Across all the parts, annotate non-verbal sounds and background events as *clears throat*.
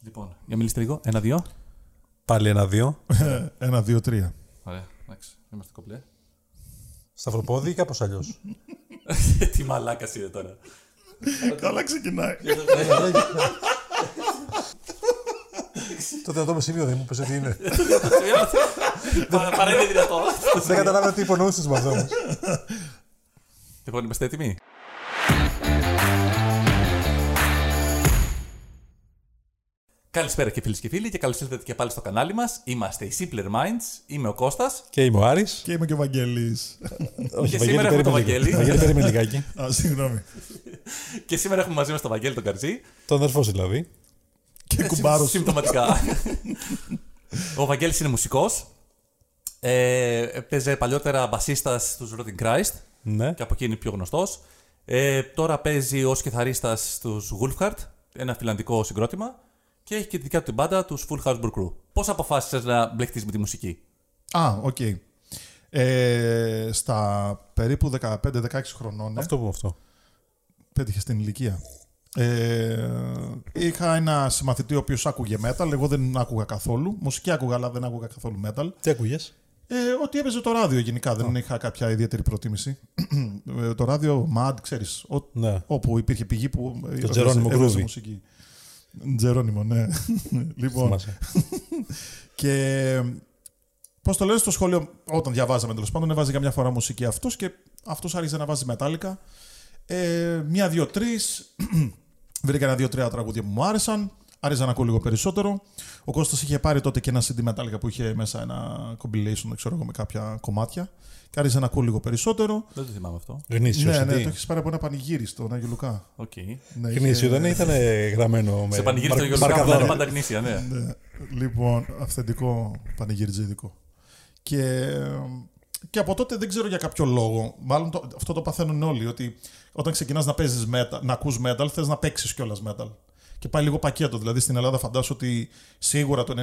Λοιπόν, για μιλήστε λίγο. Ένα-δύο. Πάλι ένα-δύο. Ένα, δύο, τρία. Ωραία, εντάξει. Είμαστε κομπλέ. Σταυροπόδι ή κάπως αλλιώς; *laughs* Τι μαλάκας είναι τώρα. Καλά ξεκινάει. Το δυνατό με σημείο δεν μου πες τι είναι. Παρά παρά είναι δυνατό. Δεν καταλάβαινα τι υπονοούσες με αυτό όμως. Λοιπόν, είμαστε έτοιμοι; Καλησπέρα και φίλες και φίλοι και καλώς ήρθατε και πάλι στο κανάλι μας. Είμαστε οι Simpler Minds. Είμαι ο Κώστας Και είμαι ο Άρης. Και είμαι και ο Βαγγέλης. Όχι, Και σήμερα έχουμε το περίμενε λίγο. Βαγγέλη. Βαγγέλη, περίμενε λιγάκι. Α, συγγνώμη. και σήμερα έχουμε μαζί μας τον Βαγγέλη τον Καρζή. Τον αδερφό σου δηλαδή. Και κουμπάρος σου. Συμπτωματικά. *laughs* ο Βαγγέλης είναι μουσικός. Ε, παίζε παλιότερα μπασίστας στους Rotting Christ Ναι. και από εκεί είναι πιο γνωστός. Ε, τώρα παίζει ως κιθαρίστας στους Wolfheart, ένα φιλανδικό συγκρότημα. Και έχει και τη δικιά του την μπάντα, τους Full House Brew Crew. Πώς αποφάσισες να μπλεχτείς με τη μουσική, Α, οκ. Ε, στα περίπου 15-16 χρονών. ε, Αυτό που αυτό. πέτυχες στην ηλικία. Ε, είχα ένα συμμαθητή ο οποίος άκουγε metal, εγώ δεν άκουγα καθόλου. Μουσική άκουγα, αλλά δεν άκουγα καθόλου metal. Τι ακούγε. Ε, ότι έπαιζε το ράδιο γενικά, δεν είχα κάποια ιδιαίτερη προτίμηση. *clears throat* Ε, το ράδιο, MAD, ξέρεις, ο- Ναι. όπου υπήρχε πηγή που ε, έβαζε- Τζερόνιμο έβαζε Groovy. μουσική. Τζερόνιμο, ναι. *laughs* λοιπόν, Θυμάσαι. *laughs* και πώς το λένε στο σχολείο, όταν διαβάζαμε τέλος πάντων, έβαζε για μια φορά μουσική αυτός και αυτός άρχισε να βάζει Metallica. Ε, μία, δύο, τρεις. *clears throat* Βρήκα ένα, δύο, τρία τραγούδια που μου άρεσαν. Άρεσε να ακούω λίγο περισσότερο. Ο Κώστας είχε πάρει τότε και ένα CD Metallica που είχε μέσα ένα compilation, δεν ξέρω εγώ, με κάποια κομμάτια. Και άρχισε να ακούω λίγο περισσότερο. Δεν το θυμάμαι αυτό. Γνήσιο. ναι, ναι, CD. το έχεις πάρει από ένα πανηγύρι στον Άγιο Λουκά. Οκ. Ναι, Γνήσιο είχε- δεν ήταν γραμμένο με. Σε πανηγύρι στο μαρ- Γιώργο Κάπου μαρκαδόρο. είναι πάντα γνήσια, ναι. Ναι. Λοιπόν, αυθεντικό πανηγυριτζίδικο. Και, και από τότε δεν ξέρω για κάποιο λόγο. Μάλλον το, αυτό το παθαίνουν όλοι. Ότι όταν ξεκινάς να παίζεις metal, να ακούς metal, θες να παίξεις κιόλας metal. Και πάει λίγο πακέτο. Δηλαδή στην Ελλάδα φαντάζομαι ότι σίγουρα το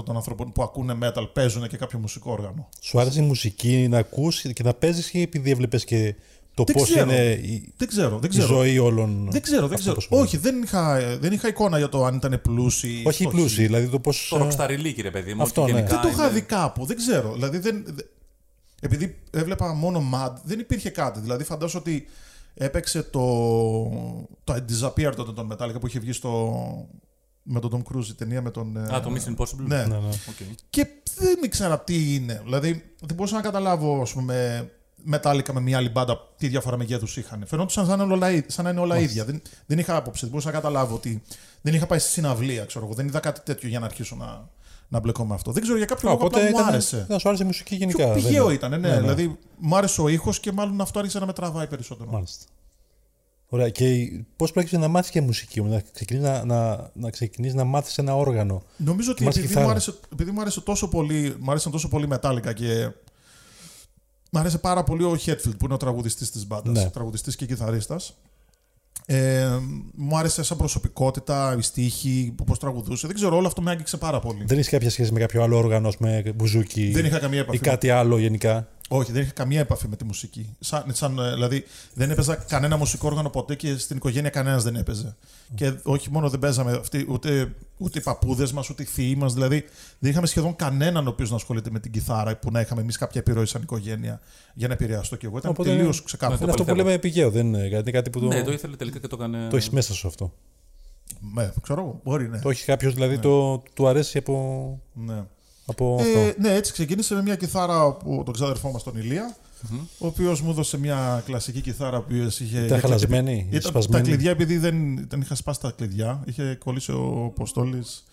90% των ανθρώπων που ακούνε metal παίζουν και κάποιο μουσικό όργανο. Σου άρεσε η μουσική να ακούς και να παίζεις ή επειδή έβλεπες και το Δεν πώς ξέρω. είναι η, Δεν ξέρω, δεν η ξέρω. ζωή όλων. Δεν ξέρω, δεν αυτών ξέρω. των Όχι, δεν είχα, δεν είχα εικόνα για το αν ήταν πλούσιοι. ή Όχι φτωχοί. πλούσιοι, δηλαδή το πώς. Το rockstar ρε παιδί μου. Αυτό, ότι ναι. γενικά Δεν το είχα είναι- δει κάπου, δεν ξέρω. Δηλαδή δεν, δε- επειδή έβλεπα μόνο MAD, δεν υπήρχε κάτι. Δηλαδή φαντάζομαι ότι έπαιξε το, το I Disappear τότε τον Metallica που είχε βγει στο, με τον Tom Cruise η ταινία με τον... ε, Α, το Mission Impossible. Ναι. Ναι, ναι. Οκ. Και δεν ήξερα τι είναι. Δηλαδή δεν μπορούσα να καταλάβω ας πούμε, Metallica με μια άλλη μπάντα τι διαφορά μεγέθους είχαν. Φαινόντουσαν σαν, να είναι όλα, ί- σαν να είναι όλα ίδια. Δεν, δεν είχα άποψη. Δεν μπορούσα να καταλάβω ότι δεν είχα πάει στη συναυλία. Ξέρω εγώ. Δεν είδα κάτι τέτοιο για να αρχίσω να, να μπλεκώ με αυτό. Δεν ξέρω για κάποιο λόγο Οπότε απλά μου ήταν, άρεσε. να σου άρεσε η μουσική γενικά. Πιο δεν πηγαίο είναι. ήταν, ναι, Ναι, ναι. Δηλαδή, μου άρεσε ο ήχος και μάλλον αυτό άρχισε να με τραβάει περισσότερο. Μάλιστα. Ωραία. Και πώς πρέπει να μάθεις και μουσική, να ξεκινήσει να, να, να, ξεκινήσεις να μάθεις ένα όργανο; Νομίζω ότι Θυμάσαι επειδή κιθάρα; μου, άρεσε, επειδή μου άρεσε τόσο πολύ, μου άρεσαν τόσο πολύ Metallica και μου άρεσε πάρα πολύ ο Hetfield που είναι ο τραγουδιστής της μπάντας, Ναι. τραγουδιστής και κιθαρίστας. Ε, μου άρεσε σαν προσωπικότητα, η στίχη, πώς τραγουδούσε. Δεν ξέρω, όλο αυτό με άγγιξε πάρα πολύ. Δεν έχεις κάποια σχέση με κάποιο άλλο όργανο, ας πούμε, μπουζούκι Δεν είχα καμία ή επαφή. κάτι άλλο γενικά; Όχι, δεν είχα καμία επαφή με τη μουσική. Σαν, σαν, ε, δηλαδή, δεν έπαιζα κανένα μουσικό όργανο ποτέ και στην οικογένεια κανένας δεν έπαιζε. Και όχι μόνο δεν παίζαμε αυτοί, ούτε, ούτε οι παππούδες μας, ούτε οι θείοι μας. Δηλαδή, δεν είχαμε σχεδόν κανέναν ο οποίος να ασχολείται με την κιθάρα που να είχαμε εμείς κάποια επιρροή σαν οικογένεια για να επηρεαστώ κι εγώ. Ήταν Οπότε- τελείως Ναι, ξεκάθαρο. Είναι αυτό που παληθεύω. λέμε πηγαίο, δεν είναι κάτι, κάτι που το, Ναι, το ήθελε τελικά και το έκανε. το έχεις μέσα σου αυτό. Ναι, ξέρω εγώ. Μπορεί, ναι. Το έχει κάποιος, δηλαδή το, του αρέσει από, ναι. Από αυτό. Ε, ναι, έτσι ξεκίνησε με μια κιθάρα από τον ξάδερφό μας τον ηλια ο οποίος μου έδωσε μια κλασική κιθάρα που είχε. Ήταν χαλασμένη, Ήταν σπασμένη. τα κλειδιά, επειδή δεν, δεν είχα σπάσει τα κλειδιά, είχε κολλήσει ο Αποστόλης.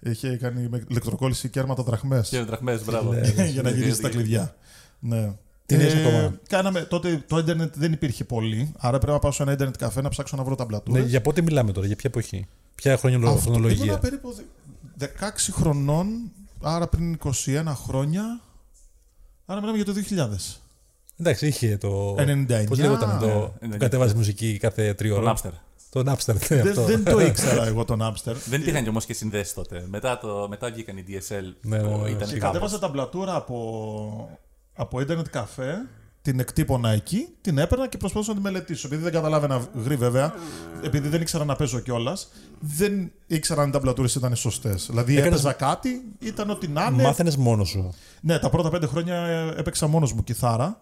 Είχε κάνει με ηλεκτροκόλληση κέρματα δραχμές Και δραχμές, μπράβο. *laughs* για να γυρίσει τα κλειδιά. Ναι. Την έχεις ακόμα; Κάναμε, τότε το ίντερνετ δεν υπήρχε πολύ, άρα πρέπει να πάω σε ένα ίντερνετ καφέ να ψάξω να βρω τα Ναι, μπλατούρες. για πότε μιλάμε τώρα, για ποια εποχή; Ποια χρονιολο- Αυτό- χρονολογία; Ήμουνα περίπου δε- 16 χρονών, άρα πριν 21 χρόνια. Άρα μιλάμε για το 2000. Εντάξει, είχε το. 99. Πώς λέγονταν το. Ναι, που κατέβαζε μουσική κάθε τρία Το ώρα. Napster. Το Napster, ναι, δεν, αυτό. δεν το ήξερα εγώ τον Napster. Δεν υπήρχαν κι όμως και συνδέσεις τότε. Μετά, το, μετά βγήκαν οι DSL. Ναι, ναι, που ναι. ήταν Και κάπως. κατέβαζα τα μπλατούρα από, από ίντερνετ καφέ την εκτύπωνα εκεί, την έπαιρνα και προσπαθούσα να τη μελετήσω. Επειδή δεν καταλάβαινα γρή βέβαια, επειδή δεν ήξερα να παίζω κιόλας, δεν ήξερα αν οι ταμπλατούρες ήταν σωστές. Δηλαδή Έκανες- έπαιζα κάτι, ήταν ό,τι να είναι. Μάθαινες μόνος σου. Ναι, τα πρώτα πέντε χρόνια ε, έπαιξα μόνος μου κιθάρα.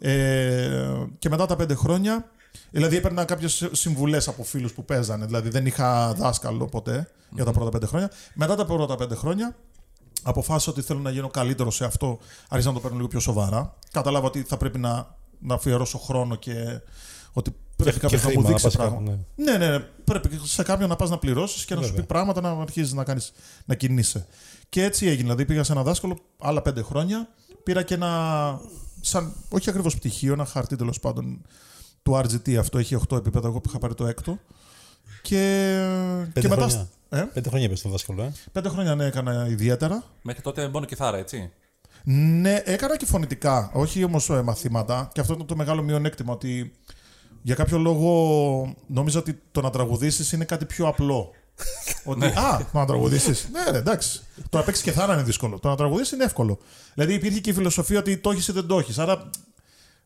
Ε, και μετά τα πέντε χρόνια, δηλαδή έπαιρνα κάποιες συμβουλές από φίλους που παίζανε. Δηλαδή δεν είχα δάσκαλο ποτέ για τα πρώτα πέντε χρόνια. Μετά τα πρώτα πέντε χρόνια, αποφάσισα ότι θέλω να γίνω καλύτερο σε αυτό. Άρχισα να το παίρνω λίγο πιο σοβαρά. Κατάλαβα ότι θα πρέπει να, να αφιερώσω χρόνο και ότι πρέπει Και- κάποιο και να μου χρήμα, να δείξεις πας πράγματα. κάπου, Ναι, ναι, ναι. Πρέπει σε κάποιον να πας να πληρώσεις και να σου Βέβαια. πει πράγματα να αρχίζεις να, κάνεις, να κινείσαι. Και έτσι έγινε. Δηλαδή πήγα σε ένα δάσκαλο άλλα πέντε χρόνια. Πήρα και ένα. Σαν, όχι ακριβώς πτυχίο, ένα χαρτί τέλος πάντων του RGT. Αυτό έχει 8 επίπεδα. Εγώ είχα πάρει το έκτο. Και, Πέντε και μετά. Χρόνια. Ε, Πέντε χρόνια είπες στο δάσκαλο, ε; πέντε χρόνια ναι, έκανα ιδιαίτερα. Μέχρι τότε μόνο κιθάρα, έτσι. Ναι, έκανα και φωνητικά, όχι όμως μαθήματα. Και αυτό είναι το μεγάλο μειονέκτημα. Ότι για κάποιο λόγο νόμιζα ότι το να τραγουδήσεις είναι κάτι πιο απλό. *laughs* ότι, α, το να τραγουδήσεις. ναι, ναι, εντάξει. Το να παίξεις και θάρα είναι δύσκολο. Το να τραγουδήσεις είναι εύκολο. Δηλαδή υπήρχε και η φιλοσοφία ότι το έχεις ή δεν το έχεις. Άρα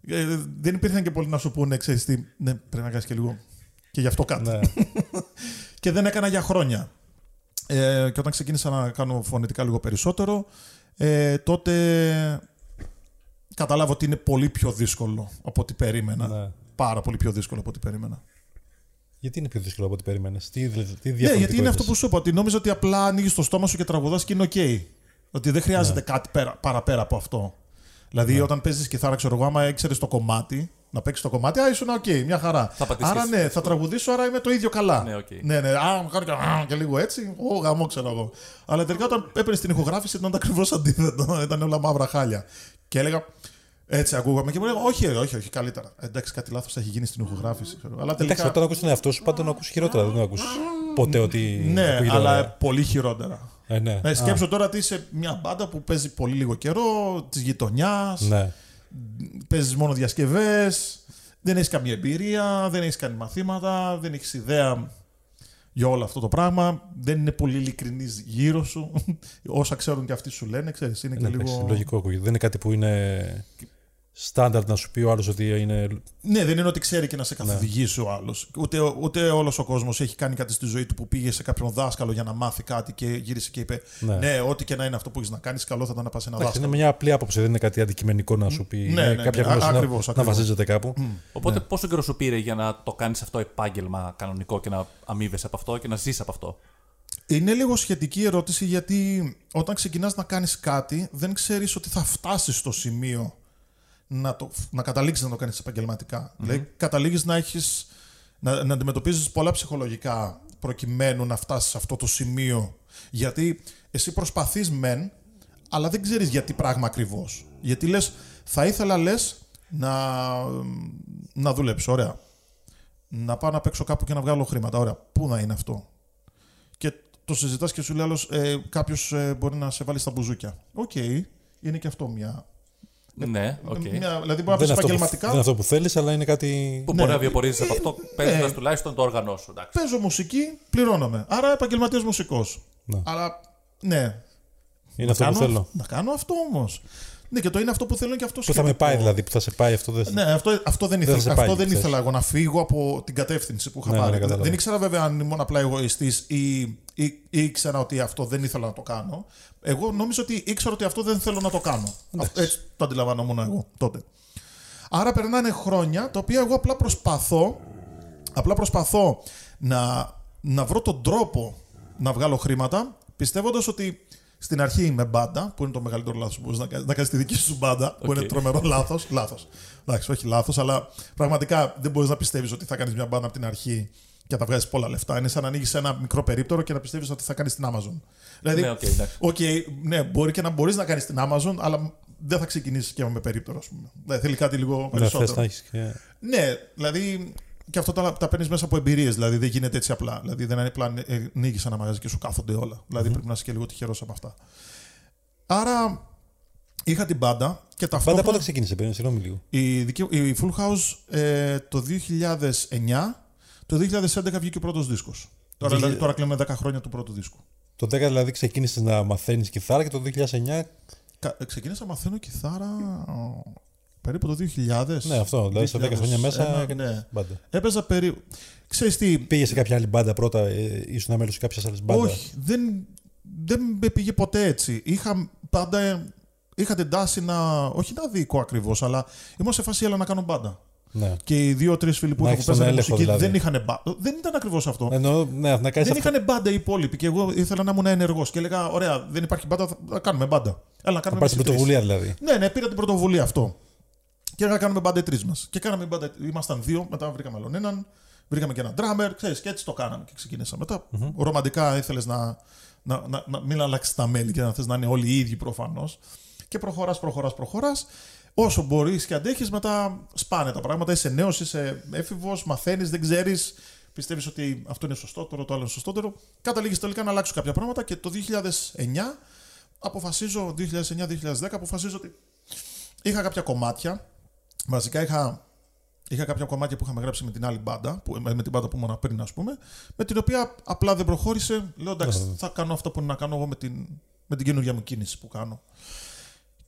ε, δεν υπήρχαν και πολλοί να σου πούνε, ξέρεις τι, ναι, πρέπει να κάνεις και λίγο. Και γι' αυτό κάτι. Ναι. *laughs* Και δεν έκανα για χρόνια. Ε, και όταν ξεκίνησα να κάνω φωνητικά λίγο περισσότερο, ε, τότε κατάλαβα ότι είναι πολύ πιο δύσκολο από ό,τι περίμενα. Ναι. Πάρα πολύ πιο δύσκολο από ό,τι περίμενα. Γιατί είναι πιο δύσκολο από ό,τι περίμενες; Τι, τι Ναι, διαφορετικό γιατί είναι αυτό είδες; που σου είπα, ότι νόμιζα ότι απλά ανοίγεις το στόμα σου και τραγουδάς και είναι οκ. Ότι δεν χρειάζεται Ναι. κάτι πέρα, παραπέρα από αυτό. Δηλαδή, όταν παίζεις κιθάρα, ξέρω εγώ, άμα ήξερε το κομμάτι, να παίξει το κομμάτι, α, ήσουν οκ, μια χαρά. Θα πατήσεις άρα και ναι, θα τραγουδήσω, άρα είμαι το ίδιο καλά. Ναι, οκ. ναι, ναι, α, κάνω και, α, και λίγο έτσι, ογαμώ ξέρω εγώ. Αλλά τελικά όταν έπαιρνες την ηχογράφηση ήταν ακριβώς αντίθετο. *laughs* ήταν όλα μαύρα χάλια. Και έλεγα, έτσι ακούγαμε και μου λέγανε, όχι, όχι, όχι, καλύτερα. Εντάξει, κάτι λάθος έχει γίνει στην ηχογράφηση. Ξέρω. εγώ. Αλλά Εντάξει, τελικά. όταν ακούς τον εαυτό σου, πάντα τον ακούς χειρότερα. Δεν τον ακούς ποτέ ότι. Ναι, ακούγεται αλλά ωραία. πολύ χειρότερα. Ε, ναι. Ε, Α, σκέψω τώρα ότι είσαι μια μπάντα που παίζει πολύ λίγο καιρό, της γειτονιάς, Ναι. Παίζεις μόνο διασκευές, δεν έχεις καμία εμπειρία, δεν έχεις κάνει μαθήματα, δεν έχεις ιδέα για όλο αυτό το πράγμα. Δεν είναι πολύ ειλικρινής γύρω σου. *laughs* Όσα ξέρουν και αυτοί σου λένε, ξέρεις, είναι και Ναι, εντάξει, λίγο. λογικό ακούγεται. Δεν είναι κάτι που είναι στάνταρ να σου πει ο άλλος ότι είναι. Ναι, δεν είναι ότι ξέρει και να Ναι. σε καθοδηγήσει ο άλλος. Ούτε, ούτε όλος ο κόσμος έχει κάνει κάτι στη ζωή του που πήγε σε κάποιον δάσκαλο για να μάθει κάτι και γύρισε και είπε: Ναι. Ναι, ό,τι και να είναι αυτό που έχεις να κάνεις, καλό θα ήταν να πας σε ένα Εντάξει, είναι δάσκαλο. μια απλή άποψη, δεν είναι κάτι αντικειμενικό να σου πει. Ναι, είναι ναι, κάποια ναι, γνώση να- ακριβώς, να, ακριβώς. βασίζεται κάπου. Οπότε Ναι. πόσο καιρό σου πήρε για να το κάνεις αυτό επάγγελμα κανονικό και να αμείβεσαι από αυτό και να ζήσει από αυτό; Είναι λίγο σχετική ερώτηση γιατί όταν ξεκινάς να κάνεις κάτι δεν ξέρεις ότι θα φτάσεις στο σημείο να, το, να καταλήξεις να το κάνεις επαγγελματικά. Δηλαδή καταλήγεις να, έχεις, να, να αντιμετωπίζεις πολλά ψυχολογικά προκειμένου να φτάσεις σε αυτό το σημείο. Γιατί εσύ προσπαθείς μεν, αλλά δεν ξέρεις για τι πράγμα ακριβώς. Γιατί λες, θα ήθελα λες να, να δουλέψω, ωραία. Να πάω να παίξω κάπου και να βγάλω χρήματα, ωραία. Πού να είναι αυτό; Και το συζητάς και σου λέει άλλος, ε, κάποιος μπορεί να σε βάλει στα μπουζούκια. Οκ, είναι και αυτό μια. Ναι, οκ. μια δηλαδή μπορεί να Δεν πεις είναι, αυτό που, επαγγελματικά. δεν είναι αυτό που θέλεις, αλλά είναι κάτι. Που Ναι. μπορεί να βιοπορίζεις από αυτό παίζοντας τουλάχιστον το όργανό σου. Εντάξει. Παίζω μουσική, πληρώνομαι. Άρα επαγγελματίας μουσικός. Ναι. Αλλά ναι. Είναι αυτό που κάνω, θέλω. Να κάνω αυτό όμως. Ναι, και το είναι αυτό που θέλω και αυτό Που θα με σχετικό. πάει δηλαδή, που θα σε πάει αυτό. Δεν... Ναι, αυτό, αυτό δεν, Δεν ήθελα, σε αυτό πάει, δεν ξέρεις. ήθελα εγώ να φύγω από την κατεύθυνση που είχα Ναι, ναι, πάρει. ναι, κατάλαβα. δεν ήξερα βέβαια αν ήμουν απλά εγωιστής ή, ή, ή ήξερα ότι αυτό δεν ήθελα να το κάνω. Εγώ νόμιζα ότι ήξερα ότι αυτό δεν θέλω να το κάνω. Αυτό, έτσι το αντιλαμβανόμουν εγώ τότε. Άρα περνάνε χρόνια τα οποία εγώ απλά προσπαθώ, απλά προσπαθώ να, να βρω τον τρόπο να βγάλω χρήματα, πιστεύοντας ότι στην αρχή είμαι μπάντα, που είναι το μεγαλύτερο λάθος που μπορείς να κάνεις, να κάνεις τη δική σου μπάντα, που Οκ. είναι τρομερό λάθος. Λάθος. Εντάξει, όχι λάθος, αλλά πραγματικά δεν μπορείς να πιστεύεις ότι θα κάνεις μια μπάντα από την αρχή και θα βγάζεις πολλά λεφτά. Είναι σαν να ανοίγεις ένα μικρό περίπτερο και να πιστεύεις ότι θα κάνεις την Amazon. Δηλαδή, Ναι, οκ, εντάξει. Οκ, ναι, μπορεί και να μπορείς να κάνεις την Amazon, αλλά δεν θα ξεκινήσεις και με περίπτερο, ας πούμε. Δηλαδή, θέλει κάτι λίγο Ναι, περισσότερο. θες να έχεις και... Ναι, δηλαδή και αυτό τα, τα παίρνεις μέσα από εμπειρίες. Δηλαδή δεν γίνεται έτσι απλά. Δηλαδή δεν είναι απλά ε, ανοίγεις ένα μαγαζί και σου κάθονται όλα. Δηλαδή πρέπει να είσαι και λίγο τυχερός από αυτά. Άρα είχα την μπάντα και Πάντα ταυτόχρονα. πότε ξεκίνησε, περίμενε, συγγνώμη λίγο. Η, δική, η Full House ε, το 2009, το 2011 βγήκε ο πρώτος δίσκος. Τώρα, Δι- δηλαδή, τώρα κλείνουμε 10 χρόνια του πρώτου δίσκου. Το 10 δηλαδή ξεκίνησες να μαθαίνεις κιθάρα και το 2009. Κα- ε, Ξεκίνησα να μαθαίνω κιθάρα. περίπου το 2000. Ναι, αυτό. Δηλαδή σε 10 χρόνια μέσα 2001, έκανες ναι. μπάντα. Έπαιζα περίπου. Ξέρεις τι, Πήγε σε κάποια άλλη μπάντα πρώτα, ε, ήσουν μέλος κάποια άλλη μπάντα; όχι, δεν, δεν με πήγε ποτέ έτσι. Είχα πάντα. Είχα την τάση να. Όχι να δίκο ακριβώς, αλλά ήμουν σε φάση έλα να κάνω μπάντα. Ναι. Και οι δύο-τρει φίλοι που Να είχα που έχεις τον παίζανε έλεγχο, μουσική δηλαδή. δεν είχαν μπάντα. Δεν ήταν ακριβώς αυτό. Εννοώ, ναι, να κάνεις δεν αυτό. είχαν μπάντα οι υπόλοιποι και εγώ ήθελα να ήμουν ενεργός. Και έλεγα: Ωραία, δεν υπάρχει μπάντα, θα θα κάνουμε μπάντα. Έλα να Να κάνουμε πάρεις την εμείς οι τρεις. πρωτοβουλία δηλαδή. Ναι, ναι, πήρα την πρωτοβουλία αυτό. Και έλεγα: Κάνουμε μπάντα οι τρεις μας. Και κάναμε μπάντα. Ήμασταν δύο, μετά βρήκαμε άλλον έναν. Βρήκαμε και έναν drummer, ξέρεις, και έτσι το κάναμε και ξεκινήσαμε. Μετά, ρομαντικά ήθελες να, να, να, να μην αλλάξεις τα μέλη και να θες να είναι όλοι οι ίδιοι προφανώς. Και προχωράς, προχωράς, προχωράς. Όσο μπορείς και αντέχει, μετά σπάνε τα πράγματα. Είσαι νέος, είσαι έφηβος, μαθαίνεις, δεν ξέρεις. Πιστεύεις ότι αυτό είναι σωστότερο, το άλλο είναι σωστότερο. Καταλήγεις τελικά να αλλάξουν κάποια πράγματα και το 2009 αποφασίζω, 2009-2010, αποφασίζω ότι είχα κάποια κομμάτια. Βασικά είχα, είχα κάποια κομμάτια που είχαμε γράψει με την άλλη μπάντα, που, με, με την μπάντα που ήμουν πριν, ας πούμε, με την οποία απλά δεν προχώρησε. Λέω εντάξει, θα κάνω αυτό που είναι να κάνω εγώ με την, με την καινούργια μου κίνηση που κάνω.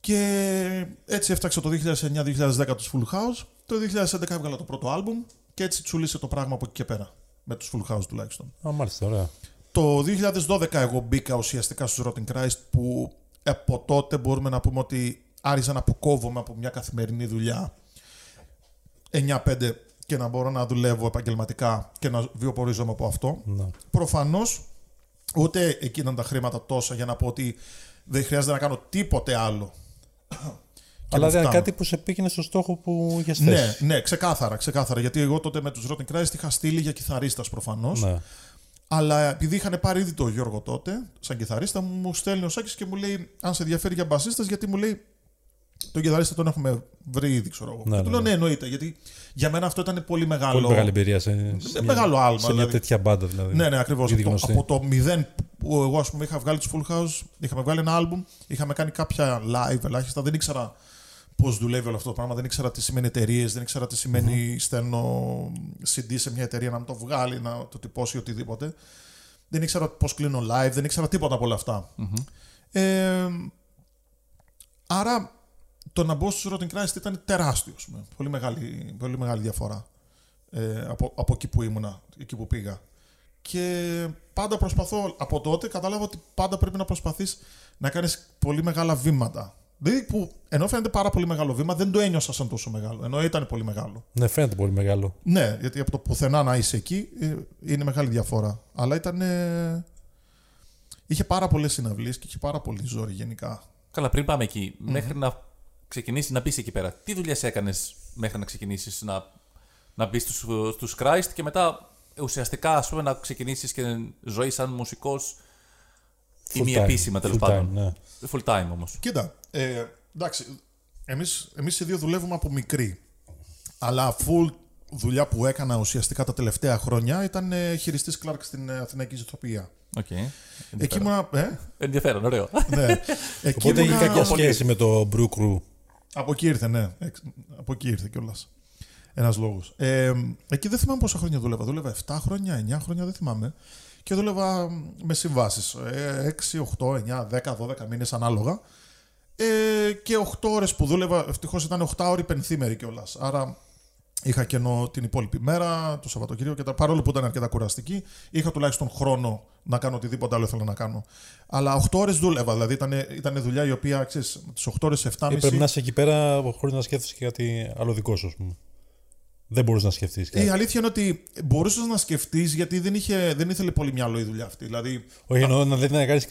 Και έτσι έφταξα το 2009-2010 τους Full House. Το 2011 έβγαλα το πρώτο άλμπουμ και έτσι τσουλήσε το πράγμα από εκεί και πέρα. Με τους Full House τουλάχιστον. Α, μάλιστα, ωραία. Το 2012 εγώ μπήκα ουσιαστικά στους Rotten Christ που από τότε μπορούμε να πούμε ότι άρχισα να αποκόβομαι από μια καθημερινή δουλειά 9-5 και να μπορώ να δουλεύω επαγγελματικά και να βιοπορίζομαι από αυτό. Ναι. Προφανώς ούτε εκεί ήταν τα χρήματα τόσα για να πω ότι δεν χρειάζεται να κάνω τίποτε άλλο. Και Αλλά να δεν είναι φτάνω. κάτι που σε πήγαινε στο στόχο που είχες Ναι, θέσει. ναι, ξεκάθαρα, ξεκάθαρα. Γιατί εγώ τότε με τους Rotten Christ είχα στείλει για κιθαρίστας προφανώς. Ναι. Αλλά επειδή είχαν πάρει ήδη το Γιώργο τότε, σαν κιθαρίστα, μου στέλνει ο Σάκης και μου λέει: Αν σε ενδιαφέρει για μπασίστας, γιατί μου λέει. Τον κιθαρίστα τον έχουμε βρει ήδη, ξέρω εγώ. Ναι, Και του ναι, λέω: ναι. Ναι, εννοείται. Γιατί για μένα αυτό ήταν πολύ μεγάλο. Πολύ μεγάλη εμπειρία σε, σε μια, μεγάλο άλμα, σε μια δηλαδή. τέτοια μπάντα δηλαδή. Ναι, ναι, ακριβώς. Ήδη Από, γνωστή. από το μηδέν που εγώ ας πούμε, είχα βγάλει τους Full House, είχαμε βγάλει ένα album, είχαμε κάνει κάποια live ελάχιστα. Δεν ήξερα πώς δουλεύει όλο αυτό το πράγμα, δεν ήξερα τι σημαίνει εταιρείες, δεν ήξερα τι σημαίνει στέλνω CD σε μια εταιρεία να μου το βγάλει, να το τυπώσει οτιδήποτε. Δεν ήξερα πώς κλείνω live, δεν ήξερα τίποτα από όλα αυτά. Ε, άρα το να μπω στους Rotten Christ ήταν τεράστιο. ας πούμε. Πολύ, μεγάλη, πολύ μεγάλη διαφορά ε, από, από εκεί που ήμουνα, εκεί που πήγα. Και πάντα προσπαθώ, από τότε κατάλαβα ότι πάντα πρέπει να προσπαθείς να κάνεις πολύ μεγάλα βήματα. Δηλαδή που ενώ φαίνεται πάρα πολύ μεγάλο βήμα, δεν το ένιωσα σαν τόσο μεγάλο. Ενώ ήταν πολύ μεγάλο. Ναι, φαίνεται πολύ μεγάλο. Ναι, γιατί από το πουθενά να είσαι εκεί ε, είναι μεγάλη διαφορά. Αλλά ήταν. ε, είχε πάρα πολλές συναυλίες και είχε πάρα πολύ ζόρι γενικά. Καλά, πριν πάμε εκεί, μέχρι να ξεκινήσει να μπεις εκεί πέρα, τι δουλειές έκανες μέχρι να ξεκινήσεις να, να μπεις στους στους Christ και μετά ουσιαστικά ας πούμε, να ξεκινήσεις και ζωή σαν μουσικός ή Full μη time. επίσημα τέλος Full πάντων. time, ναι. Full time όμως. Κοίτα, ε, εντάξει, εμείς, εμείς οι δύο δουλεύουμε από μικροί. Αλλά full δουλειά που έκανα ουσιαστικά τα τελευταία χρόνια ήταν ε, χειριστής Clark στην ε, Αθηναϊκή Ζωθροπία. Okay. Εκεί ήμουνα. Ε, Ενδιαφέρον, ωραίο. ναι. *laughs* Εκεί Οπότε έχει ήμουνα- κάποια σχέση με το Brew Crew. Από εκεί ήρθε, ναι. Εξ- Από εκεί ήρθε κιόλας. Ένας λόγος. Ε, εκεί δεν θυμάμαι πόσα χρόνια δούλευα. Δούλευα 7 χρόνια, 9 χρόνια, δεν θυμάμαι. Και δούλευα με συμβάσεις. 6, 8, 9, 10, 12 μήνες ανάλογα. Ε, και 8 ώρες που δούλευα, ευτυχώς ήταν 8 ώρε πενθήμερη κιόλας. Άρα είχα κενό την υπόλοιπη μέρα, το Σαββατοκύριακο και τα, παρόλο που ήταν αρκετά κουραστική, είχα τουλάχιστον χρόνο να κάνω οτιδήποτε άλλο ήθελα να κάνω. Αλλά 8 ώρες δούλευα, δηλαδή ήταν, ήταν δουλειά η οποία, ξέρεις, τις 8 ώρες 7,5. Ή πρέπει να είσαι εκεί πέρα χωρίς να σκέφτεσαι και κάτι άλλο δικό σου, ας πούμε. Δεν μπορεί να σκεφτείς Η κάτι. αλήθεια είναι ότι μπορούσες να σκεφτείς γιατί δεν, είχε, δεν ήθελε πολύ μυαλό η δουλειά αυτή. Δηλαδή, Όχι, εννοώ να, δηλαδή, να, κάνεις,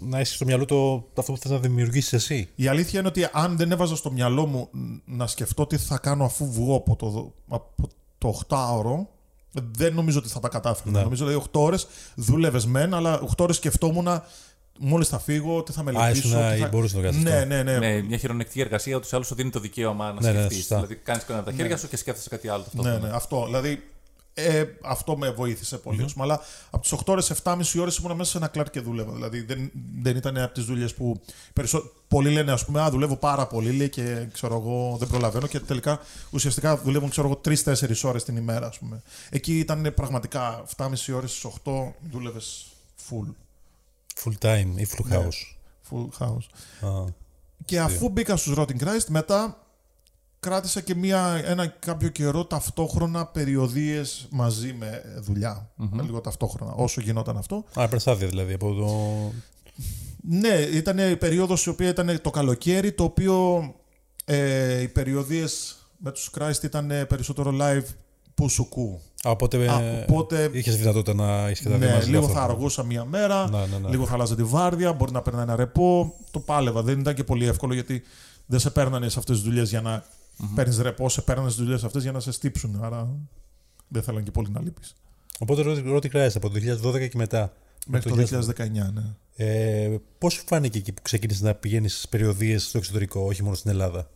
να έχει στο μυαλό το, αυτό που θες να δημιουργήσεις εσύ. η αλήθεια είναι ότι αν δεν έβαζα στο μυαλό μου να σκεφτώ τι θα κάνω αφού βγω από το, από το 8ωρο, δεν νομίζω ότι θα τα κατάφερα. Ναι. Νομίζω ότι 8 ώρες δούλευες μεν, αλλά 8 ώρες σκεφτόμουν μόλις θα φύγω, τι θα με Α, λυπήσω. ήσουν- τι θα... μπορείς να το κάνεις ναι, αυτό. ναι, ναι, με μια χειρονεκτική εργασία, ούτως ή άλλως σου δίνει το δικαίωμα να Ναι, ναι, σκεφτείς. σωστά. δηλαδή, κάνεις κανένα από τα χέρια σου και σκέφτεσαι κάτι άλλο. Ναι, ταυτόχρονα. ναι, αυτό. Δηλαδή, ε, αυτό με βοήθησε πολύ. Mm-hmm. Αλλά από τις 8 ώρες, 7,5 ώρες ήμουν μέσα σε ένα κλάρ και δούλευα. Δηλαδή, δεν, δεν ήταν από τις δουλειές που. Περισσο... Πολλοί λένε, ας πούμε, Α, δουλεύω πάρα πολύ λέει, και ξέρω εγώ, δεν προλαβαίνω. Και τελικά ουσιαστικά δουλεύουν, ξέρω εγώ, 3-4 ώρες την ημέρα, ας πούμε. Εκεί ήταν πραγματικά 7,5 ώρες στις 8 δούλευες full. Full time ή full Ναι. house. Full house. Α, Και αφού μπήκα στους Rotting Christ, μετά κράτησα και μια, ένα κάποιο καιρό ταυτόχρονα περιοδίες μαζί με δουλειά. Με λίγο ταυτόχρονα, όσο γινόταν αυτό. Α, περσάδια δηλαδή από το. Ναι, ήταν η περίοδος η οποία ήταν το καλοκαίρι, το οποίο ε, οι περιοδίες με τους Christ ήταν περισσότερο live που σου κού. Α, οπότε, Α, οπότε- είχες δυνατότητα να έχεις και τα δύο Ναι, μαζί λίγο θα ταυτόχρονα. αργούσα μία μέρα, Ναι, ναι, ναι. λίγο θα άλλαζα τη βάρδια, μπορεί να παίρνα ένα ρεπό. Το πάλευα. Δεν ήταν και πολύ εύκολο γιατί δεν σε παίρνανε σε αυτές τις δουλειές για να mm παίρνεις ρεπό, σε παίρνανε στι δουλειές αυτές για να σε στύψουν. Άρα δεν θέλαν και πολύ να λείπεις. Οπότε ρώτη, ρώτη κράζεται από το 2012 και μετά. Μέχρι το 2019, ναι. Ε, Πώς σου φάνηκε εκεί που ξεκίνησες να πηγαίνεις στις περιοδίες στο εξωτερικό, όχι μόνο στην Ελλάδα;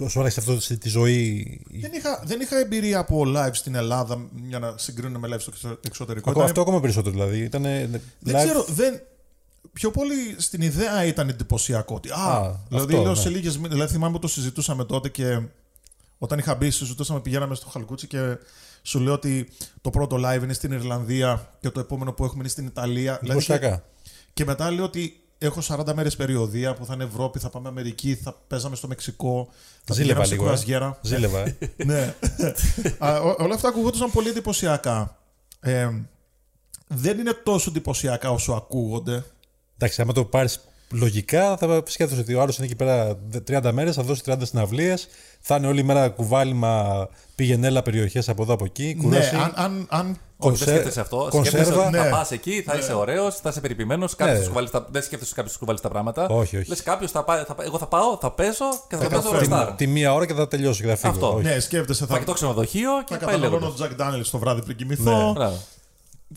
Ε, Σου άρεσε αυτό στη- τη ζωή; Δεν είχα, δεν είχα εμπειρία από live στην Ελλάδα για να συγκρίνω με live στο εξω- εξωτερικό. Ακόμα, Ήταν- αυτό ακόμα περισσότερο δηλαδή. Ήτανε Δεν live- ξέρω, δεν... πιο πολύ στην ιδέα ήταν εντυπωσιακό. Ότι, α, Α, δηλαδή αυτό, λέω ναι. σε λίγες μήνες, δηλαδή θυμάμαι που το συζητούσαμε τότε και όταν είχα μπει, συζητούσαμε, πηγαίναμε στο Χαλκούτσι και σου λέω ότι το πρώτο live είναι στην Ιρλανδία και το επόμενο που έχουμε είναι στην Ιταλία. Δηλαδή και, εντυπωσιακά. και μετά λέω ότι έχω 40 μέρες περιοδία που θα είναι Ευρώπη, θα πάμε Αμερική, θα παίζαμε στο Μεξικό, θα Ζήλευα πηγαίναμε σε λίγο. ε. κουρασγέρα. Ζήλευα. ε. *laughs* ναι. Α, ό- όλα αυτά ακούγονταν πολύ εντυπωσιακά. Ε, δεν είναι τόσο εντυπωσιακά όσο ακούγονται. Εντάξει, άμα το πάρεις λογικά, θα σκέφτεσαι ότι ο άλλος είναι εκεί πέρα 30 μέρες, θα δώσει 30 συναυλίες, θα είναι όλη μέρα κουβάλιμα πήγαινε έλα περιοχές από εδώ από εκεί, κούραση. Ναι, αν, αν, αν Όχι, δεν Κονσέρ- σκέφτεσαι αυτό. κονσέρβα. Σκέφτεσαι ότι Ναι. θα πας εκεί, θα είσαι ωραίος, θα είσαι περιποιημένος. Ναι. Δεν σκέφτεσαι κάποιος που βάλει τα πράγματα. Όχι, όχι. Λες κάποιος θα πάει, θα, πάει- εγώ θα πάω, θα παίζω και θα, Θα το παίζω καταφέρω. ρωστάρ. τη μία ώρα και θα τελειώσω και θα φύγω. Αυτό. Όχι. ναι, σκέφτεσαι, θα, Θα κοιτώ ξενοδοχείο θα και πάει καταναλώνω λέγοντας. τον Τζακ Ντάνιελ το βράδυ πριν κοιμηθώ. Ναι.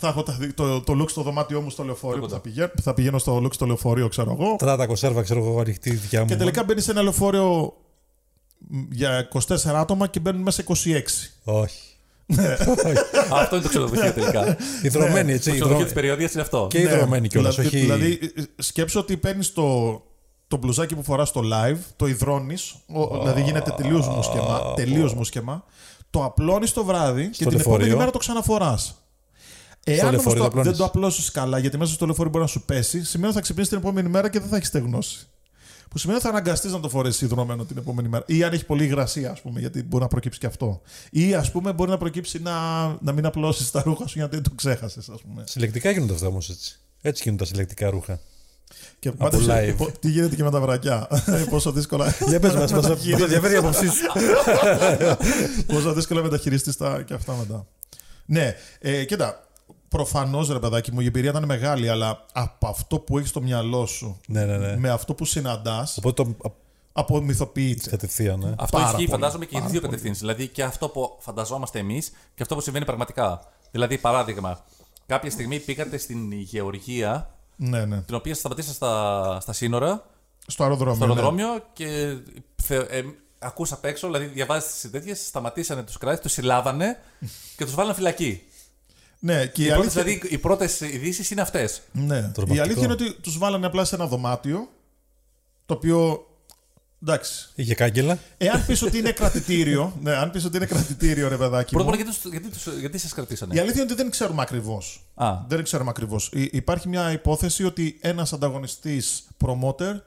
Μπράβο. Θα έχω τα- το, το look στο δωμάτιό μου στο λεωφορείο που Τίποτα. θα πηγαίνω, θα πηγαίνω στο look στο λεωφορείο, ξέρω εγώ. Τράτα κονσέρβα, ξέρω εγώ, ανοιχτή δικιά μου. Και τελικά μπαίνει σε ένα λεωφορείο μ, για 24 άτομα και μπαίνουν μέσα 26. Όχι. Αυτό είναι το ξενοδοχείο τελικά. Ιδρωμένη, έτσι. Το ξενοδοχείο της ιδρω- περιοδίας είναι αυτό. Και ιδρωμένη κιόλας. δηλαδή, Όχι... δηλαδή, ε, σκέψω ότι παίρνεις το, το μπλουζάκι που φοράς στο live, το υδρώνεις, δηλαδή γίνεται τελείως μουσκεμά, τελείως μουσκεμά, το απλώνεις το βράδυ και την λεωφορείο. επόμενη μέρα το ξαναφοράς. Εάν όμως λεωφορείο το το, δεν απλώνεις. το απλώσεις καλά, γιατί μέσα στο λεωφορείο μπορεί να σου πέσει, σημαίνει ότι θα ξυπνήσεις την επόμενη μέρα και δεν θα έχεις στεγνώσει. Που σημαίνει ότι θα αναγκαστείς να το φορέσεις υδρωμένο την επόμενη μέρα. Ή αν έχει πολύ υγρασία, ας πούμε, γιατί μπορεί να προκύψει και αυτό. Ή ας πούμε μπορεί να προκύψει να, να μην απλώσεις τα ρούχα σου γιατί δεν το ξέχασες, ας πούμε. Συλλεκτικά γίνονται αυτά όμως έτσι. Έτσι γίνονται τα συλλεκτικά ρούχα. Και Από πάντως, live. πο- τι γίνεται και με τα βρακιά. *laughs* Πόσο δύσκολα. *laughs* Για πες μας, μας μεταχειρίζεσαι. μας ενδιαφέρει η άποψή σου. *laughs* Πόσο δύσκολα μεταχειριστείς τα και αυτά μετά. Ναι, ε, κοίτα. Προφανώς ρε παιδάκι μου, η εμπειρία ήταν μεγάλη, αλλά από αυτό που έχεις στο μυαλό σου Ναι, ναι, ναι. με αυτό που συναντάς, Οπότε το απομυθοποιείται. κατευθείαν, ναι. Αυτό Πάρα ισχύει, πολύ, φαντάζομαι, και για τι πάρα δύο πολύ. κατευθύνσεις. Δηλαδή και αυτό που φανταζόμαστε εμείς και αυτό που συμβαίνει πραγματικά. Δηλαδή, παράδειγμα, κάποια στιγμή πήγατε στην Γεωργία, Ναι, ναι. την οποία σταματήσατε στα, στα σύνορα, Στο αεροδρόμιο. στο ναι. αεροδρόμιο και θε, ε, ακούσα απ' έξω, δηλαδή διαβάζεις τις τέτοιε, σταματήσανε τους κράτες, τους συλλάβανε και τους βάλανε φυλακή. Ναι, και Οι η πρώτες, αλήθεια, δηλαδή, οι πρώτες ειδήσεις είναι αυτές. ναι. η Τρομακτικό. αλήθεια είναι ότι τους βάλανε απλά σε ένα δωμάτιο. Το οποίο. Εντάξει. Είχε κάγκελα. Εάν πεις ότι είναι κρατητήριο. *laughs* ναι, αν πεις ότι είναι κρατητήριο, ρε παιδάκι. Πρώτα μου, απ' όλα, γιατί, τους- γιατί, τους- γιατί σας κρατήσανε; Η αλήθεια είναι ότι δεν ξέρουμε ακριβώς. Α. Δεν ξέρουμε ακριβώς. Υπάρχει μια υπόθεση ότι ένας ανταγωνιστής promoter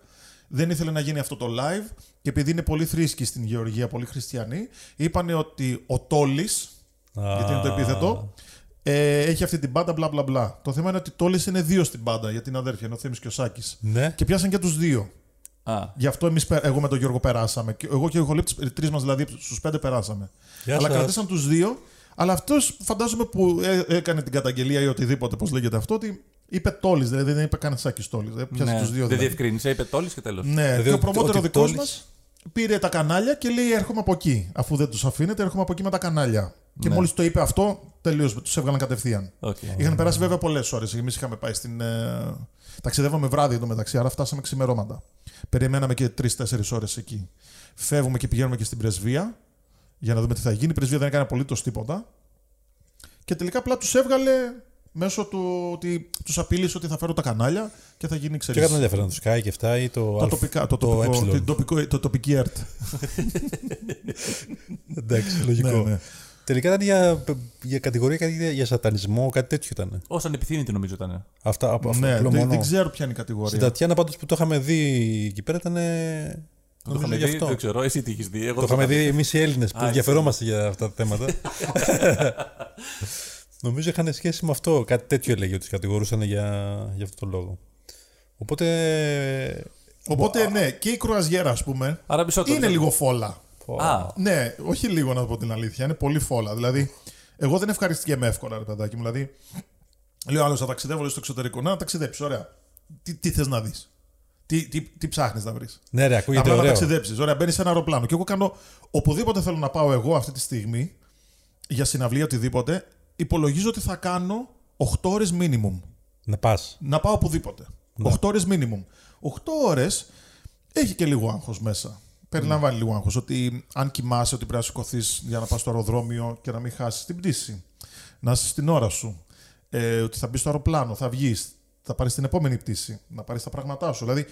δεν ήθελε να γίνει αυτό το live και επειδή είναι πολύ θρήσκοι στην Γεωργία, πολύ χριστιανοί, είπαν ότι ο Τόλης, γιατί είναι το επίθετο, ε, έχει αυτή την πάντα μπλα μπλα μπλα. Το θέμα είναι ότι Τόλη είναι δύο στην πάντα για την αδέρφια, είναι ο Θέμης και ο Σάκης. Ναι. Και πιάσαν και τους δύο. Α, Γι' αυτό εμείς, πε- εγώ με τον Γιώργο περάσαμε. Και Εγώ και ο Χολίπτη, τρεις μας δηλαδή, στους πέντε περάσαμε. Γεια αλλά σας. κρατήσαν τους δύο. Αλλά αυτός φαντάζομαι που ε, έκανε την καταγγελία ή οτιδήποτε, πώς λέγεται αυτό, ότι είπε τόλης, δηλαδή δεν είπε καν σάκι τόλης. Δηλαδή, πιάσε ναι, τους δύο. δεν Δηλαδή. διευκρίνησε, είπε τόλης και τέλος. Ναι, Δηλαδή, και ο ότι- προμότερ ο ότι δικός Τόλης- μας πήρε τα κανάλια και λέει: Έρχομαι από εκεί. Αφού δεν τους αφήνετε, έρχομαι από εκεί με τα κανάλια. Και Ναι. μόλις το είπε αυτό, τελείωσε, τους έβγαλαν κατευθείαν. Okay. Είχαν περάσει βέβαια πολλές ώρες. Εμείς είχαμε πάει στην. Ε... Ταξιδεύαμε βράδυ εδώ μεταξύ, άρα φτάσαμε ξημερώματα. Περιμέναμε και τρει-τέσσερι ώρες εκεί. Φεύγουμε και πηγαίνουμε και στην πρεσβεία για να δούμε τι θα γίνει. Η πρεσβεία δεν έκανε απολύτως τίποτα. Και τελικά απλά τους έβγαλε μέσω του ότι τους απείλησε ότι θα φέρω τα κανάλια και θα γίνει Και ξέρεις, κάτι ενδιαφέρον, το Sky και αυτά ή το. το, Α- τοπικά, το, το τοπικό, ε. την τοπικό, το τοπική ΕΡΤ. Εντάξει, λογικό. Ναι, ναι. Τελικά ήταν για, για κατηγορία κάτι για, για σατανισμό, κάτι τέτοιο ήταν. Ω ανεπιθύμητη νομίζω ήταν. Αυτά από αυτό ναι, απλό δεν, μόνο. δεν ξέρω ποια είναι η Στην κατηγορία. Τατιάνα πάντως που το είχαμε δει εκεί πέρα ήταν. Το Νομίζω είχαμε γι' δει, αυτό. δεν ξέρω, εσύ τι έχει δει. Εγώ Το είχαμε δει εμείς οι Έλληνες που Α, ενδιαφερόμαστε για αυτά τα θέματα. *laughs* Νομίζω είχαν σχέση με αυτό. Κάτι τέτοιο έλεγε ότι τους κατηγορούσαν για, για αυτό το λόγο. Οπότε. Οπότε ναι, και η κρουαζιέρα, ας πούμε, Άρα μισό το- είναι λίγο φόλα. Α, Ναι, όχι λίγο να πω την αλήθεια. Είναι πολύ φόλα. Δηλαδή, εγώ δεν ευχαριστήκαμε εύκολα, ρε παιδάκι μου. Δηλαδή, λέω άλλο, θα ταξιδεύω λέει, στο εξωτερικό. Να ταξιδέψει, ωραία. Τι, τι θες να δεις; Τι, τι, τι ψάχνεις να βρεις; Ναι, ρε, ακούγεται Απλά να ωραίο. ταξιδέψεις. Ωραία, μπαίνεις σε ένα αεροπλάνο. Και εγώ κάνω οπουδήποτε θέλω να πάω εγώ αυτή τη στιγμή για συναυλία οτιδήποτε, υπολογίζω ότι θα κάνω 8 ώρες minimum. Να πας. Να πάω οπουδήποτε. Ναι. 8 ώρες minimum. 8 ώρες έχει και λίγο άγχος μέσα. Περιλαμβάνει λίγο άγχος. Ότι αν κοιμάσαι, ότι πρέπει να σηκωθείς για να πας στο αεροδρόμιο και να μην χάσεις την πτήση. Να είσαι στην ώρα σου. Ε, ότι θα μπεις στο αεροπλάνο, θα βγεις, θα πάρεις την επόμενη πτήση, να πάρεις τα πράγματά σου. Δηλαδή,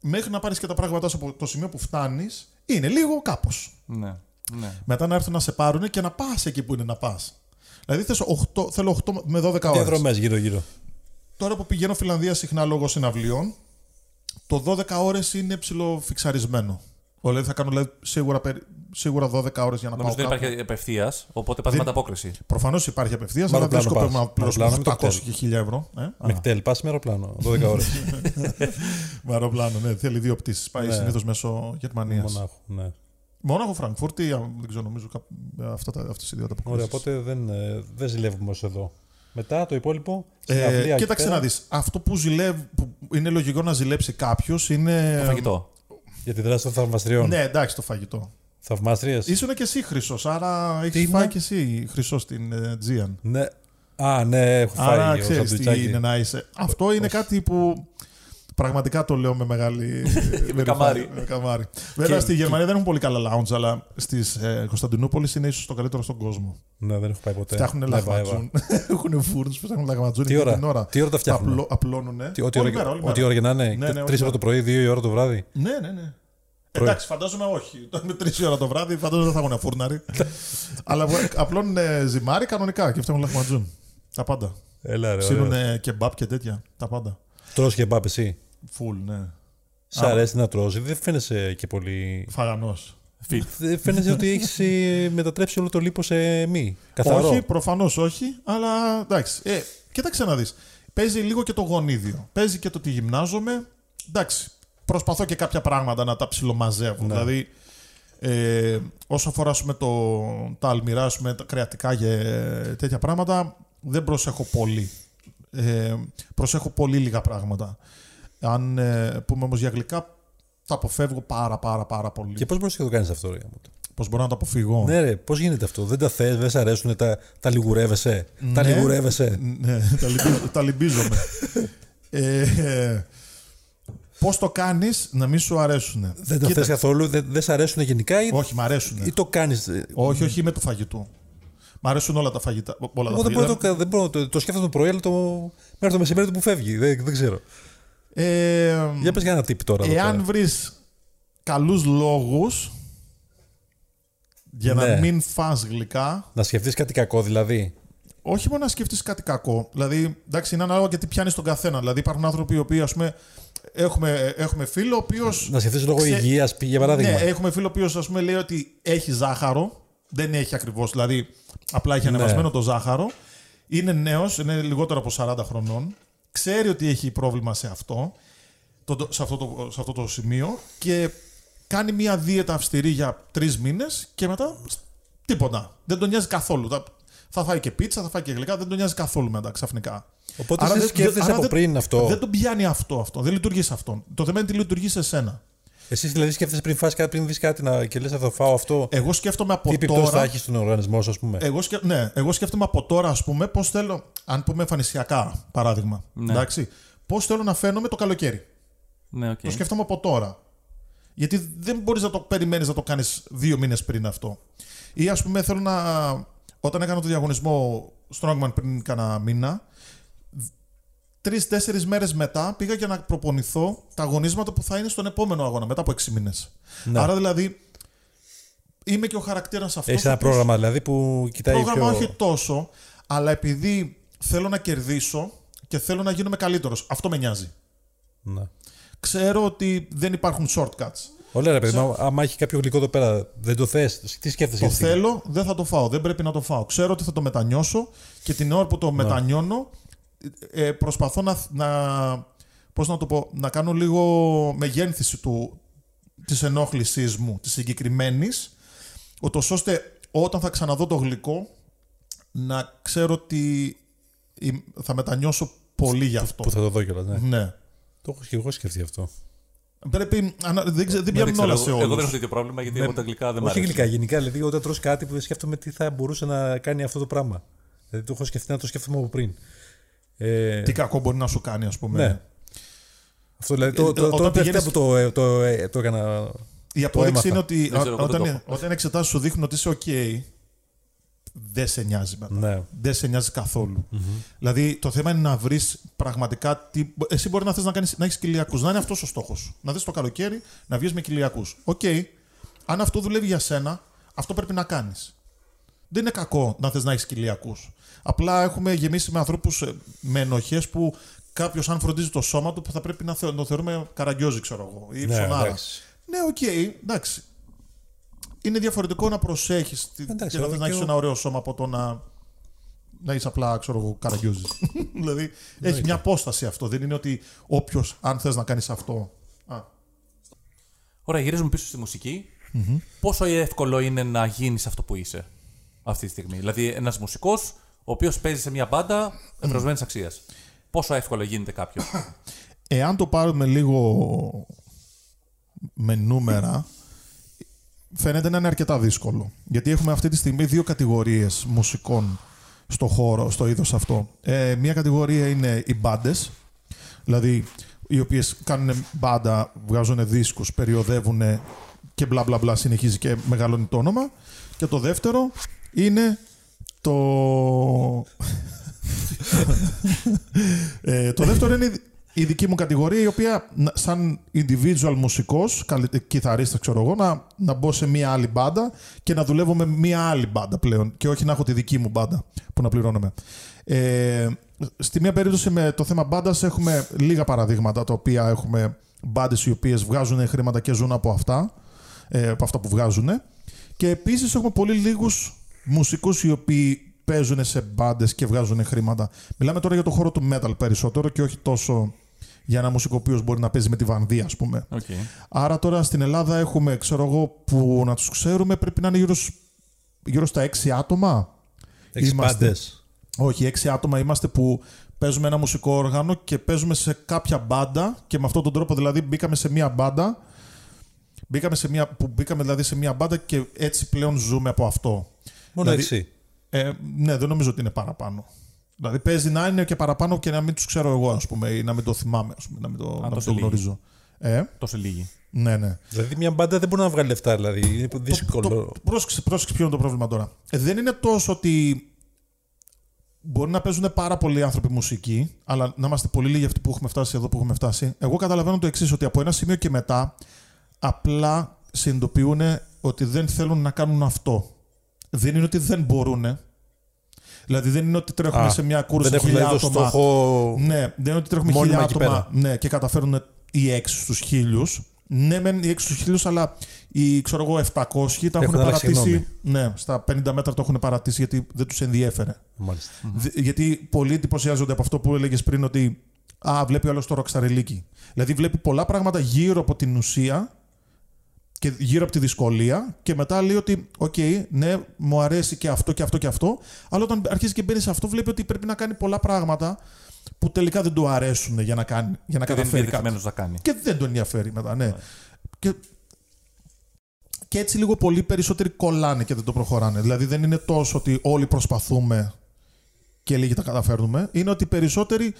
μέχρι να πάρεις και τα πράγματά σου από το σημείο που φτάνεις, είναι λίγο κάπως. ναι. ναι. Μετά να έρθουν να σε πάρουν και να πας εκεί που είναι να πας. Δηλαδή, θες 8, θέλω 8 με 12 ώρες. Διαδρομέ γύρω-γύρω. Τώρα που πηγαίνω Φιλανδία συχνά λόγω συναυλίων, το 12 ώρες είναι ψηλοφιξαρισμένο. Δηλαδή θα κάνω δηλαδή, σίγουρα, περι- σίγουρα 12 ώρες για να Νομίζω πάω δεν κάπου. υπάρχει απευθεία, οπότε πας με Δεν- ανταπόκριση. Προφανώς υπάρχει απευθεία, Με αλλά δεν αεροπλάνο σκοπεύουμε πας. να πληρώσουμε Με αεροπλάνο 800 με και 1000 ευρώ. Ε; Με κτέλ, πας με αεροπλάνο. 12 ώρες. *laughs* Με αεροπλάνο, ναι. Θέλει δύο πτήσεις. Πάει Ναι. συνήθως μέσω Γερμανίας. Μονάχου. Ναι. Μόναχο, Φραγκφούρτη, α, δεν ξέρω, νομίζω κάπου- αυτά τα- αυτές οι δύο τα Ωραία, αποκλήσεις. οπότε δεν, ε, δεν ζηλεύουμε ως εδώ. Μετά το υπόλοιπο. Ε, συναυλία εκεί κοίταξε πέρα, να δεις, αυτό που, ζηλεύ, που είναι λογικό να ζηλέψει κάποιος είναι... Το φαγητό. Για τη δράση των θαυμαστριών. Ναι, εντάξει το φαγητό. Θαυμάστριες. Ήσουν και εσύ χρυσός, άρα έχεις ήμουν; φάει και εσύ χρυσός στην ε, Τζίαν. Ναι. Α, ναι, έχω Άρα φάει ο ξέρεις τι σαντουιτσάκι. είναι να είσαι. Αυτό είναι κάτι που πραγματικά το λέω με μεγάλη. *laughs* Με καμάρι. με καμάρι. Βέβαια Και- στη Γερμανία δεν έχουν πολύ καλά lounge, αλλά στη ε, Κωνσταντινούπολης είναι ίσως το καλύτερο στον κόσμο. Ναι, δεν έχω πάει ποτέ. Φτιάχνουν Ναι, βάιβα. λαχματζούν. *laughs* Έχουν φούρνους που φτιάχνουν λαχματζούν. Τι εκείνη ώρα, την ώρα. τι ώρα τα φτιάχνουν; Απλώ, απλώνουνε. Τι, ό,τι Όλη ώρα, μέρα, όλη ό,τι μέρα. ώρα και να είναι. Ναι, ναι, όλη Τρει ώρα μέρα. το πρωί, δύο η ώρα το βράδυ; Ναι, ναι, ναι. Πρωί. Εντάξει, φαντάζομαι όχι. *laughs* Με τρεις ώρα το βράδυ, φαντάζομαι δεν θα έχουν φούρναρι. Αλλά απλώνουν ζυμάρι κανονικά και φτιάχνουν λαχματζούν. Τα πάντα. Έλα, ρε. Ψήνουν ωραίο. κεμπάπ και τέτοια. Τα πάντα. Τρως και μπάπ εσύ. Φουλ, ναι. Σ' αρέσει να τρως. Δεν φαίνεσαι και πολύ. Φαγανό. Fit. Δεν φαίνεσαι ότι έχεις μετατρέψει όλο το λίπος σε μη. Καθαρό. Όχι, προφανώς όχι, αλλά εντάξει. Ε, κοίταξε να δεις. Παίζει λίγο και το γονίδιο. Παίζει και το ότι γυμνάζομαι. Εντάξει. Προσπαθώ και κάποια πράγματα να τα ψιλομαζεύω. Ναι. Δηλαδή, ε, όσο αφορά ας πούμε, το, τα αλμυρά, ας πούμε, τα κρεατικά και τέτοια πράγματα, δεν προσέχω πολύ. Ε, προσέχω πολύ λίγα πράγματα. Αν ε, πούμε όμως για γλυκά, τα αποφεύγω πάρα πάρα πάρα πολύ. Και πώς μπορείς να το κάνεις αυτό, ρε. γαμώτο; Πώς μπορώ να τα αποφύγω; Ναι, ρε, πώς γίνεται αυτό; Δεν τα θες, δεν σε αρέσουν, τα, τα λιγουρεύεσαι; Τα Ναι. λιγουρεύεσαι; Ναι, τα, λυμπι- τα λυμπίζομαι. ε, ε, Πώς το κάνεις να μην σου αρέσουν. Δεν τα θες καθόλου, δεν, δεν σε αρέσουν γενικά ή, Όχι, μ' αρέσουν. ή το κάνεις. Όχι, όχι, είμαι του φαγητού. Μ' αρέσουν όλα τα φαγητά. Όλα Εγώ τα δεν μπορώ, να φαγητά. το, δεν μπορώ, να το, το σκέφτομαι το πρωί, αλλά το, μέχρι το μεσημέρι του που φεύγει. Δεν, δεν ξέρω. Ε, Για πες για ένα τύπη τώρα. εδώ εάν πέρα. βρεις καλούς λόγους για να Ναι. μην φας γλυκά, Να σκεφτείς κάτι κακό δηλαδή. όχι μόνο να σκεφτείς κάτι κακό. Δηλαδή, εντάξει, είναι ανάλογα γιατί πιάνεις τον καθένα. Δηλαδή, υπάρχουν άνθρωποι οι οποίοι, ας πούμε, έχουμε, έχουμε φίλο ο οποίος. Να σκεφτείς λόγω Ξέ- υγείας, για παράδειγμα. Ναι, έχουμε φίλο ο οποίος ας πούμε λέει ότι έχει ζάχαρο. Δεν έχει ακριβώς. Δηλαδή, απλά έχει Ναι. ανεβασμένο το ζάχαρο. Είναι νέος, είναι λιγότερο από 40 χρονών. Ξέρει ότι έχει πρόβλημα σε αυτό, το, το- σε, αυτό το, σε αυτό το σημείο και κάνει μία δίαιτα αυστηρή για τρεις μήνες και μετά τίποτα. Δεν τον νοιάζει καθόλου. Θα, θα φάει και πίτσα, θα φάει και γλυκά, δεν τον νοιάζει καθόλου μετά ξαφνικά. Οπότε Άρα εσύ δεν- σκέφτεσαι άρα από δεν- πριν αυτό. Δεν τον πιάνει αυτό, αυτό. Δεν λειτουργείς σε αυτόν. Το θέμα είναι τι λειτουργείς σε σένα. Εσύ δηλαδή σκέφτεσαι πριν φας κάτι, πριν δεις κάτι να, και λες θα φάω αυτό. Εγώ σκέφτομαι από τι επιπτώσεις θα τώρα. έχει στον οργανισμός σου, ας πούμε; Εγώ, σκε... ναι, εγώ σκέφτομαι από τώρα, ας πούμε, πώς θέλω. Αν πούμε εμφανισιακά, παράδειγμα. Ναι. Εντάξει. Πώς θέλω να φαίνομαι το καλοκαίρι. Ναι, οκ. Το σκέφτομαι από τώρα. Γιατί δεν μπορείς να το περιμένεις να το κάνεις δύο μήνες πριν αυτό. Ή ας πούμε, θέλω να. Όταν έκανα το διαγωνισμό Strongman πριν κάνα μήνα, τρεις-τέσσερις μέρες μετά πήγα για να προπονηθώ τα αγωνίσματα που θα είναι στον επόμενο αγώνα, μετά από έξι μήνες. Ναι. Άρα δηλαδή. Είμαι και ο χαρακτήρας αυτός. Έχεις ένα πρόγραμμα δηλαδή που κοιτάει Πρόγραμμα πιο... όχι τόσο, αλλά επειδή θέλω να κερδίσω και θέλω να γίνομαι καλύτερος. Αυτό με νοιάζει. Ναι. Ξέρω ότι δεν υπάρχουν shortcuts. Όλα ρε παιδί, μου, άμα έχει κάποιο γλυκό εδώ πέρα, δεν το θες; Τι σκέφτεσαι Το για αυτή τη στιγμή; θέλω, δεν θα το φάω. Δεν πρέπει να το φάω. Ξέρω ότι θα το μετανιώσω και την ώρα που το μετανιώνω, ε, προσπαθώ να, να, πώς να το πω, να κάνω λίγο μεγένθηση του, της ενόχλησής μου, της συγκεκριμένης, ούτως ώστε όταν θα ξαναδώ το γλυκό, να ξέρω ότι η- θα μετανιώσω πολύ γι' αυτό. Που θα το δω κιόλας. Ναι. Ναι. Το έχω και εγώ σκεφτεί αυτό. Πρέπει, ανα- δεν, ξε- δεν Δεν πιάνουν ξέρω, όλα εγώ- σε Εγώ δεν όλους. έχω τέτοιο πρόβλημα γιατί εγώ τα γλυκά δεν μ' Όχι αρέσουν. γλυκά, γενικά. Δηλαδή, όταν τρως κάτι που δεν σκέφτομαι τι θα μπορούσε να κάνει αυτό το πράγμα. Δηλαδή, το έχω σκεφτεί να το σκέφτομαι από πριν. Ε, Τι κακό μπορεί να σου κάνει, ας πούμε. ναι. Αυτό δηλαδή. Το, Ε, το, όταν το, τελευταία πηγαίνεις- που το, ε, το, ε, το έκανα. Η απόδειξη έμαθα. είναι ότι Δεν ξέρω, εγώ όταν, δεν το έχω. όταν εξετάσεις σου δείχνουν ότι είσαι OK, δεν σε νοιάζει μετά. Ναι. Δεν σε νοιάζει καθόλου. Δηλαδή το θέμα είναι να βρεις πραγματικά. Τι... Εσύ μπορεί να θες να, κάνεις, να έχεις κοιλιακούς. Να είναι αυτός ο στόχος. Να δεις το καλοκαίρι να βγεις με κοιλιακούς. Οκ. Αν αυτό δουλεύει για σένα, αυτό πρέπει να κάνεις. Δεν είναι κακό να θες να έχεις κοιλιακούς. Απλά έχουμε γεμίσει με ανθρώπους με ενοχές που κάποιος, αν φροντίζει το σώμα του, θα πρέπει να θε- το θεωρούμε καραγκιόζη, ξέρω εγώ, ή Ναι, ψωνάρα. εντάξει. Ναι, οκ, εντάξει. Είναι διαφορετικό να προσέχεις Εντάξει, και να εγώ θες να και έχεις εγώ- ένα ωραίο σώμα από το να. Να είσαι απλά, ξέρω εγώ, καραγκιόζης. *laughs* δηλαδή έχει μια απόσταση αυτό. Δεν είναι ότι όποιος, αν θες να κάνεις αυτό. Α, Ωραία, γυρίζουμε πίσω στη μουσικη Πόσο εύκολο είναι να γίνεις αυτό που είσαι αυτή τη στιγμή; Δηλαδή, ένας μουσικός ο οποίος παίζει σε μια μπάντα ευρωσμένη αξίας. Πόσο εύκολο γίνεται κάποιο. *coughs* Εάν το πάρουμε λίγο με νούμερα, φαίνεται να είναι αρκετά δύσκολο. Γιατί έχουμε αυτή τη στιγμή δύο κατηγορίες μουσικών στο χώρο, στο είδος αυτό. Ε, μία κατηγορία είναι οι μπάντες, δηλαδή οι οποίες κάνουν μπάντα, βγάζουν δίσκους, περιοδεύουν και μπλα μπλα μπλα συνεχίζει και μεγαλώνει το όνομα. Και το δεύτερο είναι το... ε, το δεύτερο είναι η δική μου κατηγορία, η οποία να- σαν individual μουσικός, καλυ- κιθαρίστας ξέρω εγώ, να, να μπω σε μία άλλη μπάντα και να δουλεύω με μία άλλη μπάντα πλέον και όχι να έχω τη δική μου μπάντα που να πληρώνομαι. Ε, στη μία περίπτωση με το θέμα μπάντας έχουμε λίγα παραδείγματα τα οποία έχουμε μπάντες οι οποίες βγάζουν χρήματα και ζουν από αυτά, ε, από αυτά που βγάζουν. Και επίσης έχουμε πολύ λίγους μουσικούς οι οποίοι παίζουν σε μπάντες και βγάζουν χρήματα. Μιλάμε τώρα για το χώρο του metal περισσότερο και όχι τόσο για ένα μουσικό ο οποίος μπορεί να παίζει με τη βανδία, ας πούμε. Okay. Άρα τώρα στην Ελλάδα έχουμε, ξέρω εγώ, που να τους ξέρουμε πρέπει να είναι γύρω, σ- γύρω στα 6 άτομα. Έχει Είμαστε. πάντε. Όχι, έξι άτομα είμαστε που παίζουμε ένα μουσικό όργανο και παίζουμε σε κάποια μπάντα και με αυτόν τον τρόπο δηλαδή μπήκαμε σε μία μπάντα. Μπήκαμε σε μία, που μπήκαμε δηλαδή σε μία μπάντα και έτσι πλέον ζούμε από αυτό. Μόνο Δηλαδή, έξι. Ε, ναι, δεν νομίζω ότι είναι παραπάνω. Δηλαδή παίζει να είναι και παραπάνω και να μην τους ξέρω εγώ, ας πούμε, ή να μην το θυμάμαι, ας πούμε, να μην το, να μην τόσο το λίγοι. γνωρίζω. Ε, Τόσο λίγοι. ναι, ναι. Δηλαδή μια μπάντα δεν μπορεί να βγάλει λεφτά, δηλαδή. Είναι δύσκολο. Το, το, πρόσεξε, πρόσεξε ποιο είναι το πρόβλημα τώρα. Ε, δεν είναι τόσο ότι μπορεί να παίζουν πάρα πολλοί άνθρωποι μουσική, αλλά να είμαστε πολύ λίγοι αυτοί που έχουμε φτάσει εδώ που έχουμε φτάσει. Εγώ καταλαβαίνω το εξής, ότι από ένα σημείο και μετά απλά συνειδητοποιούν ότι δεν θέλουν να κάνουν αυτό. Δεν είναι ότι δεν μπορούν. Δηλαδή δεν είναι ότι τρέχουν Α, σε μια κούρσα δεν έχουν χιλιά δηλαδή το άτομα. στόχο. Ναι, δεν είναι ότι τρέχουμε Μόνιμα χίλια εκεί άτομα ναι, και καταφέρουν οι έξι στους χίλιους. Ναι, μεν οι έξι στους χίλιους, αλλά οι ξέρω εγώ, 700 τα έχουν, Έχουν αλλάξει παρατήσει. γνώμη. Ναι, στα 50 μέτρα το έχουν παρατήσει γιατί δεν τους ενδιέφερε. Μάλιστα. Δ- Γιατί πολλοί εντυπωσιάζονται από αυτό που έλεγες πριν ότι Α, βλέπει ο άλλος το ροκσταριλίκι. Δηλαδή βλέπει πολλά πράγματα γύρω από την ουσία και γύρω από τη δυσκολία και μετά λέει ότι, οκ, ναι, μου αρέσει και αυτό και αυτό και αυτό. Αλλά όταν αρχίζει και μπαίνει σε αυτό, βλέπει ότι πρέπει να κάνει πολλά πράγματα που τελικά δεν του αρέσουν για να, κάνει, για να Και δεν είναι καταφέρει κάτι. διατεθειμένος να κάνει. Και δεν τον ενδιαφέρει μετά, ναι. Και, και έτσι λίγο πολύ περισσότεροι κολλάνε και δεν το προχωράνε. Δηλαδή δεν είναι τόσο ότι όλοι προσπαθούμε και λίγοι τα καταφέρνουμε. Είναι ότι οι περισσότεροι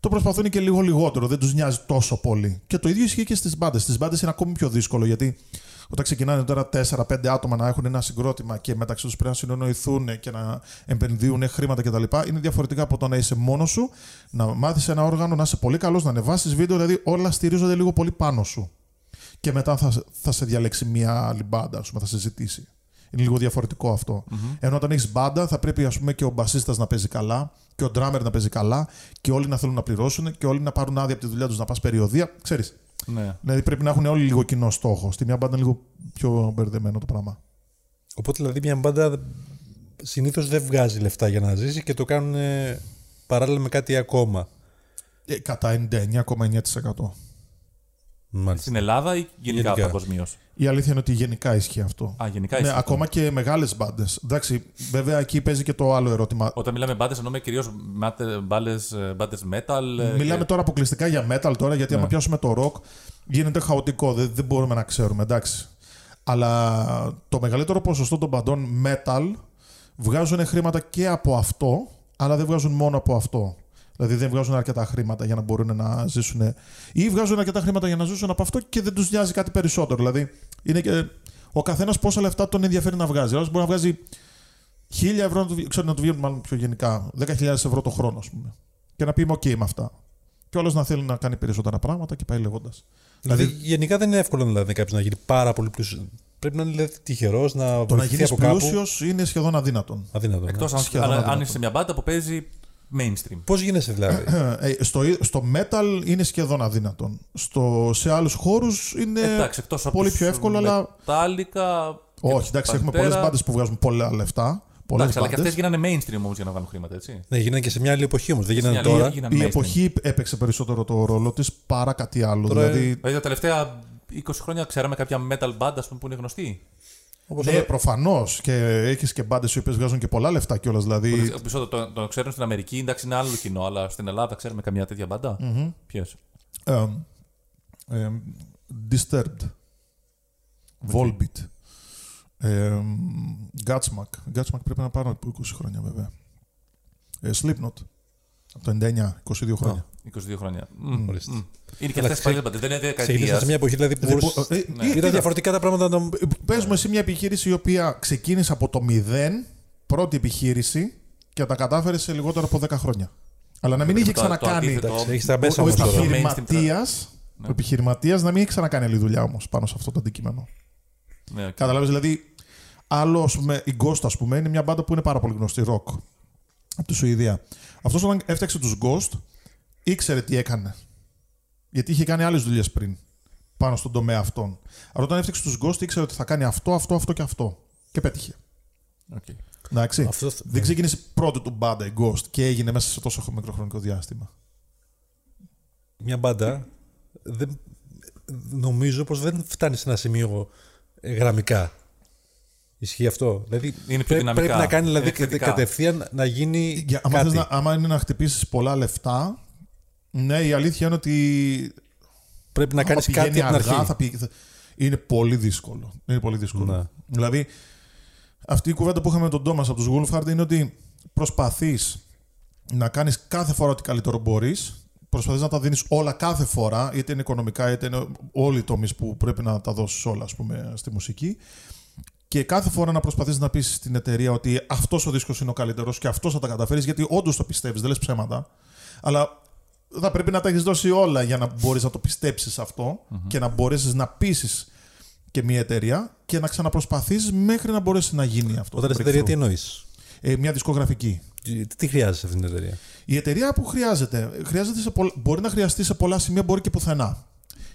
το προσπαθούν και λίγο λιγότερο. Δεν τους νοιάζει τόσο πολύ. Και το ίδιο ισχύει και στις μπάντες. Στις μπάντες είναι ακόμη πιο δύσκολο γιατί όταν ξεκινάνε τώρα 4-5 άτομα να έχουν ένα συγκρότημα και μεταξύ τους πρέπει να συνονοηθούν και να επενδύουν χρήματα κτλ. Είναι διαφορετικά από το να είσαι μόνος σου, να μάθεις ένα όργανο, να είσαι πολύ καλός, να ανεβάσεις βίντεο. Δηλαδή όλα στηρίζονται λίγο πολύ πάνω σου. Και μετά θα, θα σε διαλέξει μια άλλη μπάντα, ας πούμε, θα σε ζητήσει. Είναι λίγο διαφορετικό αυτό. Ενώ όταν έχεις μπάντα, θα πρέπει ας πούμε, και ο μπασίστας να παίζει καλά και ο ντράμερ να παίζει καλά και όλοι να θέλουν να πληρώσουν και όλοι να πάρουν άδεια από τη δουλειά τους να πας περιοδία. Ξέρεις, Ναι. Δηλαδή πρέπει να έχουν όλοι λίγο κοινό στόχο. Στη μια μπάντα είναι λίγο πιο μπερδεμένο το πράγμα. Οπότε δηλαδή μια μπάντα συνήθως δεν βγάζει λεφτά για να ζήσει και το κάνουν ε, παράλληλα με κάτι ακόμα. Ε, κατά 99,9%. Μάλιστα. Στην Ελλάδα ή γενικά, Γενικά. παγκοσμίως; Η αλήθεια είναι ότι γενικά ισχύει αυτό. Α, γενικά Ναι, ισχύει. ακόμα και μεγάλες μπάντες. Εντάξει, βέβαια εκεί παίζει και το άλλο ερώτημα. Όταν μιλάμε μπάντες, εννοούμε κυρίως μπάντες metal. ε, Μιλάμε και- τώρα αποκλειστικά για metal τώρα, γιατί άμα Ναι. πιάσουμε το rock γίνεται χαοτικό. Δεν, δεν μπορούμε να ξέρουμε, εντάξει. Αλλά το μεγαλύτερο ποσοστό των παντών metal βγάζουν χρήματα και από αυτό, αλλά δεν βγάζουν μόνο από αυτό. Δηλαδή δεν βγάζουν αρκετά χρήματα για να μπορούν να ζήσουν. ή βγάζουν αρκετά χρήματα για να ζήσουν από αυτό και δεν τους νοιάζει κάτι περισσότερο. Δηλαδή είναι και ο καθένας πόσα λεφτά τον ενδιαφέρει να βγάζει. Ο άλλος μπορεί να βγάζει 1000 ευρώ, να του, βγει- ξέρω, να του βγαίνουν μάλλον πιο γενικά, 10.000 ευρώ το χρόνο, ας πούμε. Και να πει είμαι OK με αυτά. Και όλο να θέλει να κάνει περισσότερα πράγματα και πάει λέγοντας. Δηλαδή, γενικά δεν είναι εύκολο δηλαδή, κάποιος να γίνει πάρα πολύ πλούσιος. Πρέπει να είναι δηλαδή, τυχερός να Το να βοηθηθεί γίνεις από κάπου. πλούσιος είναι σχεδόν αδύνατον. Αδύνατο. Εκτός Ναι. αν, Σχεδόν αν, αν αδύνατο. είσαι σε μια μπάντα που παίζει mainstream. Πώς γίνεσαι δηλαδή; *clears throat* Ε, στο, στο metal είναι σχεδόν αδύνατον. Στο, σε άλλους χώρους είναι. Εντάξει, εκτός από πολύ τους πιο εύκολο, αλλά- Metallica. Όχι, εντάξει, έχουμε Pantera. πολλές μπάντες που βγάζουν πολλά λεφτά. Πολλές Εντάξει, αλλά και αυτές μπάντε. γίνανε mainstream όμως για να βγάλουν χρήματα, έτσι. ναι, γίνανε και σε μια άλλη εποχή όμως. Δεν γίνανε μια άλλη- τώρα. γίνανε Η mainstream. εποχή έπαιξε περισσότερο το ρόλο της παρά κάτι άλλο. Τώρα- δηλαδή, Δηλαδή τα τελευταία 20 χρόνια ξέραμε κάποια metal band ας πούμε, που είναι γνωστή. Όπως ναι, τώρα- προφανώς. Και έχεις και μπάντες οι οποίες βγάζουν και πολλά λεφτά κιόλας. Δηλαδή, Περισσότερο το, το ξέρουν στην Αμερική, εντάξει είναι άλλο κοινό, αλλά στην Ελλάδα ξέρουμε καμιά τέτοια μπάντα. μμμ. Ποιες; Ε, ε, Disturbed. Volbeat. Ε, Godsmack. Godsmack πρέπει να πάρω από 20 χρόνια βέβαια. Ε, Slipknot. Από το 99, 22 χρόνια. 22 χρόνια. Μμ, Ορίστε. μμ. Είναι και Αλλά αυτές παλιές μπάντες. Δεν είναι Ξεκινήσατε σε δεκαετία. μια εποχή δηλαδή που Δεν μπορούσες- μπο- ε, Ναι. ε, Ήταν κοίτα, διαφορετικά τα πράγματα. να- Πες μου εσύ μια επιχείρηση η οποία ξεκίνησε από το 0, πρώτη επιχείρηση και τα κατάφερε σε λιγότερο από 10 χρόνια. Αλλά να μην είχε Το- το ξανακάνει. αντίθετο- Εντάξει, έχεις τα Ο, μέσα ο όμως τώρα. επιχειρηματίας, Ναι. ο επιχειρηματίας να μην έχει ξανακάνει άλλη δουλειά όμως πάνω σε αυτό το αντικείμενο. Ναι, οκ. Καταλάβεις, δηλαδή, άλλο, ας πούμε, η Ghost, ας πούμε, είναι μια μπάντα που είναι πάρα πολύ γνωστή, rock, από τη Σουηδία. Αυτός όταν έφτιαξε τους Ghost, ήξερε τι έκανε. Γιατί είχε κάνει άλλες δουλειές πριν, πάνω στον τομέα αυτόν. Αλλά όταν έφτιαξε τους Ghost, ήξερε ότι θα κάνει αυτό, αυτό, αυτό και αυτό. Και πέτυχε. Οκ. Εντάξει. Αυτό- Δεν ξεκίνησε πρώτη του μπάντα η Ghost και έγινε μέσα σε τόσο μικρό χρονικό διάστημα. μια μπάντα δεν, νομίζω πως δεν φτάνει σε ένα σημείο ε, γραμμικά. Ισχύει αυτό; Δηλαδή πιο πρέ- δυναμικά. πρέπει να κάνει δηλαδή, Είναι εκθετικά. κατευθείαν να γίνει Για, άμα, κάτι. θες να, άμα είναι να χτυπήσεις πολλά λεφτά, ναι, η αλήθεια είναι ότι Πρέπει να άμα κάνεις πηγαίνει κάτι από την αργά, αρχή. θα πηγ- θα- Είναι πολύ δύσκολο. Είναι πολύ δύσκολο. Ναι. Δηλαδή, αυτή η κουβέντα που είχαμε με τον Τόμας από τους Wolfhard είναι ότι προσπαθείς να κάνεις κάθε φορά ό,τι καλύτερο μπορείς, προσπαθείς να τα δίνεις όλα κάθε φορά, είτε είναι οικονομικά, είτε είναι όλοι οι τομείς που πρέπει να τα δώσεις όλα, ας πούμε, στη μουσική. Και κάθε φορά να προσπαθείς να πεις στην εταιρεία ότι αυτός ο δίσκος είναι ο καλύτερος και αυτός θα τα καταφέρεις, γιατί όντως το πιστεύεις, δεν λες ψέματα. Αλλά θα πρέπει να τα έχεις δώσει όλα για να μπορείς να το πιστέψεις αυτό και να μπορέσεις να πείσεις και μια εταιρεία και να ξαναπροσπαθείς μέχρι να μπορέσει να γίνει αυτό. Όταν το στην εταιρεία τι breakthrough. εννοείς; Ε, μια δισκογραφική. Τι, τι χρειάζεσαι αυτή την εταιρεία; Η εταιρεία που χρειάζεται, χρειάζεται σε πολλα- μπορεί να χρειαστεί σε πολλά σημεία, μπορεί και πουθενά.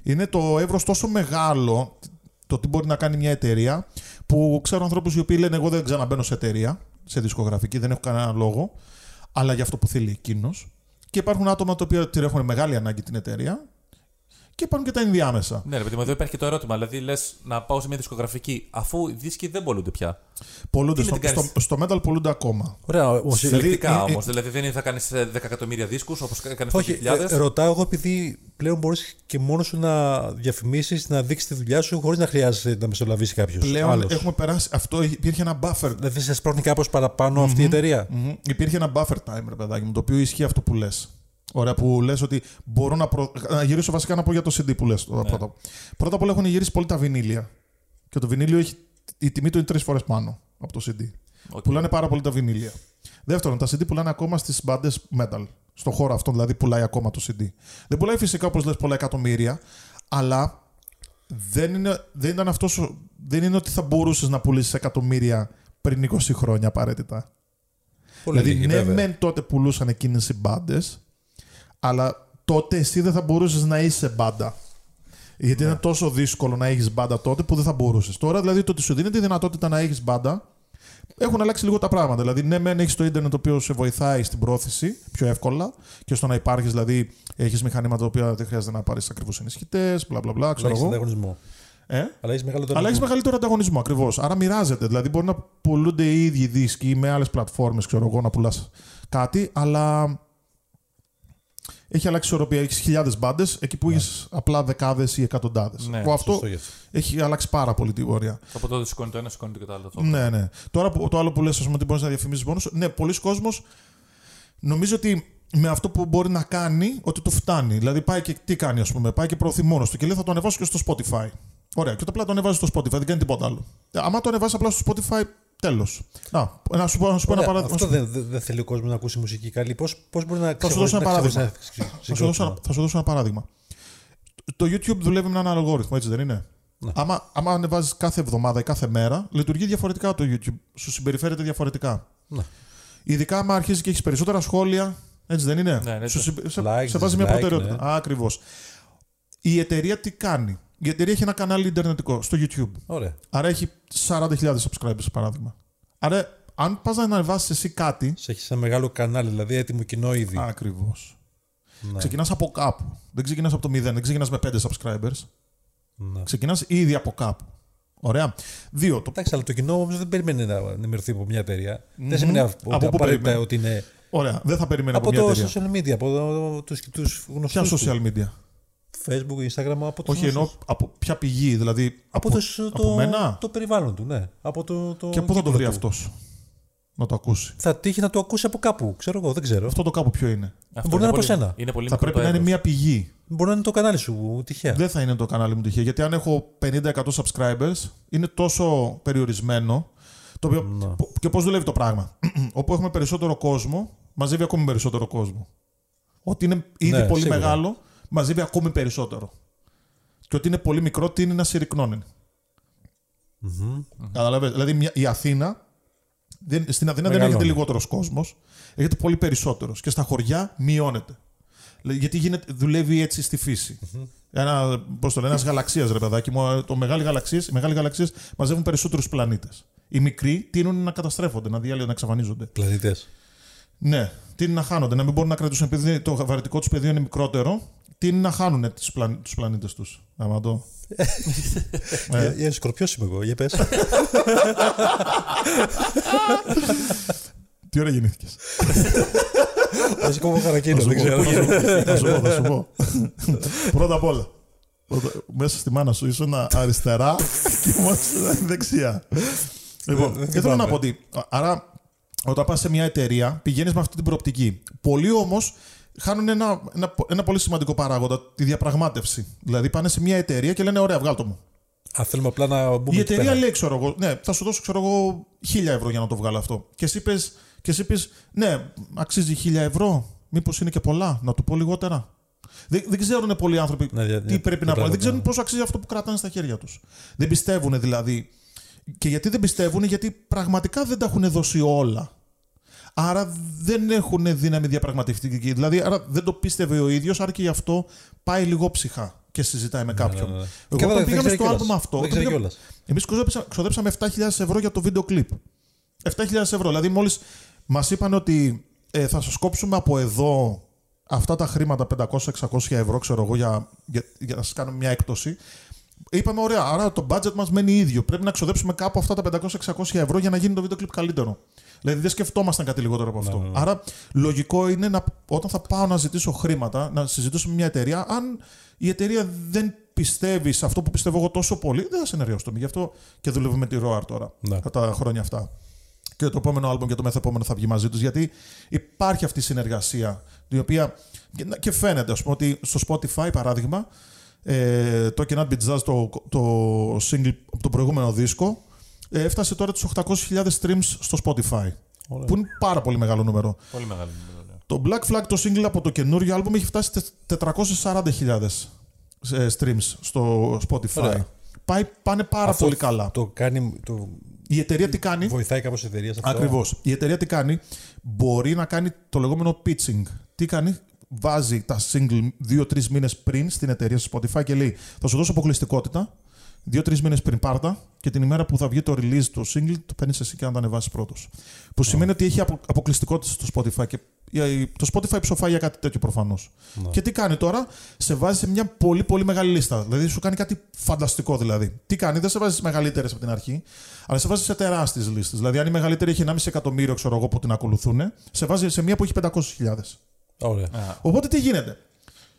Είναι το εύρος τόσο μεγάλο το τι μπορεί να κάνει μια εταιρεία που ξέρω ανθρώπους οι οποίοι λένε: Εγώ δεν ξαναμπαίνω σε εταιρεία, σε δισκογραφική, δεν έχω κανένα λόγο, αλλά για αυτό που θέλει εκείνος. Και υπάρχουν άτομα τα οποία την έχουν μεγάλη ανάγκη την εταιρεία και υπάρχουν και τα ενδιάμεσα. Ναι, ρε παιδί μου, εδώ υπάρχει και το ερώτημα. Δηλαδή, λες να πάω σε μια δισκογραφική, αφού οι δίσκοι δεν πολλούνται πια. Πολλούνται Τι με στο, την κάνεις; στο, στο metal πολλούνται ακόμα. Ωραία, όμως, Δηλαδή, Συλλεκτικά ε, ε, όμως. Δηλαδή, δεν είναι θα κάνεις 10 εκατομμύρια δίσκους όπως έκανε στο Όχι, 2000. ε, ρωτάω εγώ επειδή πλέον μπορείς και μόνος σου να διαφημίσεις, να δείξεις τη δουλειά σου χωρίς να χρειάζεται να μεσολαβήσει κάποιος. Πλέον έχουμε περάσει. Αυτό υπήρχε ένα buffer Δηλαδή σε σπρώχνει κάπως παραπάνω αυτή η εταιρεία. Μμμ. Υπήρχε ένα buffer time, ρε παιδάκι μου, το οποίο ισχύει αυτό που λες. Ωραία, που λες ότι μπορώ να, προ... να γυρίσω βασικά να πω για το CD που λες. Ναι. Πρώτα. πρώτα απ' όλα έχουν γυρίσει πολύ τα βινίλια. Και το βινίλιο έχει. Η τιμή του είναι τρεις φορές πάνω από το CD. Οκ. Πουλάνε πάρα πολύ τα βινίλια. Δεύτερον, τα CD πουλάνε ακόμα στις μπάντες metal. Στον χώρο αυτόν δηλαδή πουλάει ακόμα το CD. Δεν πουλάει φυσικά όπως λες πολλά εκατομμύρια, αλλά δεν είναι, δεν ήταν αυτός, ο- δεν είναι ότι θα μπορούσες να πουλήσεις εκατομμύρια πριν 20 χρόνια απαραίτητα. Πολύ δηλαδή, λίγη, ναι, βέβαια. μεν τότε πουλούσαν εκείνες οι μπάντες, αλλά τότε εσύ δεν θα μπορούσες να είσαι μπάντα. Γιατί είναι τόσο δύσκολο να έχεις μπάντα τότε που δεν θα μπορούσες. Τώρα δηλαδή το ότι σου δίνει τη δυνατότητα να έχεις μπάντα έχουν αλλάξει λίγο τα πράγματα. Δηλαδή, ναι, μεν έχεις το ίντερνετ το οποίο σε βοηθάει στην πρόθεση πιο εύκολα και στο να υπάρχεις, δηλαδή, έχεις μηχανήματα τα οποία δεν χρειάζεται να πάρεις ακριβού ενισχυτές, μπλα μπλα μπλα. Ξέρω Αλλά έχεις εγώ. ανταγωνισμό. Ε; Αλλά έχεις μεγαλύτερο Αλλά έχεις ανταγωνισμό. μεγαλύτερο ανταγωνισμό ακριβώς. Άρα μοιράζεται. Δηλαδή, μπορεί να πουλούνται οι ίδιοι δίσκοι με άλλες πλατφόρμες, ξέρω εγώ, να πουλάς κάτι, αλλά έχει αλλάξει η ισορροπία. Έχεις χιλιάδες μπάντες εκεί που έχει απλά δεκάδες ή εκατοντάδες. Ναι, που αυτό Σωστό γι' αυτό. έχει αλλάξει πάρα πολύ την πορεία. Από τότε σηκώνει το ένα, σηκώνει το άλλο. το Ναι, ναι. Τώρα που, το άλλο που λες, ας πούμε, ότι μπορείς να διαφημίσει μόνο σου. Ναι, πολλοί κόσμος νομίζω ότι με αυτό που μπορεί να κάνει, ότι του φτάνει. Δηλαδή πάει και τι κάνει, ας πούμε, πάει και προωθεί μόνος του και λέει θα το ανεβάσω και στο Spotify. Ωραία, και το απλά το ανεβάζεις στο Spotify, δεν κάνει τίποτα άλλο. Ε, άμα το ανεβάσεις απλά στο Spotify, τέλος. Να, να σου πω, να σου πω ένα Ωραία, παράδειγμα. Αυτό δεν, δεν, δεν θέλει ο κόσμος να ακούσει μουσική καλή. Πώ πώς μπορεί να Θα σου δώσω ένα ξεχωρίσει- να παράδειγμα. ξεχωρίσει Θα σου, δώσω, ένα- συγκρότημα. θα σου δώσω ένα παράδειγμα. Το YouTube δουλεύει με έναν αλγόριθμο, έτσι δεν είναι; Ναι. Άμα, άμα ανεβάζεις κάθε εβδομάδα ή κάθε μέρα, λειτουργεί διαφορετικά το YouTube. Σου συμπεριφέρεται διαφορετικά. Ναι. Ειδικά άμα αρχίζεις και έχεις περισσότερα σχόλια, έτσι δεν είναι; Ναι, ναι, Σου συμπε- σε, Likes, σε βάζει μια dislike, προτεραιότητα. ναι. Ακριβώς. Η εταιρεία τι κάνει; Η εταιρεία έχει ένα κανάλι Ιντερνετικό στο YouTube. Ωραία. Άρα έχει 40.000 subscribers, παράδειγμα. Άρα, αν πας να ανεβάσεις εσύ κάτι. Σε έχει ένα μεγάλο κανάλι, δηλαδή έτοιμο κοινό ήδη. Ακριβώς. Ναι. Ξεκινάς από κάπου. Δεν ξεκινάς από το 0, δεν ξεκινάς με 5 subscribers. Ναι. Ξεκινάς ήδη από κάπου. Ωραία. Δύο. Το... Εντάξει, αλλά το κοινό όμως δεν περιμένει να ενημερωθεί από μια εταιρεία. Δεν σημαίνει ότι Από πού απαραίτητα περιμένει; ότι είναι. Ωραία. Δεν θα περιμένει από, Από μια το εταιρεία. social media, από του τους Ποια γνωστούς του. social media; Facebook, Instagram, από τους Όχι, εννοώ γνωστούς. από ποια πηγή. Δηλαδή. Από, τους- από το, μένα; το περιβάλλον του, ναι. Από το, το Και πού θα το κύκλο βρει του. αυτός να το ακούσει; Θα τύχει να το ακούσει από κάπου, ξέρω εγώ, δεν ξέρω. Αυτό το κάπου ποιο είναι; Αυτό Μπορεί να είναι πολύ- από σένα. Είναι πολύ Θα μικρό πρέπει το να είναι εύρος. μια πηγή. Μπορεί να είναι το κανάλι σου τυχαία. Δεν θα είναι το κανάλι μου τυχαία. Γιατί αν έχω 50-100 subscribers, είναι τόσο περιορισμένο. Το οποίο... Ναι. Και πώς δουλεύει το πράγμα. *clears throat* Όπου έχουμε περισσότερο κόσμο, μαζεύει ακόμη περισσότερο κόσμο. Ότι είναι ήδη Ναι, πολύ σίγουρα. μεγάλο, μαζεύει ακόμη περισσότερο. Και ότι είναι πολύ μικρό, τι είναι να συρρυκνώνει. Καταλαβαίνετε. Δηλαδή μια- η Αθήνα. Δεν, στην Αθήνα δεν Μεγαλώνει. έχετε λιγότερος κόσμος, έχετε πολύ περισσότερος. Και στα χωριά μειώνεται. Δηλαδή, Γιατί γίνεται, δουλεύει έτσι στη φυση Ένα, πώς το λένε, ένας γαλαξίας ρε παιδάκι μου. Το μεγάλη γαλαξίες, οι μεγάλοι γαλαξίες μαζεύουν περισσότερους πλανήτες. Οι μικροί τείνουν να καταστρέφονται, να διάλυονται, να εξαφανίζονται. Πλανήτες. Ναι, τείνουν να χάνονται, να μην μπορούν να κρατήσουν επειδή το βαρυτικό τους πεδίο είναι μικρότερο. Τείνουν να χάνουν τους, πλαν, τους πλανήτες τους. Άμα το... Για, *laughs* για σκορπιός είμαι εγώ, για πες. Τι ώρα γεννήθηκες; Θα σε κόβω καρακίνο, δεν ξέρω. Θα σου πω, θα σου πω. Πρώτα απ' όλα. πρώτα- Μέσα στη μάνα σου ήσουν αριστερά και μόνος δεξιά. Λοιπόν, δεν και θέλω θυμάμαι. να πω ότι. Άρα, όταν πας σε μια εταιρεία, πηγαίνεις με αυτή την προοπτική. Πολλοί όμως χάνουν ένα, ένα, ένα πολύ σημαντικό παράγοντα, τη διαπραγμάτευση. Δηλαδή πάνε σε μια εταιρεία και λένε: Ωραία, βγάλ το μου. Αν θέλουμε απλά να μπούμε Η εκεί εταιρεία πέρα. λέει, ξέρω εγώ, ναι, θα σου δώσω, ξέρω εγώ, χίλια ευρώ για να το βγάλω αυτό. Και εσύ πες, και εσύ πες ναι, αξίζει χίλια ευρώ. Μήπως είναι και πολλά, να του πω λιγότερα. Δεν, δεν ξέρουν πολλοί άνθρωποι Ναι, δια- τι ναι, πρέπει να ναι, πούνε. Δεν ναι. ξέρουν πόσο αξίζει αυτό που κρατάνε στα χέρια τους. Δεν πιστεύουν δηλαδή. Και γιατί δεν πιστεύουν, γιατί πραγματικά δεν τα έχουν δώσει όλα. Άρα δεν έχουν δύναμη διαπραγματευτική. Δηλαδή, άρα δεν το πίστευε ο ίδιος, άρα και γι' αυτό πάει λίγο ψυχά και συζητάει με κάποιον. ναι, ναι. Εγώ Και όταν δεν πήγαμε ξέρει στο κιόλας. άλμπουμ αυτό. Δεν όταν ξέρει πήγαμε- κιόλας. Εμείς ξοδέψαμε, ξοδέψαμε 7.000 ευρώ για το βίντεο κλιπ. 7.000 ευρώ. Δηλαδή, μόλις μας είπαν ότι ε, θα σας κόψουμε από εδώ αυτά τα χρήματα, 500-600 ευρώ, ξέρω εγώ, για, για, για να σας κάνουμε μια έκπτωση. Είπαμε, ωραία, άρα το budget μας μένει ίδιο. Πρέπει να ξοδέψουμε κάπου αυτά τα 500-600 ευρώ για να γίνει το βίντεο κλιπ καλύτερο. Δηλαδή δεν σκεφτόμασταν κάτι λιγότερο από αυτό. Άρα λογικό είναι να, όταν θα πάω να ζητήσω χρήματα, να συζητήσω με μια εταιρεία, αν η εταιρεία δεν πιστεύει σε αυτό που πιστεύω εγώ τόσο πολύ, δεν θα συνεργαστούμε. Γι' αυτό και δουλεύουμε με τη ROAR τώρα, Ναι. κατά τα χρόνια αυτά. Και το επόμενο άλμπομ και το μεθεπόμενο θα βγει μαζί τους, γιατί υπάρχει αυτή η συνεργασία, η οποία και- και φαίνεται, ας πούμε, ότι στο Spotify, παράδειγμα, ε, το Cannot Be Jazz, το, το single από τον προηγούμενο δίσκο, ε, έφτασε τώρα τους 800.000 streams στο Spotify. Ωραία. Που είναι πάρα πολύ μεγάλο νούμερο. Πολύ μεγάλο νούμερο. ναι. Το Black Flag, το single από το καινούριο άλμπουμ, έχει φτάσει τε- 440.000 ε, streams στο Spotify. Ωραία. Πάει, πάνε πάρα Αυτό πολύ καλά. Το κάνει. Το Η εταιρεία τι κάνει; βοηθάει κάπως η εταιρεία σε αυτό; Ακριβώς. Η εταιρεία τι κάνει; Μπορεί να κάνει το λεγόμενο pitching. Τι κάνει; βάζει τα single δύο-τρεις μήνες πριν στην εταιρεία στο Spotify και λέει: Θα σου δώσω αποκλειστικότητα. Δύο-τρεις μήνες πριν πάρτα και την ημέρα που θα βγει το release το single, το παίρνεις εσύ και να το ανεβάσεις πρώτος. Που σημαίνει ότι έχει απο- αποκλειστικότητα στο Spotify. Και η- το Spotify ψοφάει για κάτι τέτοιο προφανώς. Και τι κάνει τώρα, σε βάζει σε μια πολύ πολύ μεγάλη λίστα. Δηλαδή σου κάνει κάτι φανταστικό δηλαδή. Τι κάνει, δεν σε βάζει μεγαλύτερες από την αρχή, αλλά σε βάζει σε τεράστιες λίστες. Δηλαδή, αν η μεγαλύτερη έχει 1,5 εκατομμύριο, ξέρω εγώ, που την ακολουθούν, σε βάζει σε μια που έχει 500.000. Ωραία. Α, Οπότε τι γίνεται;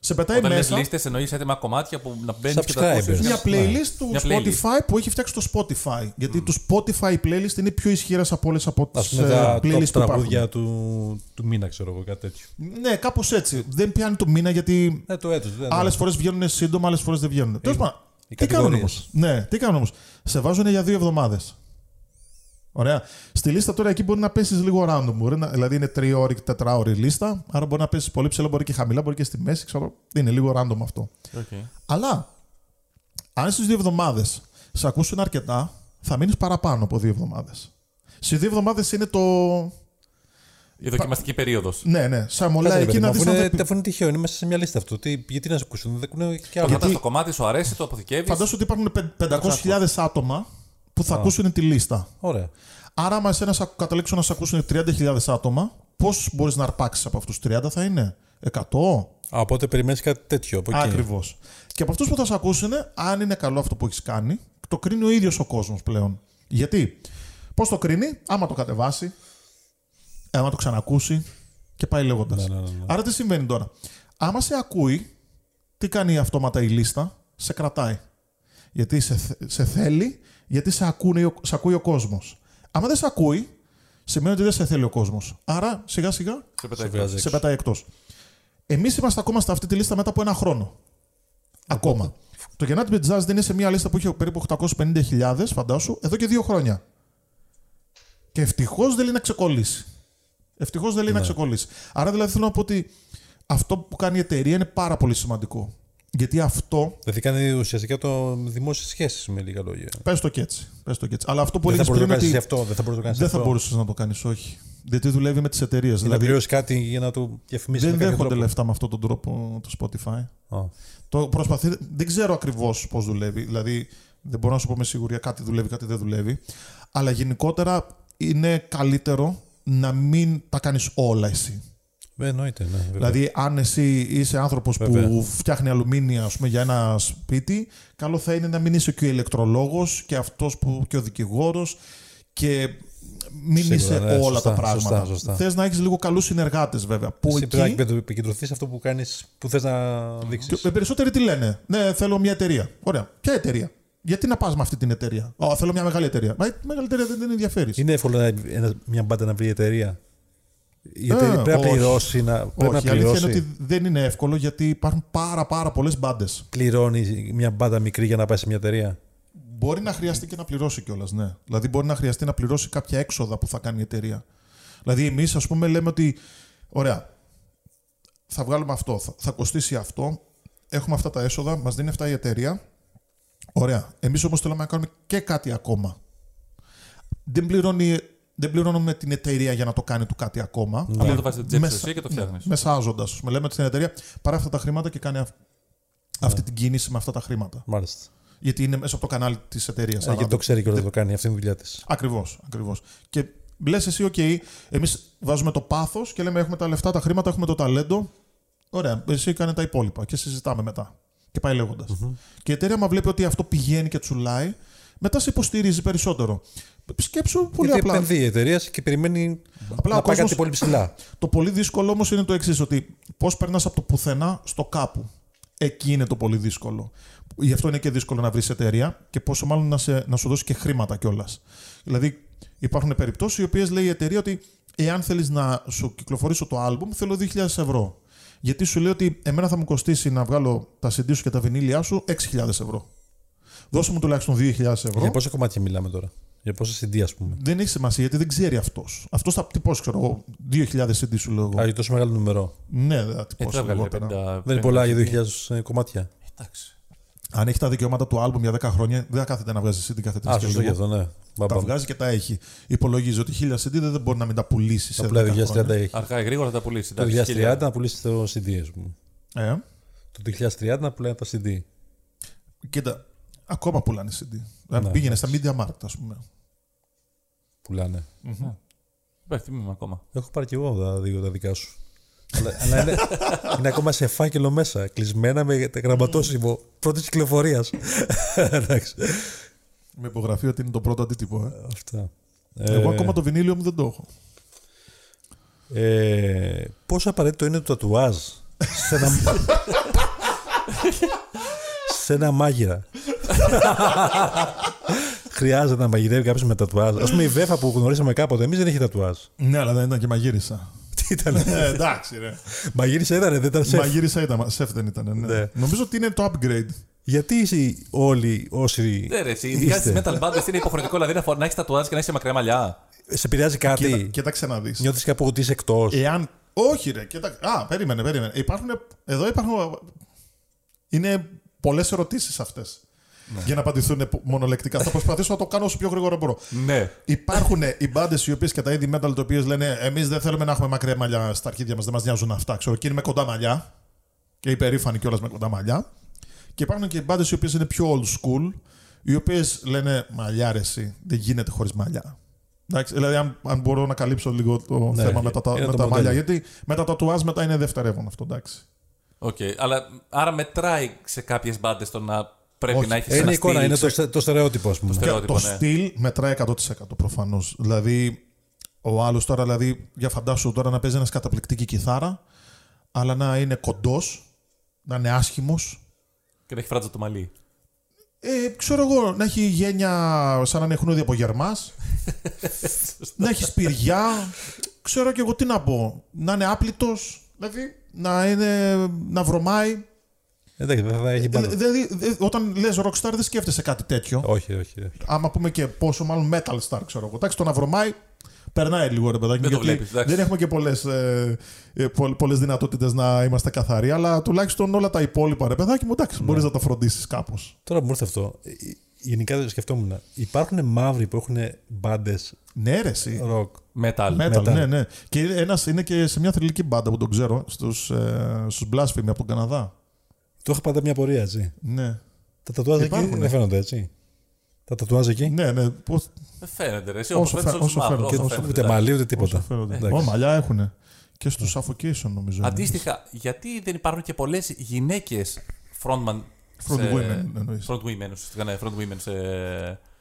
Σε πετάει Όταν λες μέσα λίστες εννοείς έτοιμα κομμάτια που να μπαίνεις και τα Subscribers. ακούσεις. μια Ναι. playlist του Μια playlist. Spotify που έχει φτιάξει το Spotify. Γιατί το Spotify playlist είναι πιο ισχυρές από όλες από Α τις πούμε τα top playlists που υπάρχουν. τραγούδια του, του μήνα, ξέρω εγώ, κάτι τέτοιο. Ναι, κάπως έτσι. Δεν πιάνει το μήνα γιατί Ναι, το έτος. δεν- άλλες φορές βγαίνουν σύντομα, άλλες φορές δεν βγαίνουν. Τέλος πάντων. οι Τι κάνουν όμως; κατηγορίες. Ναι, τι κάνουν όμως; Σε βάζουν για δύο εβδομάδες. Ωραία. Στη λίστα τώρα εκεί μπορεί να πέσεις λίγο random. Μπορεί να, δηλαδή είναι τριώρη και τετράωρη λίστα. Άρα μπορεί να πέσεις πολύ ψηλά, μπορεί και χαμηλά, μπορεί και στη μέση. Ξέρω, είναι λίγο random αυτό. Οκ. Αλλά αν στις δύο εβδομάδες σε ακούσουν αρκετά, θα μείνεις παραπάνω από δύο εβδομάδες. Σε δύο εβδομάδες είναι το. Η δοκιμαστική περίοδος. Ναι, ναι. Σαν μολά Κάτσε, ρε εκεί παιδί μου, να αφού δεις. είναι, Αν θα... αφού είναι τυχαίο, είναι μέσα σε μια λίστα αυτό. Τι, γιατί να σε ακούσουν, δεν ακούνε και Το άλλοι. κρατάς το κομμάτι, σου αρέσει, το αποθηκεύεις. Φαντάσου ότι υπάρχουν πε- 500.000 άτομα που θα ακούσουν τη λίστα. Ωραία. Άρα, άμα εσένα σε ακου- καταλήξουν να σε ακούσουν 30.000 άτομα, πώς μπορείς να αρπάξεις από αυτούς 30 θα είναι; 100. Α, οπότε περιμένεις κάτι τέτοιο από εκεί. Ακριβώς. Και από αυτούς που θα σε ακούσουν, αν είναι καλό αυτό που έχεις κάνει, το κρίνει ο ίδιος ο κόσμος πλέον. Γιατί, πώς το κρίνει, άμα το κατεβάσει, άμα το ξανακούσει και πάει λέγοντας. Ναι, ναι, ναι, ναι. Άρα τι συμβαίνει τώρα; Άμα σε ακούει, τι κάνει αυτόματα η λίστα, σε κρατάει. Γιατί σε, θε- σε θέλει, γιατί σε, ακούνε, ο- σε ακούει ο κόσμος. Άμα δεν σε ακούει, σημαίνει ότι δεν σε θέλει ο κόσμος. Άρα σιγά σιγά Σε πετάει Σε βγάζει εκτός. σε πετάει εκτός. Εμείς είμαστε ακόμα σε αυτή τη λίστα μετά από ένα χρόνο. Ακόμα. Το Γεννάτι με Jazz δεν είναι σε μια λίστα που είχε περίπου 850.000, φαντάσου, εδώ και δύο χρόνια. Και ευτυχώς δεν λέει να ξεκολλήσει. Ευτυχώς δεν λέει να ξεκολλήσει. Άρα δηλαδή θέλω να πω ότι αυτό που κάνει η εταιρεία είναι πάρα πολύ σημαντικό. Γιατί αυτό. Δηλαδή κάνει ουσιαστικά το δημόσιες σχέσεις με λίγα λόγια. Πες το και έτσι. Πες το και έτσι. Αλλά αυτό που Δεν θα έλεγες μπορούσε να πριν κάνεις ότι αυτό. Δεν θα μπορούσε να κάνεις δεν θα αυτό. μπορούσες να το κάνεις, όχι. Γιατί δουλεύει με τις εταιρείες. Ή να Δηλαδή πληρώσει κάτι για να το διαφημίσεις δεν με κάποιο δέχονται τρόπο. λεφτά με αυτόν τον τρόπο το Spotify. Α. Το προσπαθεί, δεν ξέρω ακριβώς πώς δουλεύει. Δηλαδή, δεν μπορώ να σου πω με σιγουριά κάτι δουλεύει, κάτι δεν δουλεύει. Αλλά γενικότερα είναι καλύτερο να μην τα κάνεις όλα εσύ. Ε, εννοείται, ναι. βέβαια. Δηλαδή, αν εσύ είσαι άνθρωπος που Βέβαια. φτιάχνει αλουμίνια ας πούμε, για ένα σπίτι, καλό θα είναι να μην είσαι και ο ηλεκτρολόγος και αυτός που και ο δικηγόρος και μην Σίγουρα, είσαι ναι, όλα σωστά, τα πράγματα. σωστά, σωστά. Θες να έχεις λίγο καλούς συνεργάτες, βέβαια. Που Εσύ εκεί, πρέπει να επικεντρωθείς σε αυτό που κάνεις, που θες να δείξεις. Και οι περισσότεροι τι λένε; Ναι, θέλω μια εταιρεία. Ωραία. Ποια εταιρεία; Γιατί να πας με αυτή την εταιρεία; Ω, θέλω μια μεγάλη εταιρεία. Μα η μεγάλη εταιρεία δεν την ενδιαφέρεις. Είναι εύκολο να, ένα- μια μπάντα να βρει εταιρεία. Η Ε, εταιρεία πρέπει όχι. να πληρώσει. Να, πρέπει Όχι, η να αλήθεια πληρώσει. είναι ότι δεν είναι εύκολο γιατί υπάρχουν πάρα, πάρα πολλές μπάντες. Πληρώνει μια μπάντα μικρή για να πάει σε μια εταιρεία. Μπορεί να χρειαστεί και να πληρώσει κιόλας, ναι. Δηλαδή, μπορεί να χρειαστεί να πληρώσει κάποια έξοδα που θα κάνει η εταιρεία. Δηλαδή, εμείς, ας πούμε, λέμε ότι. Ωραία. Θα βγάλουμε αυτό. Θα, θα κοστίσει αυτό. Έχουμε αυτά τα έσοδα. Μας δίνει αυτά η εταιρεία. Ωραία. Εμείς όμως θέλουμε να κάνουμε και κάτι ακόμα. Δεν, πληρώνει, δεν πληρώνουμε την εταιρεία για να το κάνει του κάτι ακόμα. Απλά το βάζεις στην τσέπη σου Μεσα- εσύ και το φτιάχνεις. Μεσάζοντας. Λέμε στην εταιρεία πάρε αυτά τα χρήματα και κάνει αυ- αυτή την κίνηση με αυτά τα χρήματα. Μάλιστα. Γιατί είναι μέσα από το κανάλι της εταιρείας. Ε, γιατί το ξέρει και όταν το κάνει. Αυτή είναι η δουλειά της. Ακριβώς. Ακριβώς. Και λες εσύ, OK, εμείς βάζουμε το πάθος και λέμε: Έχουμε τα λεφτά, τα χρήματα, έχουμε το ταλέντο. Ωραία, εσύ κάνε τα υπόλοιπα και συζητάμε μετά. Και πάει λέγοντας. Και η εταιρεία, μας βλέπει ότι αυτό πηγαίνει και τσουλάει, μετά σε υποστηρίζει περισσότερο. Σκέψου πολύ Γιατί απλά. επενδύει η εταιρεία και περιμένει Απλά να ο πάει κόσμος- κάτι πολύ ψηλά. Το πολύ δύσκολο όμως είναι το εξής: Ότι πώς περνάς από το πουθενά στο κάπου. Εκεί είναι το πολύ δύσκολο. Γι' αυτό είναι και δύσκολο να βρεις εταιρεία και πόσο μάλλον να, σε, να σου δώσει και χρήματα κιόλας. Δηλαδή, υπάρχουν περιπτώσεις οι οποίες λέει η εταιρεία ότι εάν θέλεις να σου κυκλοφορήσω το album, θέλω 2.000 ευρώ. Γιατί σου λέει ότι εμένα θα μου κοστίσει να βγάλω τα CD σου και τα βινίλια σου 6.000 ευρώ. Δώσε μου τουλάχιστον 2.000 ευρώ. Για πόσα κομμάτια μιλάμε τώρα; Για πόσα CD, ας πούμε. Δεν έχει σημασία γιατί δεν ξέρει αυτός. Αυτός θα τυπώσει, ξέρω εγώ, 2.000 CD σου λέω εγώ. Α, για τόσο μεγάλο νούμερο. Ναι, δεν θα Έτσι τυπώσει θα βγάλει λιγότερα. 50. Δεν είναι πολλά για 2.000 κομμάτια. Εντάξει. Αν έχει τα δικαιώματα του album για 10 χρόνια, δεν θα κάθεται να βγάζει CD κάθε τρεις Α, και σωστό γι' λίγο. αυτό, ναι. Μπαμ, Τα μπαμ. βγάζει και τα έχει. Υπολογίζει ότι 1000 CD δεν μπορεί να μην τα πουλήσεις σε Απλά 10 το 2030 χρόνια. έχει. Αργά ή γρήγορα θα τα πουλήσεις. Το εντάξει, 2030 να πουλήσεις το CD, ας πούμε. Ε, Το 2030 να πουλάει τα CD. κοίτα, ακόμα πουλάνε CD. Δηλαδή Ναι, πήγαινε στα Media Markt, ας πούμε. Πουλάνε. Υπάρχει τιμήμα ακόμα. Έχω πάρει και εγώ τα δύο τα δικά σου. αλλά αλλά είναι, είναι ακόμα σε φάκελο μέσα, κλεισμένα με γραμματόσημο πρώτης κυκλοφορίας. Εντάξει. Με υπογραφή ότι είναι το πρώτο αντίτυπο. Ε. Αυτά. Εγώ Ε, ακόμα το βινίλιο μου δεν το έχω. Ε, πόσο απαραίτητο είναι το τατουάζ σε ένα, *laughs* σε ένα μάγειρα; Χρειάζεται να μαγειρεύει κάποιος με τατουάζ. Α πούμε η Βέφα που γνωρίσαμε κάποτε, εμείς δεν είχε τατουάζ. Ναι, αλλά δεν ήταν και μαγείρισα. Τι ήταν; ε, εντάξει, ρε. Μαγείρισα ήταν, δεν ήταν σεφ. Μαγείρισα ήταν, σεφ δεν ήταν. Ναι. Ναι. Νομίζω ότι είναι το upgrade. Γιατί εσύ όλοι όσοι. Ναι, ρε, εσύ, ειδικά είστε, στις metal bands είναι υποχρεωτικό δηλαδή να φο- να έχεις τατουάζ και να έχει μακριά μαλλιά. Σε επηρεάζει Κοίτα, κάτι. κοίταξε να δεις. Νιώθεις κάπου ότι είσαι εκτός. Εάν. Όχι, ρε. Κοίτα... Α, περίμενε, περίμενε. Υπάρχουν. Εδώ υπάρχουν. Είναι πολλές ερωτήσεις αυτές. Ναι. Για να απαντηθούν μονολεκτικά. Θα προσπαθήσω να το κάνω όσο πιο γρήγορα μπορώ. Ναι. Υπάρχουν οι μπάντες οι οποίες και τα είδη metal οι οποίες λένε Εμείς δεν θέλουμε να έχουμε μακριά μαλλιά στα αρχίδια μας, δεν μας νοιάζουν αυτά. Ξέρω, και είναι με κοντά μαλλιά. Και υπερήφανοι κιόλας με κοντά μαλλιά. Και υπάρχουν και μπάντες οι οποίες είναι πιο old school, οι οποίες λένε Μαλλιά, ρε, εσύ, δεν γίνεται χωρίς μαλλιά. Εντάξει, δηλαδή, αν, αν μπορώ να καλύψω λίγο το Ναι, θέμα με τα, είναι με το τα μοντέλο. μαλλιά, γιατί με τα τατουάζ μετά είναι δευτερεύον αυτό, εντάξει. Οκ. Αλλά άρα μετράει σε κάποιες μπάντες το να πρέπει Όχι. να έχεις Ε, είναι εικόνα, είναι το, στε- το στερεότυπος, α πούμε. στε- Και Στερεότυπο, το ναι. στυλ μετράει 100% προφανώς. Δηλαδή, ο άλλος τώρα, δηλαδή, για φαντάσου τώρα να παίζει ένας καταπληκτική κιθάρα, αλλά να είναι κοντός, να είναι άσχημος. Και να έχει φράτζα το μαλλί. Ε, ξέρω εγώ, να έχει γένια σαν να είναι χνούδι από γερμάς. *laughs* να έχει σπηριά. Ξέρω και εγώ τι να πω. Να είναι άπλητος. Δηλαδή, να, είναι, να βρωμάει. Εντάξει, δεν θα έχει Ε, πάνω. Δηλαδή, δε- όταν λες rockstar δεν σκέφτεσαι κάτι τέτοιο. Όχι, όχι. όχι. άμα πούμε και πόσο μάλλον metal star, ξέρω εγώ. Εντάξει, το να βρωμάει, περνάει λίγο ρε παιδάκι. Δεν το γιατί βλέπεις, εντάξει. δεν έχουμε και πολλές ε, ε, πολλές δυνατότητες να είμαστε καθαροί, αλλά τουλάχιστον όλα τα υπόλοιπα ρε παιδάκι μου, εντάξει, Ναι. μπορείς να τα φροντίσεις κάπως. Τώρα μου ήρθε αυτό. Ε, Γενικά δεν σκεφτόμουν. Υπάρχουν μαύροι που έχουν μπάντες Ναι, ρε, εσύ. ροκ. Metal. Metal, Metal. ναι, ναι. Και ένας είναι και σε μια θρηλυκή μπάντα που τον ξέρω, στους ε, στους Blasphemy από τον Καναδά. Το είχα πάντα μια πορεία, έτσι. Ναι. Τα τατουάζ εκεί Υπάρχουνε. δεν φαίνονται, έτσι. Τα τατουάζ εκεί. Ναι, ναι. Πώς, Δεν φαίνεται, ρε. Εσύ Όσο όπως φαίνεται φαι- στους όσο μαύρους, φαίνεται. όσο Όσο φαίνεται, Ούτε εντάξει. μαλλί ούτε όσο τίποτα. φαίνονται. Εντάξει. Ω, μαλλιά έχουν. Και στους Suffocation νομίζω. είναι. Αντίστοιχα, γιατί δεν υπάρχουν και πολλές γυναίκες frontman. Front σε- women, εννοείς. Front women, ουσιαστικά, ναι, front women σε,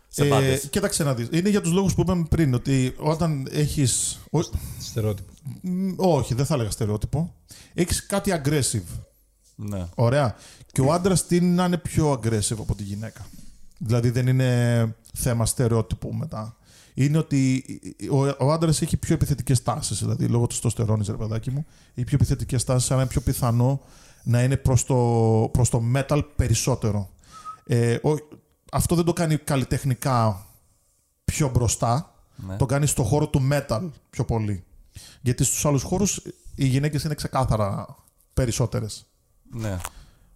σε Ε, μπάντες. κοίταξε να δεις. Είναι για τους λόγους που είπαμε πριν, ότι όταν έχεις... ο- Στερεότυπο. Μ, Όχι, δεν θα έλεγα στερεότυπο. Έχεις κάτι aggressive. Ναι. Ωραία. Και ο άντρας τίνει να είναι πιο aggressive από τη γυναίκα; Δηλαδή δεν είναι θέμα στερεότυπου μετά. Είναι ότι ο, ο άντρας έχει πιο επιθετικές τάσεις. Δηλαδή λόγω του στοστερόνη, ρε παιδάκι μου, έχει πιο επιθετικές τάσεις, άρα είναι πιο πιθανό να είναι προς το, προς το metal περισσότερο. Ε, ο- αυτό δεν το κάνει καλλιτεχνικά πιο μπροστά. Ναι. Το κάνει στο χώρο του metal πιο πολύ. Γιατί στους άλλους χώρους οι γυναίκες είναι ξεκάθαρα περισσότερες. Ναι.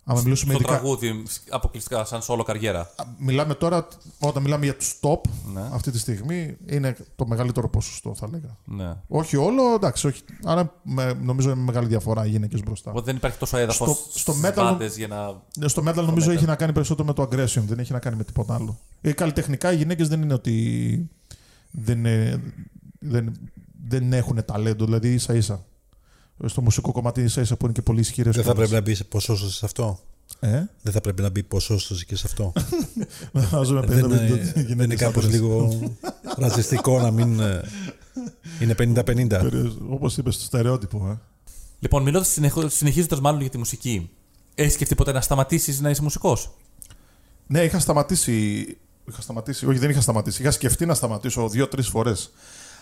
Άμα μιλήσουμε Στο ειδικά. τραγούδι, αποκλειστικά σαν solo καριέρα. Μιλάμε τώρα, όταν μιλάμε για τους top, Ναι. αυτή τη στιγμή είναι το μεγαλύτερο ποσοστό, θα λέγα. Ναι. Όχι όλο, εντάξει, όχι. Άρα με, νομίζω είναι μεγάλη διαφορά οι γυναίκες μπροστά. Οπότε δεν υπάρχει τόσο έδαφος Στο- στο metal- μπάντες για να. Ναι, Στο metal νομίζω metal. έχει να κάνει περισσότερο με το aggression, δεν έχει να κάνει με τίποτα άλλο. Ε, καλλιτεχνικά οι γυναίκες δεν είναι ότι δεν, είναι- δεν, δεν έχουν ταλέντο, δηλαδή ίσα ίσα. Στο μουσικό κομμάτι ίσα ίσα που είναι και πολύ ισχυρές. Δεν θα πρέπει να μπει σε ποσόστοση σε αυτό. Ε; Δεν θα πρέπει να μπει ποσόστοση και σε αυτό. *laughs* Να ζούμε δεν, 50 είναι, γυναίκες δεν είναι κάπως άντρες. λίγο ρατσιστικό να μην ε, είναι 50-50. Όπως είπες, το στερεότυπο. Ε. Λοιπόν, μιλώντας συνεχίζοντας μάλλον για τη μουσική, έχεις σκεφτεί ποτέ να σταματήσεις να είσαι μουσικός; Ναι, είχα σταματήσει. Είχα σταματήσει. Όχι, δεν είχα σταματήσει. Είχα σκεφτεί να σταματήσω δύο-τρεις φορές.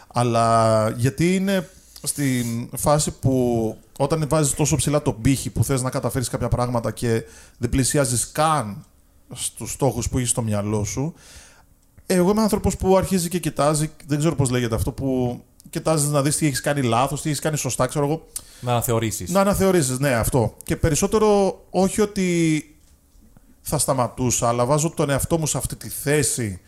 Αλλά γιατί είναι στην φάση που όταν βάζεις τόσο ψηλά τον πύχη που θες να καταφέρεις κάποια πράγματα και δεν πλησιάζεις καν στους στόχους που έχεις στο μυαλό σου. Εγώ είμαι άνθρωπος που αρχίζει και κοιτάζει, δεν ξέρω πώς λέγεται αυτό, που κοιτάζεις να δεις τι έχεις κάνει λάθος, τι έχεις κάνει σωστά, ξέρω εγώ. Να αναθεωρήσεις. Να αναθεωρήσεις, ναι, αυτό. Και περισσότερο όχι ότι θα σταματούσα, αλλά βάζω τον εαυτό μου σε αυτή τη θέση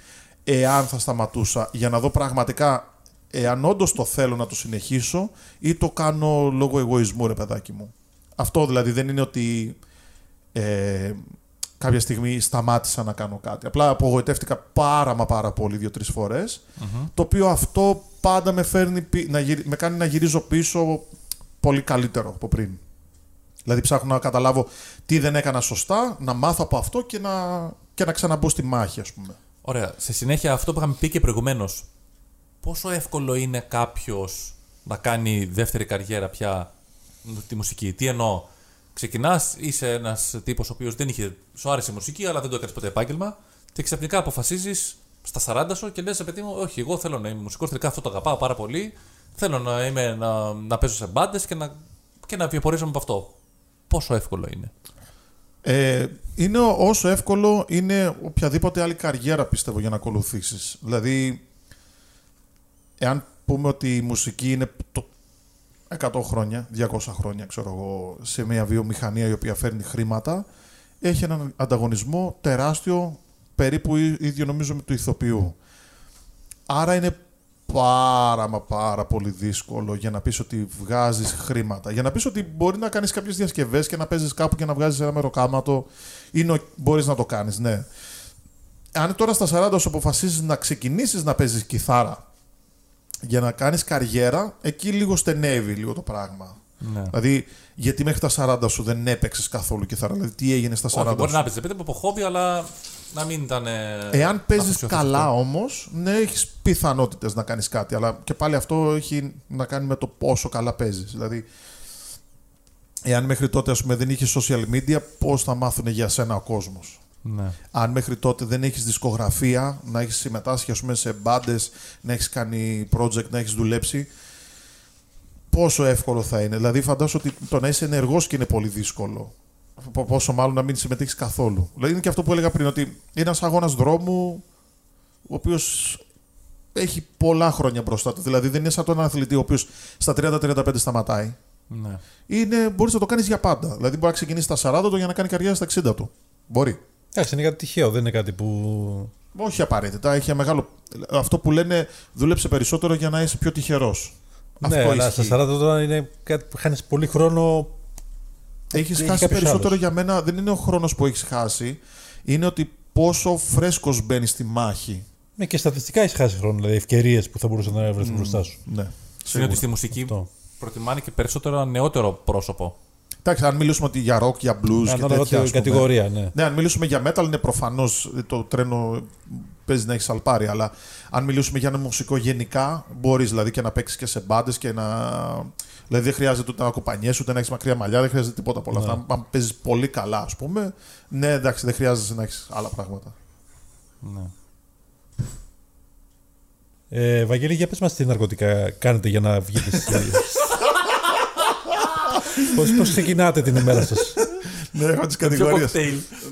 εάν θα σταματούσα για να δω πραγματικά εάν όντως το θέλω να το συνεχίσω ή το κάνω λόγω εγωισμού, ρε παιδάκι μου. Αυτό δηλαδή δεν είναι ότι ε, κάποια στιγμή σταμάτησα να κάνω κάτι. Απλά απογοητεύτηκα πάρα μα πάρα πολύ δύο-τρεις φορες το οποίο αυτό πάντα με, φέρνει, πι- να γυρι- με κάνει να γυρίζω πίσω πολύ καλύτερο από πριν. Δηλαδή ψάχνω να καταλάβω τι δεν έκανα σωστά, να μάθω από αυτό και να, και να ξαναμπω στη μάχη, ας πούμε. Ωραία. Σε συνέχεια αυτό που είχαμε πει και προηγουμένως. Πόσο εύκολο είναι κάποιος να κάνει δεύτερη καριέρα πια με τη μουσική; Τι εννοώ; Ξεκινάς, είσαι ένας τύπος ο οποίος δεν είχε. Σου άρεσε η μουσική, αλλά δεν το έκανες ποτέ επάγγελμα. Και ξαφνικά αποφασίζεις στα 40 σου και λες: παιδί μου, Όχι, εγώ θέλω να είμαι μουσικός. Τελικά αυτό το αγαπάω πάρα πολύ. Θέλω να, είμαι, να, να παίζω σε μπάντες και να, και να βιοπορίζομαι από αυτό. Πόσο εύκολο είναι; Ε, είναι όσο εύκολο είναι οποιαδήποτε άλλη καριέρα πιστεύω για να ακολουθήσεις. Δηλαδή, εάν πούμε ότι η μουσική είναι το 100 χρόνια, 200 χρόνια ξέρω εγώ, σε μια βιομηχανία η οποία φέρνει χρήματα, έχει έναν ανταγωνισμό τεράστιο, περίπου ί- ίδιο νομίζω με του ηθοποιού. Άρα είναι πάρα μα πάρα πολύ δύσκολο για να πεις ότι βγάζεις χρήματα. Για να πεις ότι μπορεί να κάνεις κάποιες διασκευές και να παίζεις κάπου και να βγάζεις ένα μεροκάματο, είναι, ο- μπορείς να το κάνεις, ναι. Αν τώρα στα 40 σου αποφασίσεις να ξεκινήσεις να παίζεις κιθάρα για να κάνεις καριέρα, εκεί λίγο στενεύει λίγο το πράγμα. Ναι. Δηλαδή, γιατί μέχρι τα 40 σου δεν έπαιξες καθόλου κιθάρα, δηλαδή τι έγινε στα 40 Όχι, μπορεί σου; να παίζει παιδί μου από χόμπι, αλλά να μην ήταν. ε, Εάν παίζεις αφοσιωθείς καλά αυτό. όμως, ναι, έχεις πιθανότητες να κάνεις κάτι. Αλλά και πάλι αυτό έχει να κάνει με το πόσο καλά παίζεις. Δηλαδή, εάν μέχρι τότε ας πούμε, δεν είχες social media, πώς θα μάθουν για σένα ο κόσμος; Ναι. Αν μέχρι τότε δεν έχεις δισκογραφία, να έχεις συμμετάσχει ας πούμε, σε μπάντες, να έχεις κάνει project, να έχεις δουλέψει, πόσο εύκολο θα είναι. Δηλαδή, φαντάσου ότι το να είσαι ενεργός και είναι πολύ δύσκολο. Πο- Πόσο μάλλον να μην συμμετέχεις καθόλου. Δηλαδή, είναι και αυτό που έλεγα πριν, ότι είναι ένας αγώνας δρόμου, ο οποίος έχει πολλά χρόνια μπροστά του. Δηλαδή, δεν είναι σαν τον αθλητή, ο οποίος στα 30-35 σταματάει. Ναι. Είναι, μπορείς να το κάνεις για πάντα. Δηλαδή, μπορεί να ξεκινήσεις στα 40 του για να κάνει καριέρα στα 60 του. Μπορεί. Εντάξει, είναι κάτι τυχαίο, δεν είναι κάτι που. Όχι απαραίτητα. Έχει μεγάλο... Αυτό που λένε δούλεψε περισσότερο για να είσαι πιο τυχερός. ναι, αλλά στα 40 τώρα είναι κάτι που χάνεις πολύ χρόνο. Έχεις έχει χάσει κάποιος περισσότερο άλλος. για μένα. Δεν είναι ο χρόνος που έχεις χάσει. Είναι ότι πόσο φρέσκος μπαίνεις στη μάχη. Ναι, και στατιστικά έχεις χάσει χρόνο, δηλαδή ευκαιρίες που θα μπορούσε να βρει μπροστά σου. Ναι. Είναι σίγουρα. ότι στη μουσική Αυτό. προτιμάνε και περισσότερο ένα νεότερο πρόσωπο. Εντάξει, αν μιλήσουμε ότι για rock, για blues και Ανάλογα τέτοια. την ας πούμε. κατηγορία, ναι. Ναι, αν μιλήσουμε για metal, είναι προφανώς το τρένο παίζει να έχει σαλπάρει. Αλλά αν μιλήσουμε για ένα μουσικό γενικά, μπορείς δηλαδή και να παίξεις και σε μπάντες και να. Δηλαδή δεν χρειάζεται ούτε να κοπανιέσαι, ούτε να έχεις μακριά μαλλιά, δεν χρειάζεται τίποτα από όλα Ναι. αυτά. Αν παίζεις πολύ καλά, ας πούμε, ναι, εντάξει, δεν χρειάζεται να έχεις άλλα πράγματα. Ναι. Ε, Βαγγέλη, για πες μας τι ναρκωτικά κάνετε για να βγείτε *laughs* στις πώς, πώς ξεκινάτε την ημέρα σας; ναι, έχω τις κατηγορίες.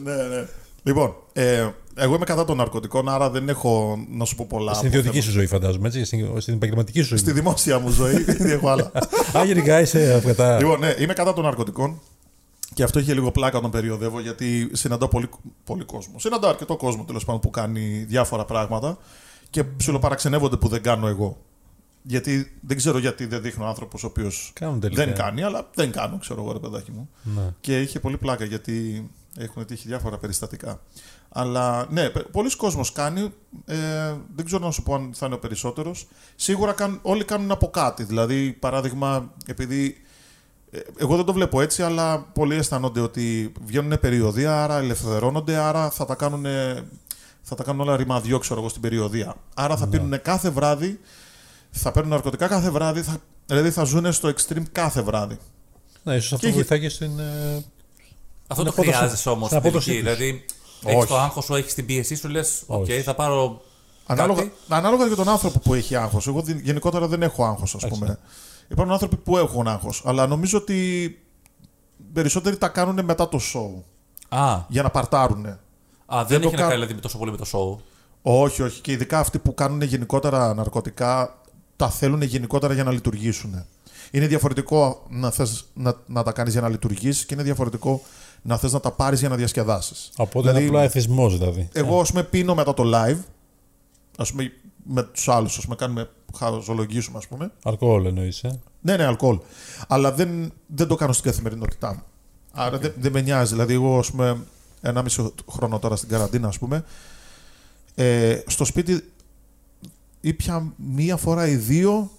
ναι, ναι. Λοιπόν, ε, εγώ είμαι κατά των ναρκωτικών, άρα δεν έχω να σου πω πολλά. Στην από ιδιωτική θέμα. σου ζωή φαντάζομαι, έτσι, στην, στην επαγγελματική σου ζωή. Στη δημόσια μου ζωή, *laughs* δεν έχω άλλα. Α, γενικά είσαι κατά... Λοιπόν, ναι, είμαι κατά των ναρκωτικών. Και αυτό είχε λίγο πλάκα όταν περιοδεύω, γιατί συναντάω πολύ, πολύ κόσμο. Συναντάω αρκετό κόσμο τέλος πάντων που κάνει διάφορα πράγματα και ψιλοπαραξενεύονται που δεν κάνω εγώ. Γιατί δεν ξέρω γιατί δεν δείχνω άνθρωπος ο οποίος Κάνουν τελικά. δεν κάνει, αλλά δεν κάνω, ξέρω εγώ, ρε παιδάκι μου. Ναι. Και είχε πολύ πλάκα γιατί έχουν τύχει διάφορα περιστατικά. Αλλά ναι, πε- πολλοί κόσμος κάνει. Ε, δεν ξέρω να σου πω αν θα είναι ο περισσότερος. Σίγουρα κάνουν, όλοι κάνουν από κάτι. Δηλαδή, παράδειγμα, επειδή. ε, Εγώ δεν το βλέπω έτσι, αλλά πολλοί αισθάνονται ότι βγαίνουν περιοδία, άρα ελευθερώνονται, άρα θα τα κάνουν, θα τα κάνουν όλα ρημαδιό, ξέρω εγώ, στην περιοδία. Άρα θα πίνουν κάθε βράδυ, θα παίρνουν ναρκωτικά κάθε βράδυ, θα, δηλαδή θα ζουν στο extreme κάθε βράδυ. Ναι, ίσως Και αυτό έχει- βοηθάει και στην... ε, Αυτό το Στην απόδοση- χρειάζεσαι όμως στην στην απόδοση τελική. της. Δηλαδή, Όχι. έχεις το άγχος σου, έχεις την πίεσή σου, λες: Οκ, Όχι. θα πάρω. Ανάλογα, Κάτι. ανάλογα για τον άνθρωπο που έχει άγχος. Εγώ δι- γενικότερα δεν έχω άγχος, ας Έτσι. πούμε. Υπάρχουν άνθρωποι που έχουν άγχος. Αλλά νομίζω ότι περισσότεροι τα κάνουν μετά το show. Α, Για να παρτάρουν. α Δεν δεν το έχει να κα- κάνει δηλαδή, τόσο πολύ με το show. Όχι, όχι. Και ειδικά αυτοί που κάνουν γενικότερα ναρκωτικά, τα θέλουν γενικότερα για να λειτουργήσουν. Είναι διαφορετικό να, θες να, να τα κάνεις για να λειτουργήσει και είναι διαφορετικό να θες να τα πάρεις για να διασκεδάσεις. Οπότε είναι απλά εθισμός δηλαδή. Εγώ, ας πούμε, πίνω μετά το live ας πούμε, με τους άλλους, ας πούμε, κάνουμε, χαζολογήσουμε, ας πούμε. Αλκοόλ εννοείς. Ε; Ναι, ναι, αλκοόλ. Αλλά δεν, δεν το κάνω στην καθημερινότητά μου. Άρα δεν, δεν με νοιάζει. Δηλαδή, εγώ, ας πούμε, ένα μισό χρόνο τώρα στην καραντίνα, ας πούμε, ε, στο σπίτι ήπια μία φορά ή δύο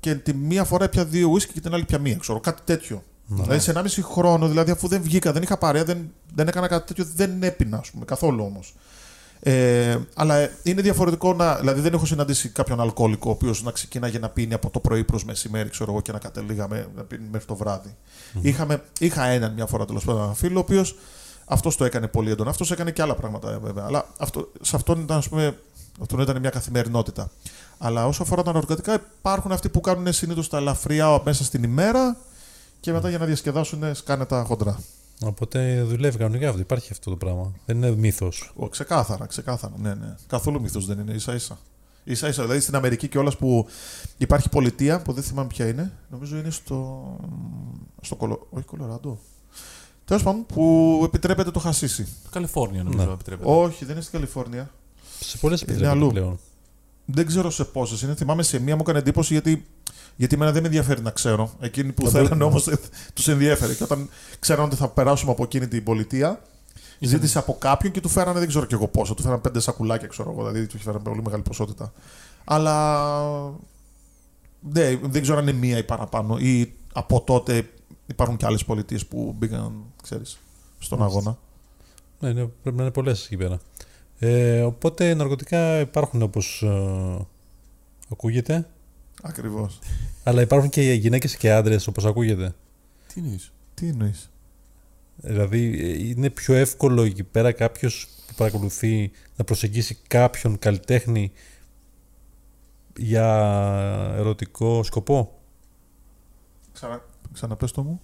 και τη μία φορά πια δύο ουίσκι και την άλλη πια μία, ξέρω, κάτι τέτοιο. Ναι. Δηλαδή σε ένα μισή χρόνο, δηλαδή αφού δεν βγήκα, δεν είχα παρέα, δεν, δεν έκανα κάτι τέτοιο, δεν έπεινα, ας πούμε, καθόλου όμως. Ε, αλλά ε, είναι διαφορετικό να. Δηλαδή, δεν έχω συναντήσει κάποιον αλκοολικό ο οποίος να ξεκινάει να πίνει από το πρωί προς μεσημέρι, ξέρω εγώ, και να κατελήγαμε να πίνει μέχρι το βράδυ. Είχαμε, είχα έναν μια φορά τέλος πάντων ένα φίλο, ο οποίος αυτός το έκανε πολύ έντονα. Αυτός έκανε και άλλα πράγματα ε, βέβαια. Αλλά αυτό, σε αυτόν ήταν, ας πούμε, αυτόν ήταν μια καθημερινότητα. Αλλά όσο αφορά τα ναρκωτικά, υπάρχουν αυτοί που κάνουν συνήθως τα ελαφριά μέσα στην ημέρα και μετά για να διασκεδάσουν σκάνε τα χοντρά. Οπότε δουλεύει κανονικά αυτό. Υπάρχει αυτό το πράγμα. Δεν είναι μύθος. Ο, ξεκάθαρα, ξεκάθαρα. Ναι, ναι. Καθόλου μύθος δεν είναι, ίσα ίσα. Ίσα ίσα. Δηλαδή στην Αμερική και όλα που υπάρχει πολιτεία που δεν θυμάμαι ποια είναι. Νομίζω είναι στο. στο Κολο... Όχι, Κολοράντο. Τέλος πάντων, που επιτρέπεται το χασίσι. Καλιφόρνια νομίζω Ναι. επιτρέπεται. Όχι, δεν είναι στην Καλιφόρνια. Σε πολλές Είναι επιτρέπεται αλλού. πλέον. Δεν ξέρω σε πόσες είναι. Θυμάμαι σε μία μου έκανε εντύπωση γιατί, γιατί εμένα δεν με ενδιαφέρει να ξέρω. Εκείνοι που Θα θέλανε μπο- όμω τους ενδιαφέρει. Και όταν ξέραν ότι θα περάσουμε από εκείνη την πολιτεία, ζήτησε από κάποιον και του φέρανε δεν ξέρω και εγώ πόσο. Του φέρανε πέντε σακουλάκια, ξέρω εγώ. Δηλαδή του φέρανε πολύ μεγάλη ποσότητα. Αλλά. Ναι, δεν ξέρω αν είναι μία ή παραπάνω. Ή από τότε υπάρχουν και άλλες πολιτείες που μπήκαν, ξέρεις, στον Μάλιστα. αγώνα. Ναι, ναι, πρέπει να είναι πολλές εκεί πέρα. Ε, οπότε ναρκωτικά υπάρχουν όπως ακούγεται. Ακριβώς. Αλλά υπάρχουν και γυναίκες και άντρες όπως ακούγεται. Τι εννοείς; Τι εννοείς; Δηλαδή ε, είναι πιο εύκολο εκεί πέρα κάποιος που παρακολουθεί να προσεγγίσει κάποιον καλλιτέχνη για ερωτικό σκοπό; Ξανα... Ξαναπες το μου.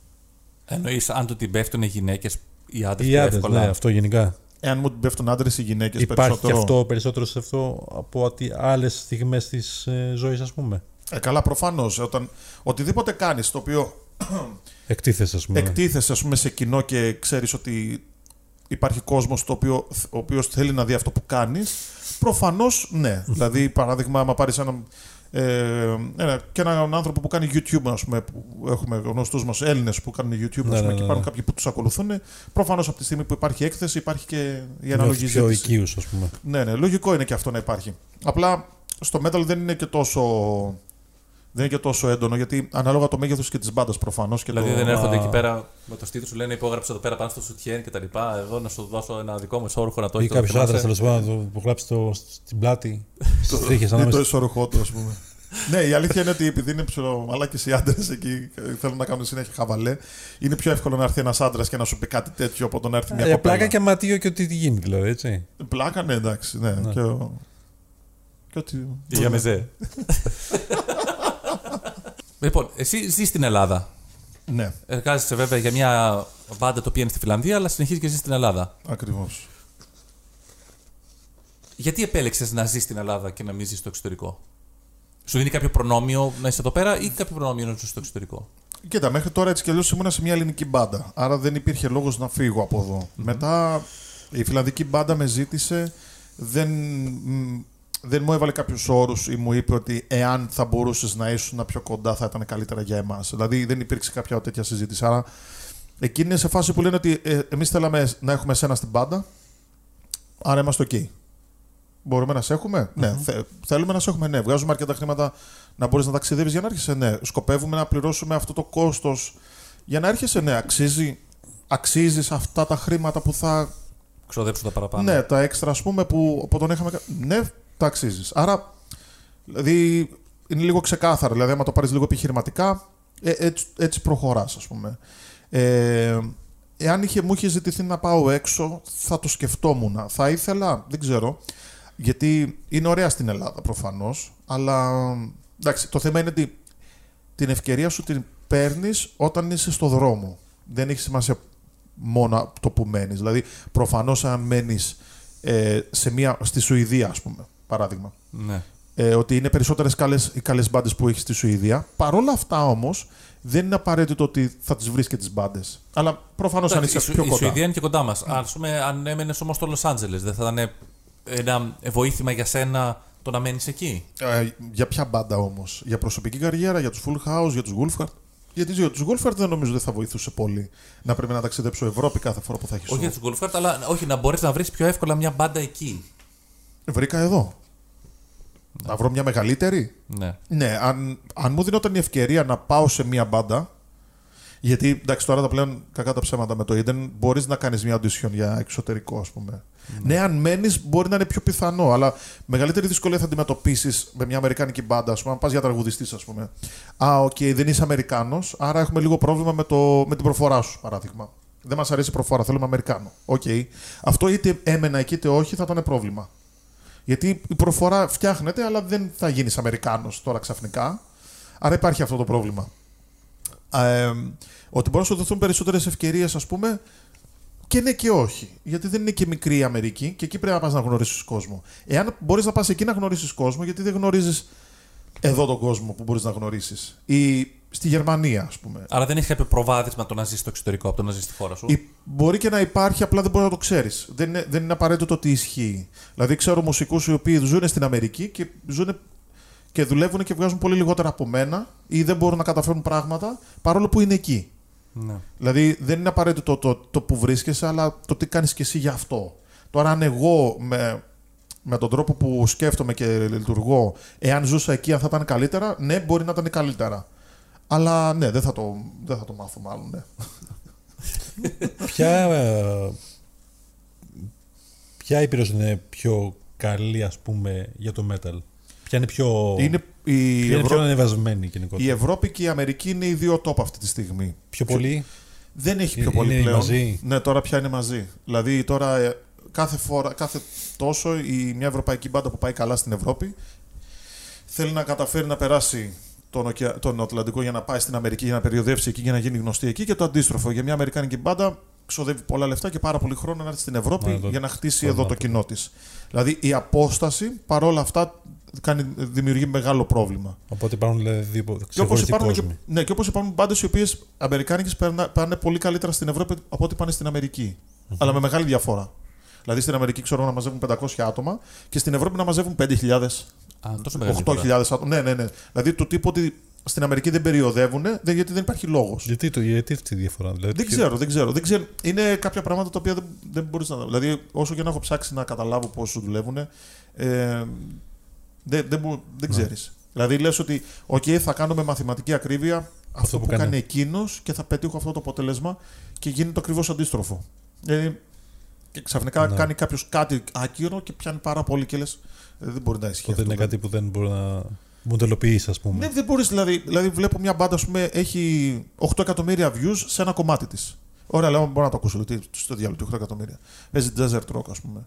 Εννοείς αν του την πέφτουν γυναίκες ή άντρες Οι πιο άντρες, εύκολα; ναι, αυτό γενικά. Εάν μου την πέφτουν άντρες ή γυναίκες Υπάρχει περισσότερο. και αυτό περισσότερο σε αυτό από ότι άλλες στιγμές της ε, ζωής, ας πούμε. Ε, καλά, προφανώς. Όταν οτιδήποτε κάνεις το οποίο *clears throat* Εκτίθεσαι, ας πούμε. εκτίθεσαι ας πούμε, σε κοινό και ξέρεις ότι υπάρχει κόσμος ο οποίος θέλει να δει αυτό που κάνεις, προφανώς ναι. δηλαδή, παράδειγμα, άμα πάρεις έναν. Ε, ένα, και έναν άνθρωπο που κάνει YouTube, ας πούμε, που έχουμε γνωστούς μας Έλληνες που κάνουν YouTube Ναι, ας πούμε, ναι, και ναι, υπάρχουν ναι. κάποιοι που τους ακολουθούν, προφανώς από τη στιγμή που υπάρχει έκθεση υπάρχει και η αναλογή Νιώθεις πιο ζήτηση. οικείους, ας πούμε. Ναι, ναι, λογικό είναι και αυτό να υπάρχει. Απλά στο metal δεν είναι και τόσο, δεν είναι και τόσο έντονο γιατί ανάλογα το μέγεθος και τη μπάντα προφανώς. Δηλαδή το... δεν Α. έρχονται εκεί πέρα με το στήθος σου λένε υπόγραψε εδώ πέρα πάνω στο σουτιέν και τα λοιπά. Εδώ να σου δώσω ένα δικό μου ισόρροχο να το Ή έχεις. το κάποιος άντρας θυμάσαι. τέλος πάντων που γράψει το, στην πλάτη, *laughs* στις τρίχες Ή το ανάμεσα. εσωρουχό του, ας πούμε. ναι, η αλήθεια είναι ότι επειδή είναι ψιλομαλάκε οι άντρες εκεί και θέλουν να κάνουν συνέχεια χαβαλέ, είναι πιο εύκολο να έρθει ένας άντρας και να σου πει κάτι τέτοιο από το να έρθει μια Για κοπέλα. Ε, πλάκα και ματίο και ό,τι τι γίνει, δηλαδή, έτσι. Πλάκα, ναι, εντάξει. Ναι. Ναι. Και, ο... και ότι... Για μεζέ. *laughs* λοιπόν, εσύ ζεις στην Ελλάδα. Ναι, Εργάζεσαι βέβαια για μια μπάντα το οποία είναι στη Φιλανδία, αλλά συνεχίζεις και ζεις στην Ελλάδα. ακριβώς. Γιατί επέλεξες να ζεις στην Ελλάδα και να μην ζεις στο εξωτερικό; Σου δίνει κάποιο προνόμιο να είσαι εδώ πέρα ή κάποιο προνόμιο να ζεις στο εξωτερικό; Κοίτα, μέχρι τώρα έτσι κι αλλιώς ήμουν σε μια ελληνική μπάντα. Άρα δεν υπήρχε λόγος να φύγω από εδώ. Μετά η φιλανδική μπάντα με ζήτησε, δεν, μ, δεν μου έβαλε κάποιους όρους ή μου είπε ότι εάν θα μπορούσες να ήσουν πιο κοντά θα ήταν καλύτερα για εμάς. Δηλαδή δεν υπήρξε κάποια τέτοια συζήτηση. Άρα εκείνη είναι σε φάση που λένε ότι ε, εμείς θέλαμε να έχουμε εσένα στην μπάντα, άρα είμαστε OK. Μπορούμε να σε εχουμε Ναι, θε- θέλουμε να σε έχουμε; Ναι, βγάζουμε αρκετά χρήματα να μπορείς να ταξιδεύεις για να έρχεσαι; Ναι, σκοπεύουμε να πληρώσουμε αυτό το κόστος για να έρχεσαι; Ναι, αξίζει, αξίζεις αυτά τα χρήματα που θα. Ξοδέψου τα παραπάνω; Ναι, τα έξτρα, ας πούμε, που από τον είχαμε. κα- Ναι, τα αξίζεις. Άρα, δηλαδή, είναι λίγο ξεκάθαρο. Δηλαδή, άμα το πάρεις λίγο επιχειρηματικά, ε, έτσι, έτσι προχωράς, ας πούμε. Ε, εάν είχε, μου είχε ζητηθεί να πάω έξω, θα το σκεφτόμουν. Θα ήθελα, δεν ξέρω. Γιατί είναι ωραία στην Ελλάδα προφανώς, αλλά εντάξει, το θέμα είναι ότι την ευκαιρία σου την παίρνεις όταν είσαι στο δρόμο. Δεν έχει σημασία μόνο το που μένεις. Δηλαδή, προφανώς αν μένεις ε, σε μια, στη Σουηδία, ας πούμε, παράδειγμα, ναι. ε, ότι είναι περισσότερες οι καλές μπάντες που έχεις στη Σουηδία. Παρ' όλα αυτά όμως, δεν είναι απαραίτητο ότι θα τις βρεις και τις μπάντες. Αλλά προφανώς αν Εντάξει, είσαι η, πιο Σου- η κοντά. Σουηδία είναι και κοντά μας. Α πούμε, αν έμενες όμως στο Λο Άντζελε, δεν θα ήταν ένα βοήθημα για σένα το να μένεις εκεί; Ε, για ποια μπάντα όμως, Για προσωπική καριέρα, για τους Full House, για τους Wolfhard; Γιατί για τους Wolfhard δεν νομίζω δεν θα βοηθούσε πολύ να πρέπει να ταξιδέψω Ευρώπη κάθε φορά που θα έχεις Όχι για τους Wolfhard, αλλά όχι να μπορείς να βρεις πιο εύκολα μια μπάντα εκεί. Βρήκα εδώ. Να βρω μια μεγαλύτερη; Ναι. Ναι, αν, αν μου δίνονταν η ευκαιρία να πάω σε μια μπάντα. Γιατί εντάξει, τώρα τα πλέον κακά τα ψέματα με το Eden μπορείς να κάνεις μια audition για εξωτερικό, ας πούμε. Ναι, αν μένεις, μπορεί να είναι πιο πιθανό, αλλά μεγαλύτερη δυσκολία θα αντιμετωπίσεις με μια Αμερικάνικη μπάντα, ας πούμε, αν πας για τραγουδιστής, ας πούμε. Α, OK, okay, δεν είσαι Αμερικάνος, άρα έχουμε λίγο πρόβλημα με, το, με την προφορά σου, παράδειγμα. Δεν μας αρέσει η προφορά, θέλουμε Αμερικάνο. OK. Okay. Αυτό είτε έμενα εκεί είτε όχι θα ήταν πρόβλημα. Γιατί η προφορά φτιάχνεται, αλλά δεν θα γίνεις Αμερικάνος τώρα ξαφνικά. Άρα υπάρχει αυτό το πρόβλημα. Ε, ότι μπορεί να σου δοθούν περισσότερες ευκαιρίες, ας πούμε, και ναι και όχι. Γιατί δεν είναι και μικρή η Αμερική και εκεί πρέπει να πας να γνωρίσεις κόσμο. Εάν μπορείς να πας εκεί να γνωρίσεις κόσμο, γιατί δεν γνωρίζεις εδώ τον κόσμο που μπορείς να γνωρίσεις. Ή στη Γερμανία, ας πούμε. Άρα δεν έχεις κάποιο προβάδισμα το να ζεις στο εξωτερικό από το να ζεις στη χώρα σου; Ή, μπορεί και να υπάρχει, απλά δεν μπορεί να το ξέρεις. Δεν, είναι, δεν είναι απαραίτητο ότι ισχύει. Δηλαδή, ξέρω μουσικούς οι οποίοι ζουν στην Αμερική και ζουν και δουλεύουν και βγάζουν πολύ λιγότερα από μένα ή δεν μπορούν να καταφέρουν πράγματα παρόλο που είναι εκεί. Ναι. Δηλαδή δεν είναι απαραίτητο το, το, το που βρίσκεσαι, αλλά το τι κάνεις και εσύ γι' αυτό. Τώρα, αν εγώ με, με τον τρόπο που σκέφτομαι και λειτουργώ, εάν ζούσα εκεί, αν θα ήταν καλύτερα, ναι, μπορεί να ήταν καλύτερα. Αλλά ναι, δεν θα το, δεν θα το μάθω μάλλον. Ναι. ποια, ε, ποια ήπειρος είναι πιο καλή, ας πούμε, για το metal; Ποια είναι πιο, είναι η ποια είναι πιο ανεβασμένη γενικότερα; Η Ευρώπη και η Αμερική είναι οι δύο top αυτή τη στιγμή. Πιο πολύ; Δεν έχει πιο Είναι πολύ πλέον. μαζί; Ναι, τώρα πια είναι μαζί. Δηλαδή τώρα ε, κάθε, φορά, κάθε τόσο η, μια ευρωπαϊκή μπάντα που πάει καλά στην Ευρώπη θέλει να καταφέρει να περάσει τον, ωκεα- τον Ατλαντικό για να πάει στην Αμερική, για να περιοδεύσει εκεί, για να γίνει γνωστή εκεί και το αντίστροφο. Για μια Αμερικάνικη μπάντα ξοδεύει πολλά λεφτά και πάρα πολύ χρόνο να έρθει στην Ευρώπη Να, το- για να χτίσει το εδώ το να- κοινό της. Δηλαδή η απόσταση παρόλα αυτά κάνει, δημιουργεί μεγάλο πρόβλημα. Οπότε υπάρχουν δηλαδή δύο Και όπως ξεχωριστοί υπάρχουν, και, κόσμοι. ναι, και όπως υπάρχουν μπάντες οι οποίες αμερικάνικες πάνε πολύ καλύτερα στην Ευρώπη από ό,τι πάνε στην αμερικη Αλλά με μεγάλη διαφορά. Δηλαδή στην Αμερική ξέρω να μαζεύουν 500 άτομα και στην Ευρώπη να μαζεύουν 5.000, Α, τόσο μεγάλη διαφορά. 8.000 άτομα. Ναι, ναι, ναι. Δηλαδή του τύπου ότι στην Αμερική δεν περιοδεύουν δεν, γιατί δεν υπάρχει λόγος. Γιατί, το, γιατί αυτή η διαφορά, δηλαδή. Δεν ποιο- ξέρω, δεν ξέρω, δεν ξέρω. Είναι κάποια πράγματα τα οποία δεν, δεν μπορείς να. Δηλαδή, όσο και να έχω ψάξει να καταλάβω πώς δουλεύουν, ε, δεν, δεν, μπο- δεν ξέρεις. Δηλαδή, λες ότι, OK, θα κάνω με μαθηματική ακρίβεια αυτό, που που, κάνει. κάνει εκείνος και θα πετύχω αυτό το αποτέλεσμα και γίνεται το ακριβώς αντίστροφο. Ε, και ξαφνικά Ναι. κάνει κάποιος κάτι άκυρο και πιάνει πάρα πολύ και λες. Δεν μπορεί να ισχύει Οπότε αυτό. είναι κάτι που δεν μπορεί να μοντελοποιήσει, ας πούμε. Ναι, δεν μπορείς. Δηλαδή, δηλαδή, βλέπω μια μπάντα, ας πούμε, έχει 8 εκατομμύρια views σε ένα κομμάτι της. Ωραία, λέω, μπορώ να το ακούσω. Τι, στο διάλογο, 8 εκατομμύρια. Παίζει desert rock, ας πούμε.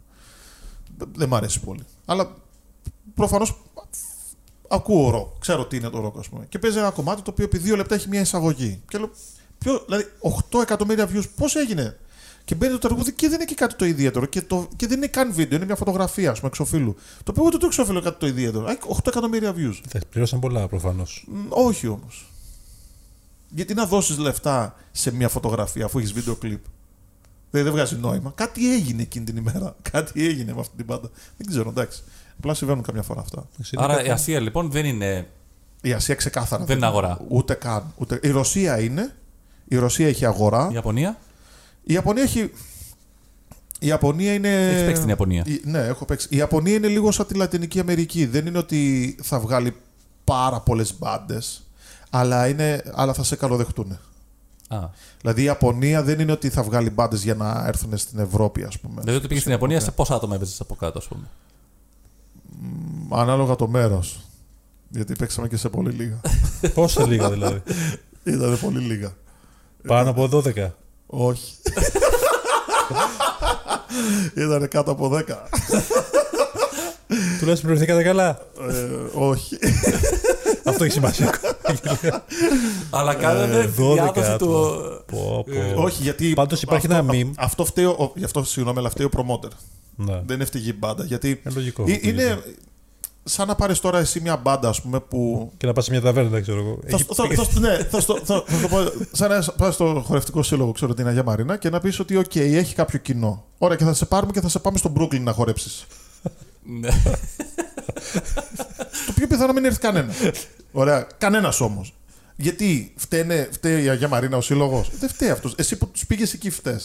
Δεν μ' αρέσει πολύ. Αλλά προφανώς ακούω ροκ. Ξέρω τι είναι το ροκ, ας πούμε. Και παίζει ένα κομμάτι το οποίο επί δύο λεπτά έχει μια εισαγωγή. Και λέω, ποιο, δηλαδή, 8 εκατομμύρια views, πώς έγινε; Και μπαίνει το τραγούδι και δεν είναι και κάτι το ιδιαίτερο. Και, το, και δεν είναι καν βίντεο, είναι μια φωτογραφία, ας πούμε, εξωφύλου. Το οποίο ούτε το εξωφύλου είναι κάτι το ιδιαίτερο. Α, 8 εκατομμύρια views. Θα πληρώσαν πολλά προφανώς. Μ, Όχι όμως. Γιατί να δώσεις λεφτά σε μια φωτογραφία αφού έχεις βίντεο κλιπ; Δεν, δεν βγάζει νόημα. Κάτι έγινε εκείνη την ημέρα. *laughs* Κάτι έγινε με αυτή την πάντα. Δεν ξέρω, εντάξει. Απλά συμβαίνουν καμιά φορά αυτά. Άρα η Ασία λοιπόν δεν είναι. Η Ασία ξεκάθαρα. Δεν είναι αγορά. Ούτε καν. Ούτε... Η Ρωσία είναι. Η Ρωσία έχει αγορά. Η Ιαπωνία. Η Ιαπωνία έχει. Η Ιαπωνία είναι. Έχεις παίξει την Ιαπωνία. Η- Ναι, έχω παίξει. Η Ιαπωνία είναι λίγο σαν τη Λατινική Αμερική. Δεν είναι ότι θα βγάλει πάρα πολλές μπάντες, αλλά, είναι... αλλά θα σε καλοδεχτούν. Α, Δηλαδή η Ιαπωνία δεν είναι ότι θα βγάλει μπάντες για να έρθουν στην Ευρώπη, ας πούμε. δηλαδή ότι πήγες στην Ιαπωνία, σε πόσα άτομα έπαιζες από κάτω, ας πούμε; Μ, Ανάλογα το μέρος. Γιατί παίξαμε και σε πολύ λίγα. *laughs* Πόσα λίγα δηλαδή; Ήταν πολύ λίγα. Πάνω από 12. Όχι. Ήταν κάτω από 10. Τουλάχιστον πληρωθήκατε καλά; Ε, όχι. Αυτό έχει σημασία. Αλλά κάνανε 12 διάδοση του. άτομα. Πω, πω. Ε, όχι, γιατί. Πάντως υπάρχει αυτό, ένα meme. Αυτό φταίει. ο- Γι' αυτό συγγνώμη, αλλά φταίει ο promoter. Ναι. Δεν ευτυχεί η μπάντα. Γιατί Είναι λογικό. ε, είναι σαν να πάρεις τώρα εσύ μια μπάντα, ας πούμε, που Και να πας σε μια ταβέρνα, δεν ξέρω εγώ. Θα, Έχει- στο- θα, θα, ναι, θα, στο- θα, θα το πω. Σαν να πας στο χορευτικό σύλλογο, ξέρω την Αγία Μαρίνα, και να πεις ότι, OK, έχει κάποιο κοινό. Ωραία, και θα σε πάρουμε και θα σε πάμε στο Brooklyn να χορέψεις. Ναι. *laughs* Το πιο πιθανό μην έρθει κανένα. Ωραία. Κανένας όμως. Γιατί φταίνε, φταίει η Αγία Μαρίνα ο σύλλογος; Δεν φταίει αυτός. Εσύ που τους πήγες εκεί φταίει.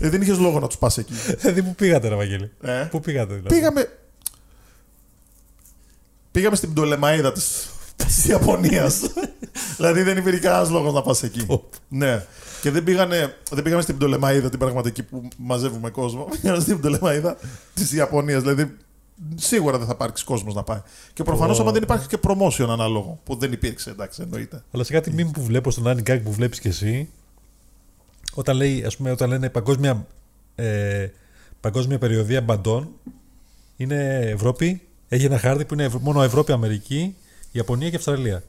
ε, δεν είχες λόγο να τους πας εκεί. Δηλαδή, πού πήγατε, ρε Βαγγέλη. Ε; Πού πήγατε, δηλαδή; Πήγαμε. Πήγαμε στην Πτολεμαίδα της της Ιαπωνίας. *laughs* δηλαδή δεν υπήρχε κανένας λόγος να πας εκεί. Πω. ναι. Και δεν, πήγανε, δεν πήγαμε στην Πτολεμαίδα την πραγματική που μαζεύουμε κόσμο. *laughs* Πήγαμε στην Πτολεμαίδα της Ιαπωνίας. Δηλαδή σίγουρα δεν θα υπάρξει κόσμος να πάει. Και προφανώς Πω. άμα δεν υπάρχει και promotion ανάλογο που δεν υπήρξε, εντάξει, εννοείται. Αλλά σε κάτι μήνυμα που βλέπω στον Άννη Γκάγκ που βλέπεις και εσύ, όταν, λέει, ας πούμε, όταν λένε παγκόσμια, ε, παγκόσμια περιοδία μπαντών, είναι Ευρώπη, έχει ένα χάρτη που είναι Ευρω- μόνο Ευρώπη, Αμερική, Ιαπωνία και Αυστραλία.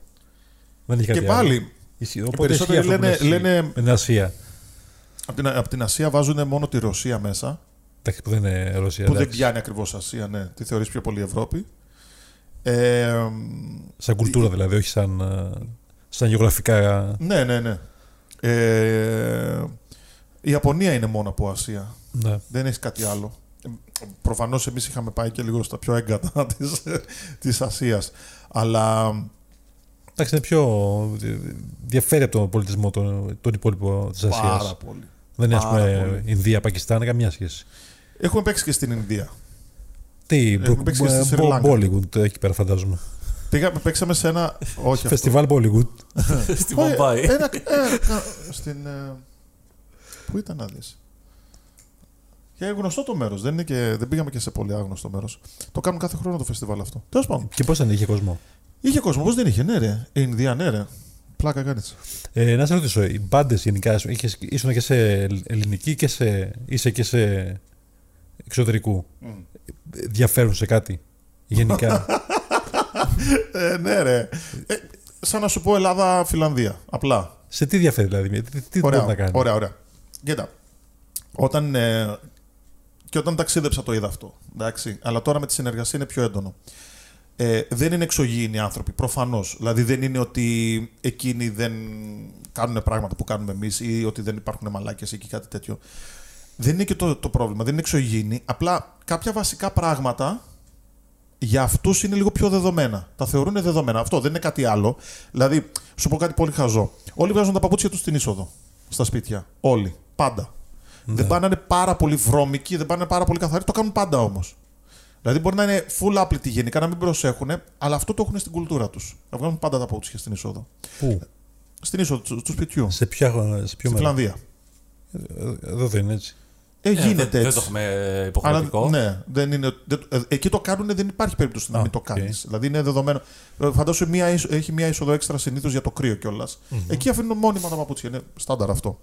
Δεν έχει Και κάτι άλλο. πάλι, Ισχύει. οι Οπότε περισσότεροι ισχύει αυτό που λένε- λες εσύ λένε- Με την Ασία. από την, απ' την Ασία βάζουν μόνο τη Ρωσία μέσα. Εντάξει, που δεν είναι Ρωσία. που δεν εντάξει. πιάνει ακριβώς Ασία, ναι. Τη θεωρείς πιο πολύ Ευρώπη. Ε, Σαν κουλτούρα δηλαδή, όχι σαν, ε, σαν γεωγραφικά. ναι, ναι, ναι. Ε, η Ιαπωνία είναι μόνο από Ασία. Ναι. Δεν έχει κάτι άλλο. Ε, προφανώς εμείς είχαμε πάει και λίγο στα πιο έγκατα *laughs* της, της Ασίας. Αλλά Εντάξει, είναι πιο. διαφέρει από τον πολιτισμό τον, τον υπόλοιπο της Ασίας. πάρα πολύ. Δεν είναι, ας πάρα πούμε, πολύ. Ινδία, Πακιστάν, καμία σχέση. Έχουμε παίξει και στην Ινδία. Τι, Έχουμε παίξει και στη Σρι Λάγκα. Bollywood εκεί πέρα φαντάζομαι. Πήγαμε, παίξαμε σε ένα... Όχι αυτό. Φεστιβάλ Bollywood. *laughs* Στη Όχι, Μομπάι. ένα- ε, κα- στην, ε, πού ήταν να δεις; Και γνωστό το μέρος. Δεν, είναι και, δεν πήγαμε και σε πολύ άγνωστο μέρος. Το κάνουν κάθε χρόνο το φεστιβάλ αυτό. Τέλος πάντων. Και πώς ήταν, είχε κόσμο; Είχε κόσμο, πώς δεν είχε, ναι ρε. Η Ινδία, ναι ρε. Πλάκα κάνεις. Ε, να σε ρωτήσω, οι μπάντες γενικά είχες, ήσουν και σε ελληνική και σε, είσαι και σε εξωτερικού. Ε, Διαφέρουν σε κάτι γενικά; *laughs* Ε, ναι ρε. Ε, σαν να σου πω Ελλάδα-Φιλανδία. Απλά. σε τι διαφέρει δηλαδή, τι, τι Ωραία, μπορεί να κάνει; ωραία, ωραία. Κοίτα. Όταν, ε, και όταν ταξίδεψα το είδα αυτό. Εντάξει. Αλλά τώρα με τη συνεργασία είναι πιο έντονο. Ε, δεν είναι εξωγήινοι άνθρωποι, προφανώς. Δηλαδή δεν είναι ότι εκείνοι δεν κάνουν πράγματα που κάνουμε εμείς ή ότι δεν υπάρχουν μαλάκες ή και κάτι τέτοιο. Δεν είναι και το, το πρόβλημα. Δεν είναι εξωγήινοι. Απλά κάποια βασικά πράγματα για αυτούς είναι λίγο πιο δεδομένα. Τα θεωρούν δεδομένα. Αυτό δεν είναι κάτι άλλο. Δηλαδή, σου πω κάτι πολύ χαζό. Όλοι βγάζουν τα παπούτσια τους στην είσοδο. Στα σπίτια. Όλοι. Πάντα. Δεν πάνε να είναι πάρα πολύ βρώμικοι, δεν πάνε να είναι πάρα πολύ καθαροί. Το κάνουν πάντα όμως. Δηλαδή μπορεί να είναι full άπλητοι γενικά, να μην προσέχουν, αλλά αυτό το έχουν στην κουλτούρα τους. Να βγάλουν πάντα τα παπούτσια στην είσοδο. Πού, Στην είσοδο του, του σπιτιού. σε ποια, σε ποιο Στη μέρος; Φιλανδία. Εδώ δεν είναι έτσι. Ε, Ε, γίνεται δεν, δεν το έτσι. έχουμε Αλλά, υποχρεωτικό. ναι, δεν είναι, δεν, ε, εκεί το κάνουν, δεν υπάρχει περίπτωση να Α, μην το οκ. κάνεις. Δηλαδή είναι δεδομένο. Ε, Φαντάσου μία, είσο- έχει μία είσοδο έξτρα συνήθως για το κρύο κιόλας. Εκεί αφήνουν μόνιμα τα παπούτσια. Είναι στάνταρ αυτό.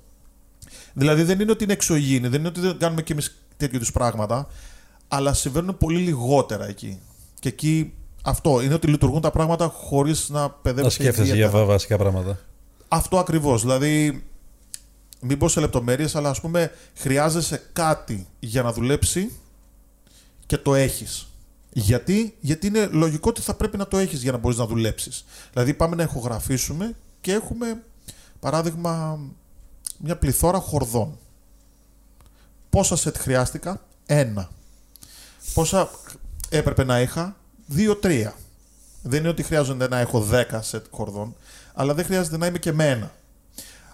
Δηλαδή δεν είναι ότι είναι εξωγήινοι, δεν είναι ότι δεν κάνουμε κι εμείς τέτοιου είδους πράγματα, αλλά συμβαίνουν πολύ λιγότερα εκεί. Και εκεί αυτό είναι ότι λειτουργούν τα πράγματα χωρίς να Να παιδεύεσαι. σκέφτεσαι για ιδιαίτερα. βα- βασικά πράγματα. Αυτό ακριβώς. Δηλαδή, μην πω σε λεπτομέρειες, αλλά ας πούμε, χρειάζεσαι κάτι για να δουλέψει και το έχεις. Γιατί; Γιατί είναι λογικό ότι θα πρέπει να το έχεις για να μπορείς να δουλέψεις. Δηλαδή, πάμε να ηχογραφήσουμε και έχουμε, παράδειγμα, μια πληθώρα χορδών. Πόσα σετ χρειάστηκα; Ένα. Πόσα έπρεπε να είχα; Δύο-τρία. Δεν είναι ότι χρειάζονται να έχω 10 σετ χορδών, αλλά δεν χρειάζεται να είμαι και με ένα.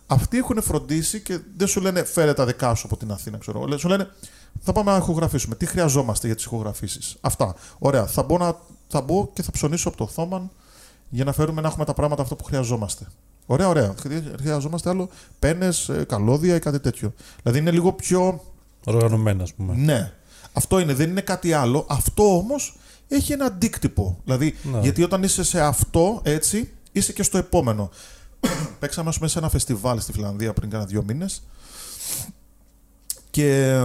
Αυτοί έχουν φροντίσει και δεν σου λένε φέρε τα δικά σου από την Αθήνα, ξέρω. εγώ. Σου λένε θα πάμε να ηχογραφήσουμε. Τι χρειαζόμαστε για τις ηχογραφήσεις; Αυτά. Ωραία. Θα μπω, να, θα μπω και θα ψωνίσω από το Θόμαν για να φέρουμε να έχουμε τα πράγματα αυτό που χρειαζόμαστε. Ωραία, ωραία. Χρεια- Χρειαζόμαστε άλλο πένες, καλώδια ή κάτι τέτοιο. Δηλαδή είναι λίγο πιο Οργανωμένα, ας πούμε. ναι. Αυτό είναι, δεν είναι κάτι άλλο. Αυτό όμως έχει ένα αντίκτυπο. Δηλαδή, Ναι. γιατί όταν είσαι σε αυτό, έτσι, είσαι και στο επόμενο. *coughs* Παίξαμε, ας πούμε, σε ένα φεστιβάλ στη Φιλανδία πριν κάνα δύο μήνες. Και ε,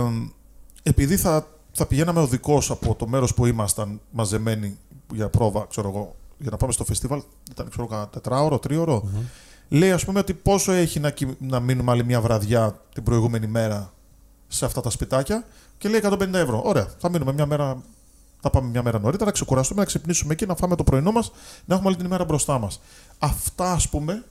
επειδή θα, θα πηγαίναμε οδικός από το μέρος που ήμασταν μαζεμένοι για πρόβα, ξέρω εγώ, για να πάμε στο φεστιβάλ, ήταν ξέρω εγώ, τετράωρο, τρίωρο. Λέει, ας πούμε, ότι πόσο έχει να, κοι- να μείνουμε άλλη μια βραδιά την προηγούμενη μέρα σε αυτά τα σπιτάκια και λέει 150 ευρώ. Ωραία, θα μείνουμε μια μέρα. Θα πάμε μια μέρα νωρίτερα, να ξεκουραστούμε, να ξυπνήσουμε εκεί, να φάμε το πρωινό μας, να έχουμε όλη την ημέρα μπροστά μας. Αυτά, ας πούμε,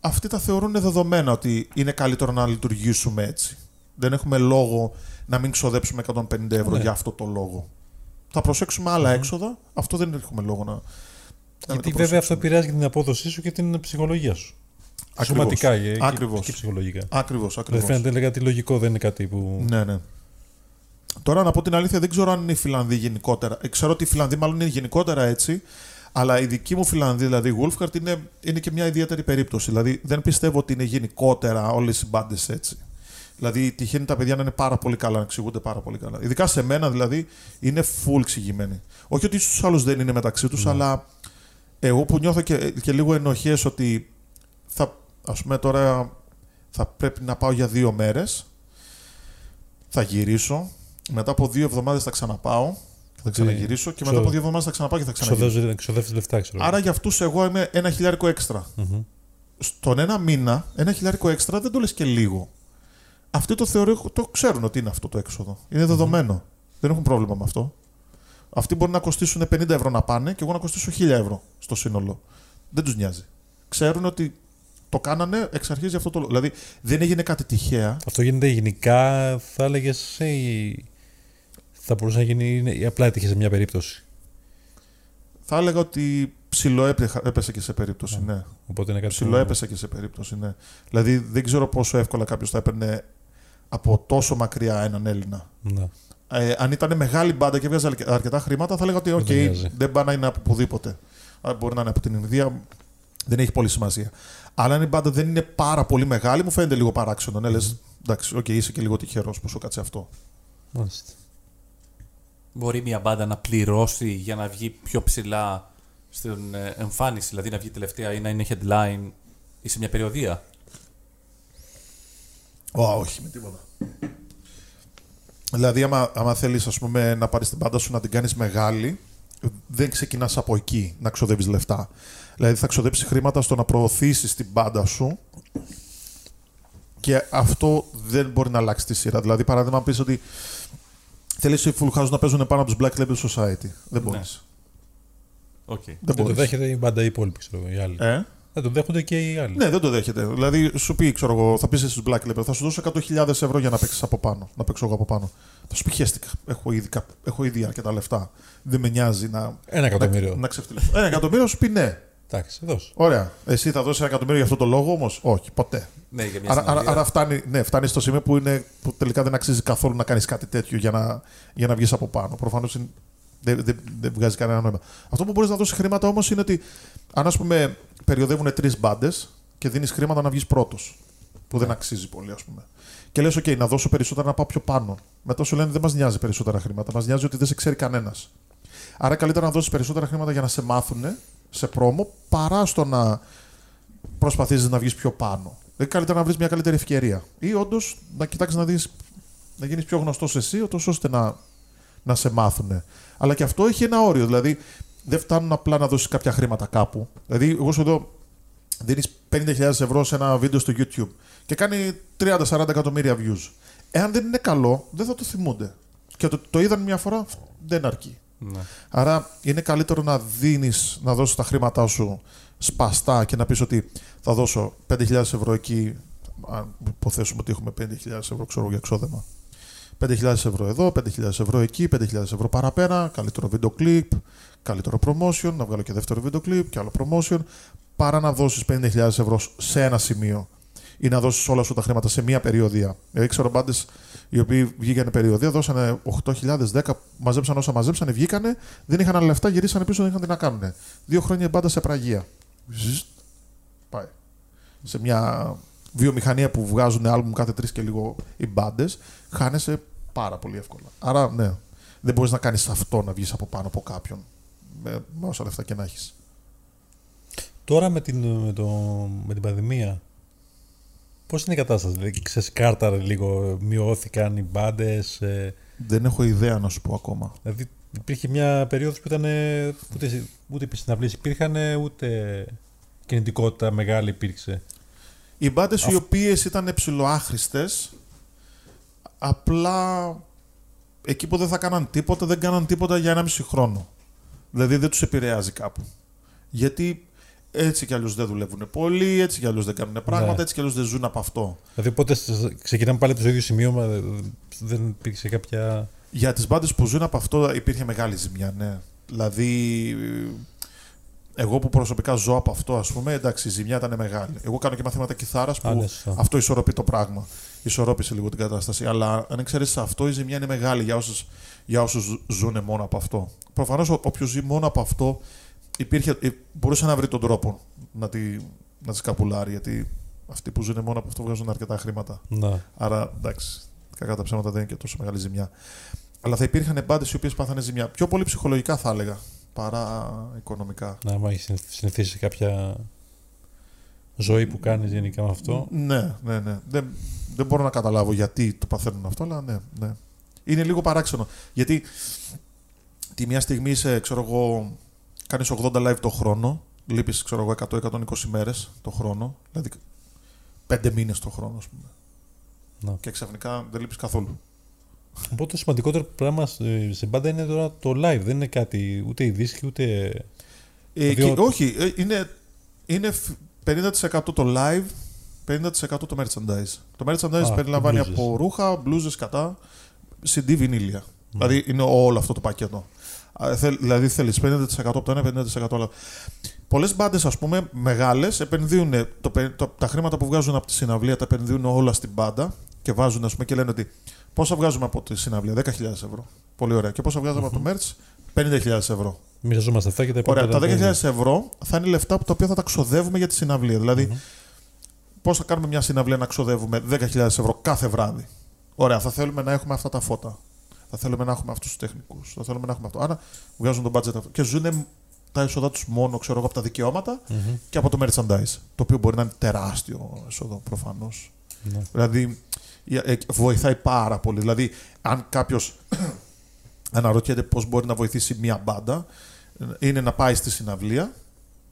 αυτοί τα θεωρούν δεδομένα ότι είναι καλύτερο να λειτουργήσουμε έτσι. Δεν έχουμε λόγο να μην ξοδέψουμε 150 ευρώ Ναι. για αυτό το λόγο. Θα προσέξουμε άλλα έξοδα. Αυτό δεν έχουμε λόγο να. να Γιατί το βέβαια αυτό προσέξουμε. επηρεάζει και την απόδοσή σου και την ψυχολογία σου. Ακριβώς. Σωματικά και, και- Ακριβώς. και ψυχολογικά. Ακριβώς, Δεν ακριβώς. φαίνεται λέει, κάτι λογικό, δεν είναι κάτι που. Ναι, ναι. Τώρα να πω την αλήθεια, δεν ξέρω αν είναι οι Φιλανδοί γενικότερα. Ε, Ξέρω ότι οι Φιλανδοί μάλλον είναι γενικότερα έτσι, αλλά η δική μου Φιλανδοί, δηλαδή η Wolfgard, είναι, είναι και μια ιδιαίτερη περίπτωση. Δηλαδή δεν πιστεύω ότι είναι γενικότερα όλες οι μπάντες έτσι. Δηλαδή τυχαίνει τα παιδιά να είναι πάρα πολύ καλά, να εξηγούνται πάρα πολύ καλά. Ειδικά σε μένα δηλαδή είναι full εξηγημένοι. Όχι ότι στους άλλους δεν είναι μεταξύ τους, αλλά εγώ που νιώθω και, και λίγο ενοχές ότι θα, ας πούμε τώρα θα πρέπει να πάω για δύο μέρες θα γυρίσω. Μετά από δύο εβδομάδες θα ξαναπάω. και Θα ξαναγυρίσω και μετά Ξοδε- από δύο εβδομάδες θα ξαναπάω και θα ξαναγυρίσω. Ξοδεύεις ξοδεύεις λεφτά, ξέρω. Άρα για αυτούς εγώ είμαι ένα χιλιάρικο έξτρα. Μμμ. Στον ένα μήνα, ένα χιλιάρικο έξτρα δεν το λες και λίγο. Αυτοί το θεωρούν, το ξέρουν ότι είναι αυτό το έξοδο. Είναι δεδομένο. Δεν έχουν πρόβλημα με αυτό. Αυτοί μπορεί να κοστίσουν 50 ευρώ να πάνε και εγώ να κοστίσω 1000 ευρώ στο σύνολο. Δεν τους νοιάζει. Ξέρουν ότι το κάνανε εξ αρχής για αυτό το λόγο. Δηλαδή δεν έγινε κάτι τυχαία. Αυτό γίνεται γενικά, θα έλεγες. Θα μπορούσε να γίνει είναι- ή απλά έτυχε σε μια περίπτωση. Θα έλεγα ότι ψιλοέπεσε και σε περίπτωση, ναι. Οπότε είναι κάτι Ψιλο που- έπεσε και σε περίπτωση, ναι. Δηλαδή δεν ξέρω πόσο εύκολα κάποιος θα έπαιρνε από τόσο μακριά έναν Έλληνα. Ναι. Ε, αν ήταν μεγάλη μπάντα και έβγαζε αρκε- αρκετά χρήματα, θα έλεγα ότι Δεν οκ, τον νοιάζει. δεν πάει να είναι από οπουδήποτε. Α, Μπορεί να είναι από την Ινδία, δεν έχει πολύ σημασία. Αλλά αν η μπάντα δεν είναι πάρα πολύ μεγάλη, μου φαίνεται λίγο παράξενο. Ναι, λες, εντάξει, οκ, είσαι και λίγο τυχερός που σου κάτσε αυτό. Μάλιστα. Μπορεί μια μπάντα να πληρώσει για να βγει πιο ψηλά στην ε, εμφάνιση, δηλαδή να βγει τελευταία ή να είναι headline ή σε μια περιοδία; Ω, όχι, με τίποτα. Δηλαδή, άμα, άμα θέλεις να πάρεις την πάντα σου να την κάνεις μεγάλη, δεν ξεκινάς από εκεί να ξοδεύεις λεφτά. Δηλαδή, θα ξοδέψεις χρήματα στο να προωθήσεις την πάντα σου και αυτό δεν μπορεί να αλλάξει τη σειρά. Δηλαδή, παράδειγμα, πεις ότι θέλεις οι Full House να παίζουν πάνω από τους Black Label Society. Δεν μπορείς. Ναι. Οκ. Δεν Δεν το μπορείς. δέχεται η μπάντα οι υπόλοιποι, ξέρω εγώ, οι άλλοι. Ε; Δεν το δέχονται και οι άλλοι. Ναι, δεν το δέχεται. Δηλαδή, σου πει, ξέρω εγώ, θα πεις στους Black Label, θα σου δώσω 100.000 ευρώ για να παίξεις από πάνω. Να παίξω εγώ από πάνω. Θα σου πει, χέστηκα. Έχω ήδη, κα- έχω ήδη αρκετά λεφτά. Δεν με νοιάζει να. Ένα εκατομμύριο. Να, να ξεφτιλίσω. Ένα εκατομμύριο σου πει ναι. Εντάξει, δώσ' Ωραία. Εσύ θα δώσεις ένα εκατομμύριο για αυτό το λόγο όμως; Όχι, ποτέ. Ναι, για μια Άρα, άρα, συναυλία. άρα φτάνει, ναι, φτάνει στο σημείο που, είναι, που τελικά δεν αξίζει καθόλου να κάνεις κάτι τέτοιο για να, για να βγεις από πάνω. Προφανώς δεν, δεν, δεν βγάζει κανένα νόημα. Αυτό που μπορείς να δώσεις χρήματα όμως είναι ότι αν ας πούμε περιοδεύουν τρεις μπάντες και δίνεις χρήματα να βγεις πρώτος. Που δεν αξίζει πολύ, ας πούμε. Και λες: OK, να δώσω περισσότερα να πάω πιο πάνω. Μετά σου λένε: Δεν μας νοιάζει περισσότερα χρήματα. Μας νοιάζει ότι δεν σε ξέρει κανένας. Άρα καλύτερα να δώσεις περισσότερα χρήματα για να σε μάθουν σε πρόμο παρά στο να προσπαθήσεις να βγεις πιο πάνω. Δηλαδή καλύτερα να βρεις μια καλύτερη ευκαιρία. Ή όντως να κοιτάξεις να δεις να γίνεις πιο γνωστός εσύ, ούτως ώστε να, να σε μάθουν. Αλλά και αυτό έχει ένα όριο. Δηλαδή δεν φτάνουν απλά να δώσεις κάποια χρήματα κάπου. Δηλαδή, εγώ σου εδώ δίνεις 50.000 ευρώ σε ένα βίντεο στο YouTube και κάνει 30-40 εκατομμύρια views. Εάν δεν είναι καλό, δεν θα το θυμούνται. Και το, το είδαν μια φορά, δεν αρκεί. Ναι. Άρα είναι καλύτερο να δίνεις, να δώσεις τα χρήματά σου σπαστά και να πεις ότι θα δώσω 5.000 ευρώ εκεί. Αν υποθέσουμε ότι έχουμε 5.000 ευρώ ξέρω, για εξόδεμα. 5.000 ευρώ εδώ, 5.000 ευρώ εκεί, 5.000 ευρώ παραπέρα, καλύτερο βίντεο κλιπ, καλύτερο promotion, να βγάλω και δεύτερο βίντεο κλιπ και άλλο promotion, παρά να δώσεις 50.000 ευρώ σε ένα σημείο ή να δώσεις όλα σου τα χρήματα σε μία περιοδία. Δηλαδή, ξέρω μπάντες οι οποίοι βγήκαν περιοδία, δώσανε 8.000, 10, μαζέψαν όσα μαζέψανε, βγήκανε, δεν είχαν άλλα λεφτά, γυρίσανε πίσω, δεν είχαν τι να κάνουν. Δύο χρόνια η μπάντα σε πραγεία. Ζζζ, Πάει. Σε μια βιομηχανία που βγάζουν άλμπουμ κάθε τρεις και λίγο οι μπάντες, χάνεσαι πάρα πολύ εύκολα. Άρα, ναι, δεν μπορείς να κάνεις αυτό να βγεις από πάνω από κάποιον. Με, με όσα λεφτά και να έχεις. Τώρα με την, με, το, με την πανδημία, πώς είναι η κατάσταση, δηλαδή ξεσκάρταρε λίγο, μειώθηκαν οι μπάντες. Ε, Δεν έχω ιδέα να σου πω ακόμα. δηλαδή υπήρχε μια περίοδος που ήταν ε, ούτε, ούτε συναυλίες υπήρχαν, ούτε κινητικότητα μεγάλη υπήρξε. Οι μπάντες οι Αυτό- οποίες ήταν ψηλοάχρηστε, απλά εκεί που δεν θα κάναν τίποτα, δεν κάναν τίποτα για ένα μισή χρόνο. Δηλαδή δεν τους επηρεάζει κάπου. Γιατί έτσι κι αλλιώς δεν δουλεύουν πολύ, έτσι κι αλλιώς δεν κάνουν πράγματα, Ναι. έτσι κι αλλιώς δεν ζουν από αυτό. Δηλαδή οπότε ξεκινάμε πάλι από το ίδιο σημείο, μα δεν- δεν υπήρξε κάποια... Για τις μπάντες που ζουν από αυτό υπήρχε μεγάλη ζημιά, ναι. Δηλαδή, εγώ που προσωπικά ζω από αυτό, ας πούμε, εντάξει, η ζημιά ήταν μεγάλη. Εγώ κάνω και μαθήματα κιθάρας που Α, ναι, σωστά. αυτό ισορροπεί το πράγμα. Ισορρόπησε λίγο την κατάσταση. Αλλά αν εξαιρέσει αυτό, η ζημιά είναι μεγάλη για όσους για όσους ζουν μόνο από αυτό. Προφανώς όποιος ζει μόνο από αυτό υπήρχε, ε, μπορούσε να βρει τον τρόπο να τη, να της σκαπουλάρει. Γιατί αυτοί που ζουν μόνο από αυτό βγάζουν αρκετά χρήματα. Να. Άρα εντάξει, κακά τα ψέματα δεν είναι και τόσο μεγάλη ζημιά. Αλλά θα υπήρχαν μπάντες οι οποίες πάθανε ζημιά. Πιο πολύ ψυχολογικά θα έλεγα παρά οικονομικά. Να, άμα έχει συνηθίσει σε κάποια ζωή που κάνεις γενικά με αυτό. Ναι, ναι, ναι. Δεν, δεν μπορώ να καταλάβω γιατί το παθαίνουν αυτό, αλλά ναι, ναι. Είναι λίγο παράξενο. Γιατί τη μια στιγμή είσαι, ξέρω εγώ, κάνεις 80 live το χρόνο, λείπεις, ξέρω εγώ, 100-120 μέρες το χρόνο, δηλαδή 5 μήνες το χρόνο, ας πούμε. Να. Και ξαφνικά δεν λείπεις καθόλου. Οπότε το σημαντικότερο πράγμα σε σε μπάντα είναι τώρα το live. Δεν είναι κάτι ούτε η δίσκη ούτε. Ε, Διότι- και, όχι, ε, είναι, είναι φ- 50% το live, 50% το merchandise. Το merchandise Α, περιλαμβάνει μπλούζες. από ρούχα, μπλούζες κατά, CD βινίλια. Δηλαδή είναι όλο αυτό το πακέτο. Α, θέλ- Δηλαδή θέλεις 50% από το ένα, 50% από το άλλο. Πολλές μπάντες, ας πούμε, μεγάλες, επενδύουν το, πε- το- τα χρήματα που βγάζουν από τη συναυλία, τα επενδύουν όλα στην μπάντα και βάζουν, ας πούμε, και λένε ότι πόσα βγάζουμε από τη συναυλία, 10.000 ευρώ. Πολύ ωραία. Και πόσα βγάζουμε από το merch, 50.000 ευρώ. Μοιραζόμαστε αυτά και τα Ωραία, τα υπόλοιπα 10.000 ευρώ θα είναι λεφτά που τα οποία θα τα ξοδεύουμε για τη συναυλία. Δηλαδή, Μμμ. πώς θα κάνουμε μια συναυλία να ξοδεύουμε 10.000 ευρώ κάθε βράδυ; Ωραία, θα θέλουμε να έχουμε αυτά τα φώτα. Θα θέλουμε να έχουμε αυτούς τους τεχνικούς. Θα θέλουμε να έχουμε αυτό. Άρα βγάζουν τον budget αυτό. Και ζουν τα έσοδα τους μόνο ξέρω εγώ, από τα δικαιώματα Μμμ. και από το merchandise. Το οποίο μπορεί να είναι τεράστιο έσοδο προφανώς. Ναι. Δηλαδή ε, βοηθάει πάρα πολύ. Δηλαδή, αν κάποιος αναρωτιέται πώς μπορεί να βοηθήσει μια μπάντα, είναι να πάει στη συναυλία,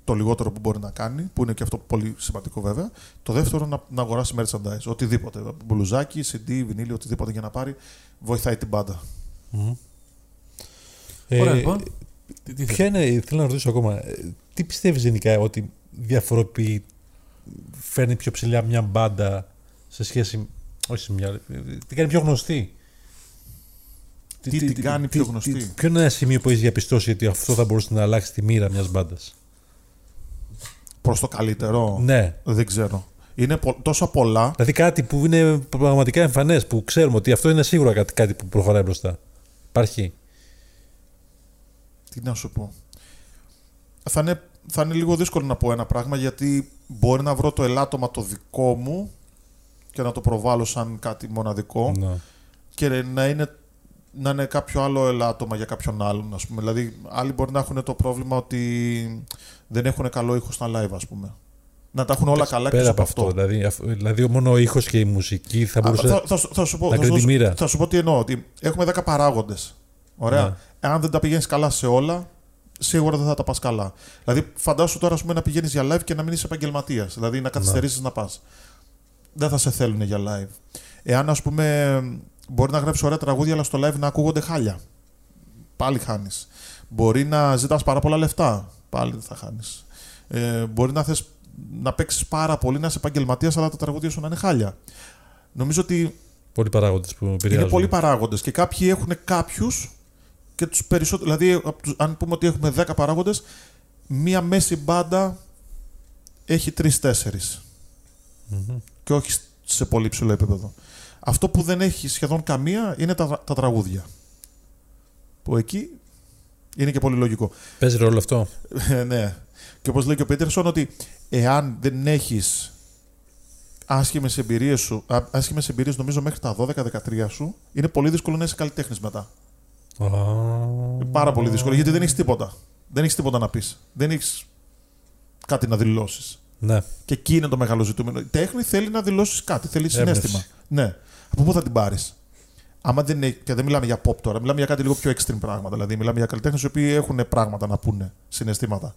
το λιγότερο που μπορεί να κάνει, που είναι και αυτό πολύ σημαντικό βέβαια. Το δεύτερο να, να αγοράσει merchandise. Οτιδήποτε. Μπλουζάκι, CD, βινίλι, οτιδήποτε για να πάρει, βοηθάει την μπάντα. Μμμ. Ωραία, Ε, λοιπόν. Τι, τι Ποια είναι, θέλω να ρωτήσω ακόμα, ε, τι πιστεύεις γενικά ότι διαφοροποιεί, φέρνει πιο ψηλά μια μπάντα σε σχέση, όχι σε μια, ε, την κάνει πιο γνωστή; Τι την κάνει πιο γνωστή; ποιο είναι ένα σημείο που έχεις διαπιστώσει ότι αυτό θα μπορούσε να αλλάξει τη μοίρα μιας μπάντας; Προς το καλύτερο. Ναι. Δεν ξέρω. Είναι πο- τόσο πολλά. Δηλαδή κάτι που είναι πραγματικά εμφανές, που ξέρουμε ότι αυτό είναι σίγουρα κάτι, κάτι που προχωράει μπροστά. Υπάρχει. Τι να σου πω. Θα είναι, θα είναι λίγο δύσκολο να πω ένα πράγμα γιατί μπορεί να βρω το ελάττωμα το δικό μου και να το προβάλλω σαν κάτι μοναδικό Ναι. και να είναι, να είναι κάποιο άλλο ελάττωμα για κάποιον άλλον. Ας πούμε. Δηλαδή, άλλοι μπορεί να έχουν το πρόβλημα ότι δεν έχουν καλό ήχος στα live, ας πούμε. Να τα έχουν όλα καλά Πέρα εκτός από αυτό. Δηλαδή, αφ- δηλαδή μόνο ο ήχος και η μουσική θα Α, μπορούσε... θα, θα, σου- θα σου πω, να θα, κρίνει σου- τη μοίρα. θα σου πω τι εννοώ. Ότι έχουμε 10 παράγοντες. Ωραία. Ναι. Εάν δεν τα πηγαίνεις καλά σε όλα, σίγουρα δεν θα τα πας καλά. Δηλαδή, φαντάσου τώρα ας πούμε, να πηγαίνεις για live και να μην είσαι επαγγελματίας. Δηλαδή, να καθυστερήσεις να πας. Δεν θα σε θέλουν για live. Εάν, ας πούμε, μπορεί να γράψει ωραία τραγούδια, αλλά στο live να ακούγονται χάλια. Πάλι χάνεις. Μπορεί να ζητάς πάρα πολλά λεφτά. Πάλι δεν θα χάνεις. Ε, μπορεί να θες να παίξεις πάρα πολύ, να είσαι επαγγελματίας, αλλά τα τραγούδια σου να είναι χάλια. Νομίζω ότι Πολλοί παράγοντες που επηρεάζουν. είναι πολλοί παράγοντες και κάποιοι έχουν κάποιους και τους περισσότερου. Δηλαδή, απ' τους- αν πούμε ότι έχουμε 10 παράγοντες, μία μέση μπάντα έχει 3-4. Μμμ. Και όχι σε πολύ ψηλό επίπεδο. Αυτό που δεν έχει σχεδόν καμία είναι τα, τα τραγούδια. Που εκεί είναι και πολύ λογικό. Παίζει ρόλο αυτό. Ε, ναι. Και όπως λέει και ο Πίτερσον, ότι εάν δεν έχεις άσχημες εμπειρίες σου, α- άσχημες εμπειρίες νομίζω μέχρι τα 12-13 σου, είναι πολύ δύσκολο να είσαι καλλιτέχνης μετά. Α, Είναι πάρα πολύ δύσκολο γιατί δεν έχεις τίποτα. Δεν έχεις τίποτα να πεις. Δεν έχεις κάτι να δηλώσεις. Ναι. Και εκεί είναι το μεγάλο ζητούμενο. Η τέχνη θέλει να δηλώσεις κάτι, θέλει Έμπνευση. συνέστημα. Ναι. Από πού θα την πάρεις; Άμα δεν είναι, και δεν μιλάμε για pop τώρα, μιλάμε για κάτι λίγο πιο extreme πράγματα. Δηλαδή, μιλάμε για καλλιτέχνες οι οποίοι έχουν πράγματα να πούνε, συναισθήματα.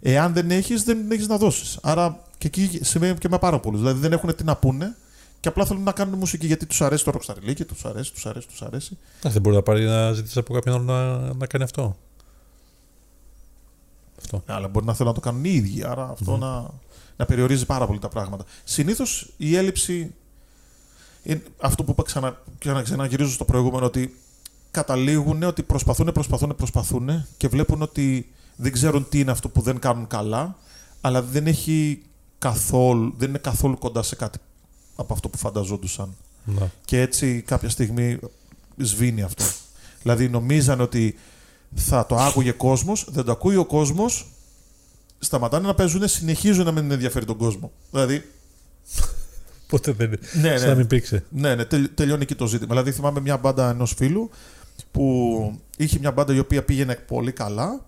Εάν δεν έχεις, δεν έχεις να δώσεις. Άρα και εκεί σημαίνει και με πάρα πολλούς. Δηλαδή, δεν έχουν τι να πούνε και απλά θέλουν να κάνουν μουσική γιατί τους αρέσει το ροξαριλίκι, τους αρέσει, τους αρέσει, τους αρέσει. Α, δεν μπορεί να πάρει να ζητήσει από κάποιον άλλο να, να κάνει αυτό. Αυτό. Ναι, αλλά μπορεί να θέλουν να το κάνουν οι ίδιοι. Άρα αυτό να, να περιορίζει πάρα πολύ τα πράγματα. Συνήθως η έλλειψη. Είναι αυτό που είπα ξανα, και να ξαναγυρίζω στο προηγούμενο ότι καταλήγουν ότι προσπαθούν, προσπαθούν, προσπαθούν και βλέπουν ότι δεν ξέρουν τι είναι αυτό που δεν κάνουν καλά, αλλά δεν έχει καθόλου, δεν είναι καθόλου κοντά σε κάτι από αυτό που φανταζόντουσαν. Να. Και έτσι κάποια στιγμή σβήνει αυτό. Δηλαδή νομίζαν ότι θα το άκουγε κόσμος, δεν το ακούει ο κόσμος, σταματάνε να παίζουν, συνεχίζουν να μην ενδιαφέρει τον κόσμο. Δηλαδή, *laughs* Ποτέ δεν είναι. ναι, Σαν να ναι, μην υπήρξε. ναι, ναι, τελ- τελειώνει εκεί το ζήτημα. Δηλαδή, θυμάμαι μια μπάντα ενός φίλου που είχε μια μπάντα η οποία πήγαινε πολύ καλά.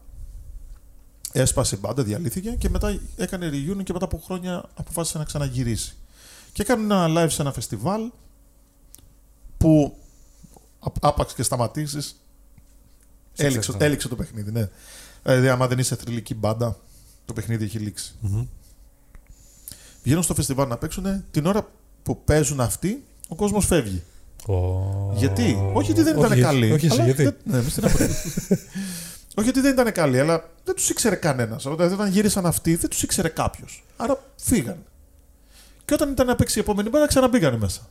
Έσπασε η μπάντα, διαλύθηκε και μετά έκανε reunion και μετά από χρόνια αποφάσισε να ξαναγυρίσει. Και έκανε ένα live σε ένα φεστιβάλ που άπ- άπαξ και σταματήσεις. Έληξε, ξέφυγα. έληξε το παιχνίδι, ναι. Δηλαδή, άμα δεν είσαι θρηλυκή μπάντα, το παιχνίδι έχει λήξει. Μμμ. Βγαίνουν στο φεστιβάλ να παίξουν, την ώρα που παίζουν αυτοί, ο κόσμος φεύγει. Ω. Γιατί; Όχι γιατί δεν Όχι, ήταν καλή. Όχι, εσύ, αλλά γιατί; δεν- ναι, μη στεναχωρείς. *laughs* όχι γιατί δεν ήταν καλή, αλλά δεν τους ήξερε κανένας. Όταν γύρισαν αυτοί, δεν τους ήξερε κάποιος. Άρα φύγαν. Και όταν ήταν να παίξει η επόμενη μέρα, ξαναμπήκανε μέσα.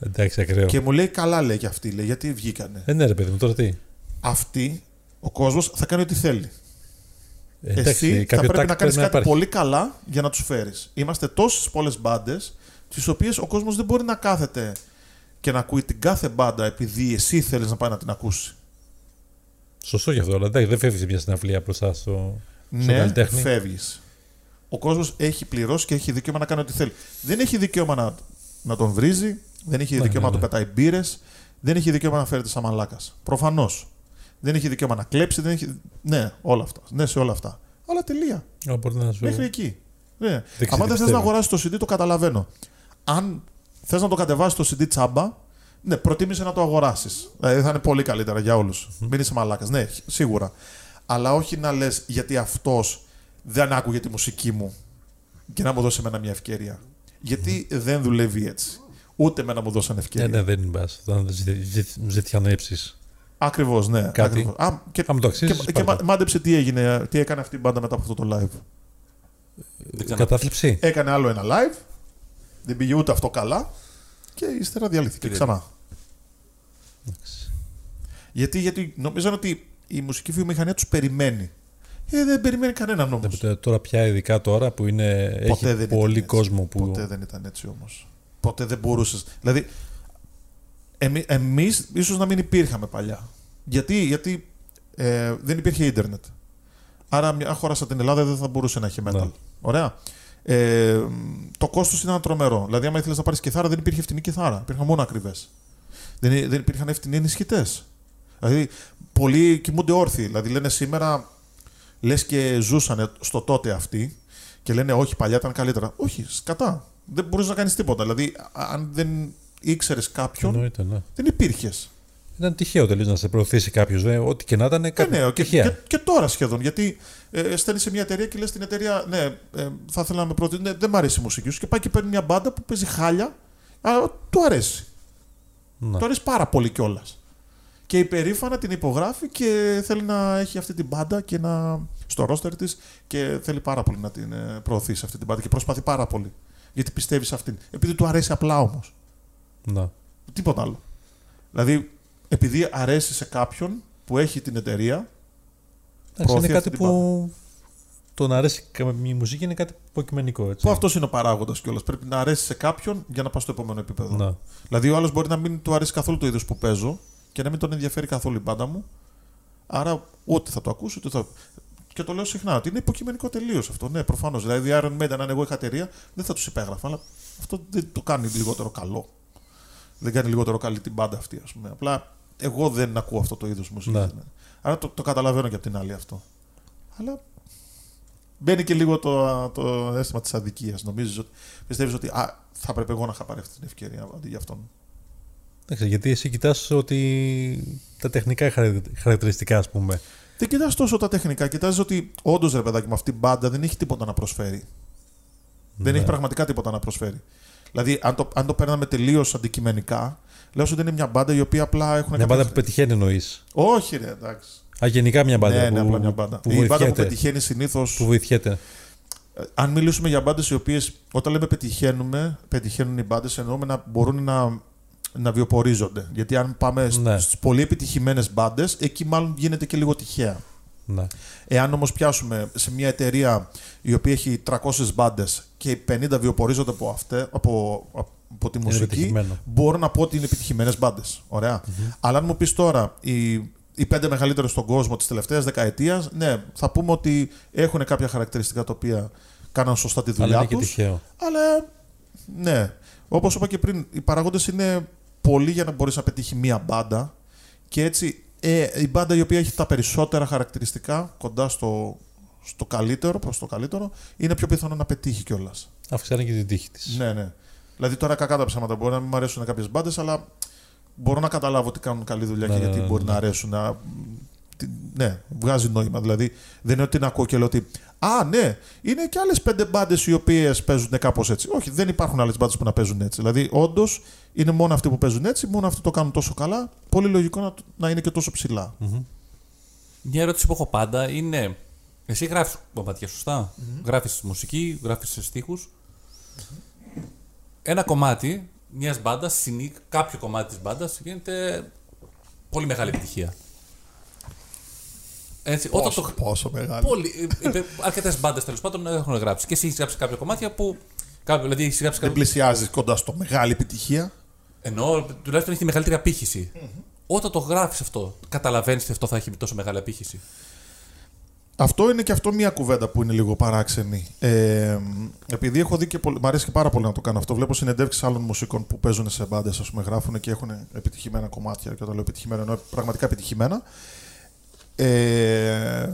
Εντάξει, ακραίο. Και μου λέει, καλά λέει και αυτή, λέει, γιατί βγήκανε. Ε, ναι, ρε παιδί μου, τώρα τι; Αυτοί, ο κόσμος θα κάνει ό,τι θέλει. Ε, εντάξει, Εσύ θα κάποιο πρέπει τάκ να κάνεις να κάτι υπάρχει. πολύ καλά για να τους φέρεις. Είμαστε τόσες πολλές μπάντες, τις οποίες ο κόσμος δεν μπορεί να κάθεται και να ακούει την κάθε μπάντα επειδή εσύ θέλεις να πάει να την ακούσει. Σωστό γι' αυτό, αλλά εντάξει, δεν φεύγεις μια συναυλία μπροστά στο. Ναι, καλλιτέχνη. φεύγεις. Ο κόσμος έχει πληρώσει και έχει δικαίωμα να κάνει ό,τι θέλει. Δεν έχει δικαίωμα να, να τον βρίζει, δεν έχει Ναι, δικαίωμα ναι, να του πετάει μπύρες, δεν έχει δικαίωμα να φέρεται σαν μαλάκας. Προφανώς. Δεν έχει δικαίωμα να κλέψει, δεν έχει. Ναι, όλα αυτά. Ναι, σε όλα αυτά. Αλλά τελεία. Α, μπορεί να σου. Μέχρι εκεί. Ναι. Δεν Αν δεν θες πιστεύω. να αγοράσεις το CD, το καταλαβαίνω. Αν θες να το κατεβάσεις το CD τσάμπα, ναι, προτίμησε να το αγοράσεις. Δηλαδή θα είναι πολύ καλύτερα για όλους. Μην είσαι μαλάκας. Ναι, σίγουρα. Αλλά όχι να λες γιατί αυτός δεν άκουγε τη μουσική μου και να μου δώσει εμένα μια ευκαιρία. Γιατί δεν δουλεύει έτσι. Ούτε με να μου δώσαν Ναι, ευκαιρία. ναι, δεν πας. Θα ζητιανέψει. Ακριβώς, ναι. Κάτι. Ακριβώς. Α, και, Αν μου το αξίζεις. και, και μα- μάντεψε τι έγινε, τι έκανε αυτή η μπάντα μετά από αυτό το live. Δεν ξέρω. Κατάθλιψη. Έκανε άλλο ένα live. Δεν πήγε ούτε αυτό καλά. Και ύστερα διαλύθηκε Και ξανά. Γιατί, γιατί νομίζαν ότι η μουσική βιομηχανία τους περιμένει. Ε, δεν περιμένει κανέναν όμως. Ναι, Τώρα πια, ειδικά τώρα που είναι, Ποτέ έχει δεν πολύ ήταν έτσι. κόσμο που. Ποτέ δεν ήταν έτσι όμως. Ποτέ δεν μπορούσες. Δηλαδή, εμεί εμείς ίσως να μην υπήρχαμε παλιά. Γιατί, γιατί ε, δεν υπήρχε ίντερνετ. Άρα, μια χώρα σαν την Ελλάδα δεν θα μπορούσε να έχει metal. Ναι. Ωραία. Ε, το κόστος ήταν τρομερό. Δηλαδή, άμα ήθελες να πάρεις κιθάρα, δεν υπήρχε φτηνή κιθάρα. Υπήρχαν μόνο ακριβές. Δεν, δεν υπήρχαν φτηνοί ενισχυτές. Δηλαδή, πολλοί κοιμούνται όρθιοι. Δηλαδή, λένε σήμερα, λες και ζούσαν στο τότε αυτοί και λένε Όχι, παλιά ήταν καλύτερα. Όχι, σκατά. Δεν μπορεί να κάνεις τίποτα. Δηλαδή, α- αν δεν ήξερες κάποιον, Εννοείται, ναι. δεν υπήρχες. Ήταν τυχαίο τελείως να σε προωθήσει κάποιος. Ό,τι και να ήταν. Ε, Κάτι... ναι, και, τυχαία. και, και τώρα σχεδόν. Γιατί ε, στέλνεις σε μια εταιρεία και λες στην εταιρεία, ναι, ε, θα ήθελα να με προτείνει, ναι, δεν μου αρέσει η μουσική σου. Και πάει και παίρνει μια μπάντα που παίζει χάλια, αλλά του αρέσει. Ναι. Του αρέσει πάρα πολύ κιόλας. Και υπερήφανα την υπογράφει και θέλει να έχει αυτή την μπάντα και να, στο ρόστερ της και θέλει πάρα πολύ να την ε, προωθήσει αυτή την μπάντα και προσπαθεί πάρα πολύ. Γιατί πιστεύεις σε αυτήν. Επειδή του αρέσει απλά όμως. Ναι. Τίποτα άλλο. Δηλαδή, επειδή αρέσει σε κάποιον που έχει την εταιρεία, Εντάξει, Προωθεί είναι αυτή κάτι την που. Το να αρέσει η μουσική είναι κάτι υποκειμενικό. Έτσι. που αυτός είναι ο παράγοντας κιόλας. Πρέπει να αρέσει σε κάποιον για να πας στο επόμενο επίπεδο. Ναι. Δηλαδή, ο άλλος μπορεί να μην του αρέσει καθόλου το είδος που παίζω και να μην τον ενδιαφέρει καθόλου η μπάντα μου. Άρα, ούτε θα το ακούσει, ούτε θα. Και το λέω συχνά ότι είναι υποκειμενικό τελείως αυτό. Ναι, προφανώς. Δηλαδή, Iron Maiden, αν εγώ είχα εταιρεία, δεν θα τους υπέγραφα. Αλλά αυτό δεν το κάνει λιγότερο καλό. Δεν κάνει λιγότερο καλή την μπάντα αυτή, ας πούμε. Απλά εγώ δεν ακούω αυτό το είδος μουσικής. Ναι. Άρα το, το καταλαβαίνω και από την άλλη αυτό. Αλλά μπαίνει και λίγο το, το αίσθημα της αδικίας. Νομίζεις ότι πιστεύεις ότι α, θα έπρεπε εγώ να είχα πάρει αυτή την ευκαιρία αντί για αυτόν. Εντάξει, γιατί εσύ κοιτάς ότι τα τεχνικά χαρα- χαρακτηριστικά, ας πούμε. Δεν κοιτάς τόσο τα τεχνικά. Κοιτάζεις ότι όντως ρε παιδάκι με αυτή η μπάντα δεν έχει τίποτα να προσφέρει. Δεν Ναι. έχει πραγματικά τίποτα να προσφέρει. Δηλαδή, αν το, αν το παίρναμε τελείως αντικειμενικά, λέω ότι είναι μια μπάντα η οποία απλά έχουν. Μια κάποια- μπάντα που πετυχαίνει εννοείς. Όχι, ρε, εντάξει. Α, γενικά μια μπάντα. ναι, που, ναι, απλά μια μπάντα. Που η μπάντα που βοηθιέται. πετυχαίνει συνήθω. Που βοηθιέται. Αν μιλήσουμε για μπάντες οι οποίες, όταν λέμε πετυχαίνουμε, πετυχαίνουν οι μπάντες, εννοούμε να μπορούν να να βιοπορίζονται. Γιατί αν πάμε Ναι. στις πολύ επιτυχημένες μπάντες, εκεί μάλλον γίνεται και λίγο τυχαία. Ναι. Εάν όμως πιάσουμε σε μια εταιρεία η οποία έχει 300 μπάντες και οι 50 βιοπορίζονται από, αυτέ, από, από τη μουσική, επιτυχημένο. μπορώ να πω ότι είναι επιτυχημένες μπάντες. Αλλά αν μου πεις τώρα οι, οι πέντε μεγαλύτερες στον κόσμο της τελευταίας δεκαετίας, ναι, θα πούμε ότι έχουν κάποια χαρακτηριστικά τα οποία κάναν σωστά τη Αλλά δουλειά είναι και τους. τυχαίο. Αλλά ναι, όπως είπα και πριν, οι παραγόντες είναι πολλοί για να μπορείς να πετύχει μία μπάντα. Και έτσι ε, η μπάντα η οποία έχει τα περισσότερα χαρακτηριστικά κοντά στο, στο καλύτερο, προς το καλύτερο, είναι πιο πιθανό να πετύχει κιόλας. Αυξάνει και την τύχη της. Ναι, ναι. Δηλαδή τώρα κακά τα ψέματα. Μπορεί να μην μου αρέσουν κάποιες μπάντες, αλλά μπορώ να καταλάβω ότι κάνουν καλή δουλειά Ναι, και ναι, γιατί ναι, μπορεί ναι. να αρέσουν. Να... τι- Ναι, βγάζει νόημα. Δηλαδή δεν είναι ότι να ακούω και λέω ότι. Α, ναι, είναι και άλλες πέντε μπάντες οι οποίες παίζουν κάπως έτσι. Όχι, δεν υπάρχουν άλλες μπάντες που να παίζουν έτσι. Δηλαδή, όντως είναι μόνο αυτοί που παίζουν έτσι, μόνο αυτοί το κάνουν τόσο καλά. Πολύ λογικό να, να είναι και τόσο ψηλά. Μια ερώτηση που έχω πάντα είναι. Εσύ γράφεις κομμάτια, σωστά; Γράφεις μουσική, γράφεις στίχους. Ένα κομμάτι μιας μπάντας, κάποιο κομμάτι της μπάντας γίνεται πολύ μεγάλη επιτυχία. Έτσι, όταν το, πόσο μεγάλο. Πολύ. Αρκετές μπάντες τέλος πάντων έχουν γράψει. Και εσύ έχεις γράψει κάποια κομμάτια που. κάποιο- Δηλαδή έχεις γράψει Δεν κάποιο. πλησιάζεις κοντά στο μεγάλη επιτυχία. Ενώ τουλάχιστον έχει τη μεγαλύτερη απήχηση. Όταν το γράφεις αυτό, καταλαβαίνεις ότι αυτό θα έχει τόσο μεγάλη απήχηση. Αυτό είναι και αυτό μια κουβέντα που είναι λίγο παράξενη. Ε, επειδή έχω δει και πολύ, μ' αρέσει και πάρα πολύ να το κάνω αυτό. Βλέπω συνεντεύξεις άλλων μουσικών που παίζουν σε μπάντες, ας πούμε, γράφουν και έχουν επιτυχημένα κομμάτια. Και όταν λέω επιτυχημένα, εννοώ πραγματικά επιτυχημένα. Ε,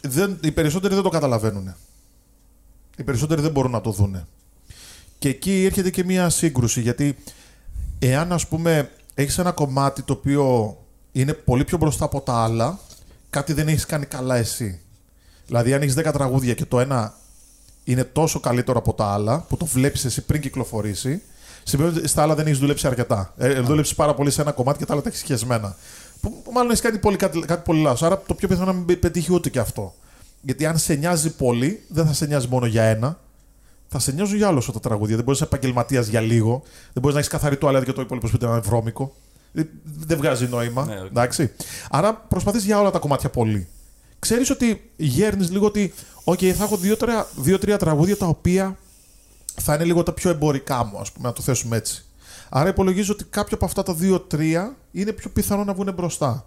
δεν, οι περισσότεροι δεν το καταλαβαίνουν. Οι περισσότεροι δεν μπορούν να το δούνε. Και εκεί έρχεται και μια σύγκρουση, γιατί εάν ας πούμε έχεις ένα κομμάτι το οποίο είναι πολύ πιο μπροστά από τα άλλα, κάτι δεν έχεις κάνει καλά εσύ. Δηλαδή αν έχεις 10 τραγούδια και το ένα είναι τόσο καλύτερο από τα άλλα, που το βλέπεις εσύ πριν κυκλοφορήσει, σημαίνει ότι στα άλλα δεν έχεις δουλέψει αρκετά. Ε, δουλέψεις πάρα πολύ σε ένα κομμάτι και τα άλλα τα έχεις σχεσμένα. Που μάλλον έχεις κάνει πολύ, κάτι, κάτι πολύ λάθος. Άρα το πιο πιθανό να μην πετύχει ούτε και αυτό. Γιατί αν σε νοιάζει πολύ, δεν θα σε νοιάζει μόνο για ένα, θα σε νοιάζουν για άλλο σου τα τραγούδια. Δεν μπορείς να είσαι επαγγελματίας για λίγο. Δεν μπορείς να έχεις καθαρή τουαλέτα και το υπόλοιπο σπίτι να είναι βρώμικο. Δεν- Δεν βγάζει νόημα. Ναι, οκ. Εντάξει. Άρα προσπαθείς για όλα τα κομμάτια πολύ. Ξέρεις ότι γέρνεις λίγο ότι, OK, θα έχω δύο-τρία δύο-τρία τραγούδια τα οποία θα είναι λίγο τα πιο εμπορικά μου, ας πούμε, να το θέσουμε έτσι. Άρα υπολογίζω ότι κάποια από αυτά τα δύο-τρία είναι πιο πιθανό να βγουν μπροστά.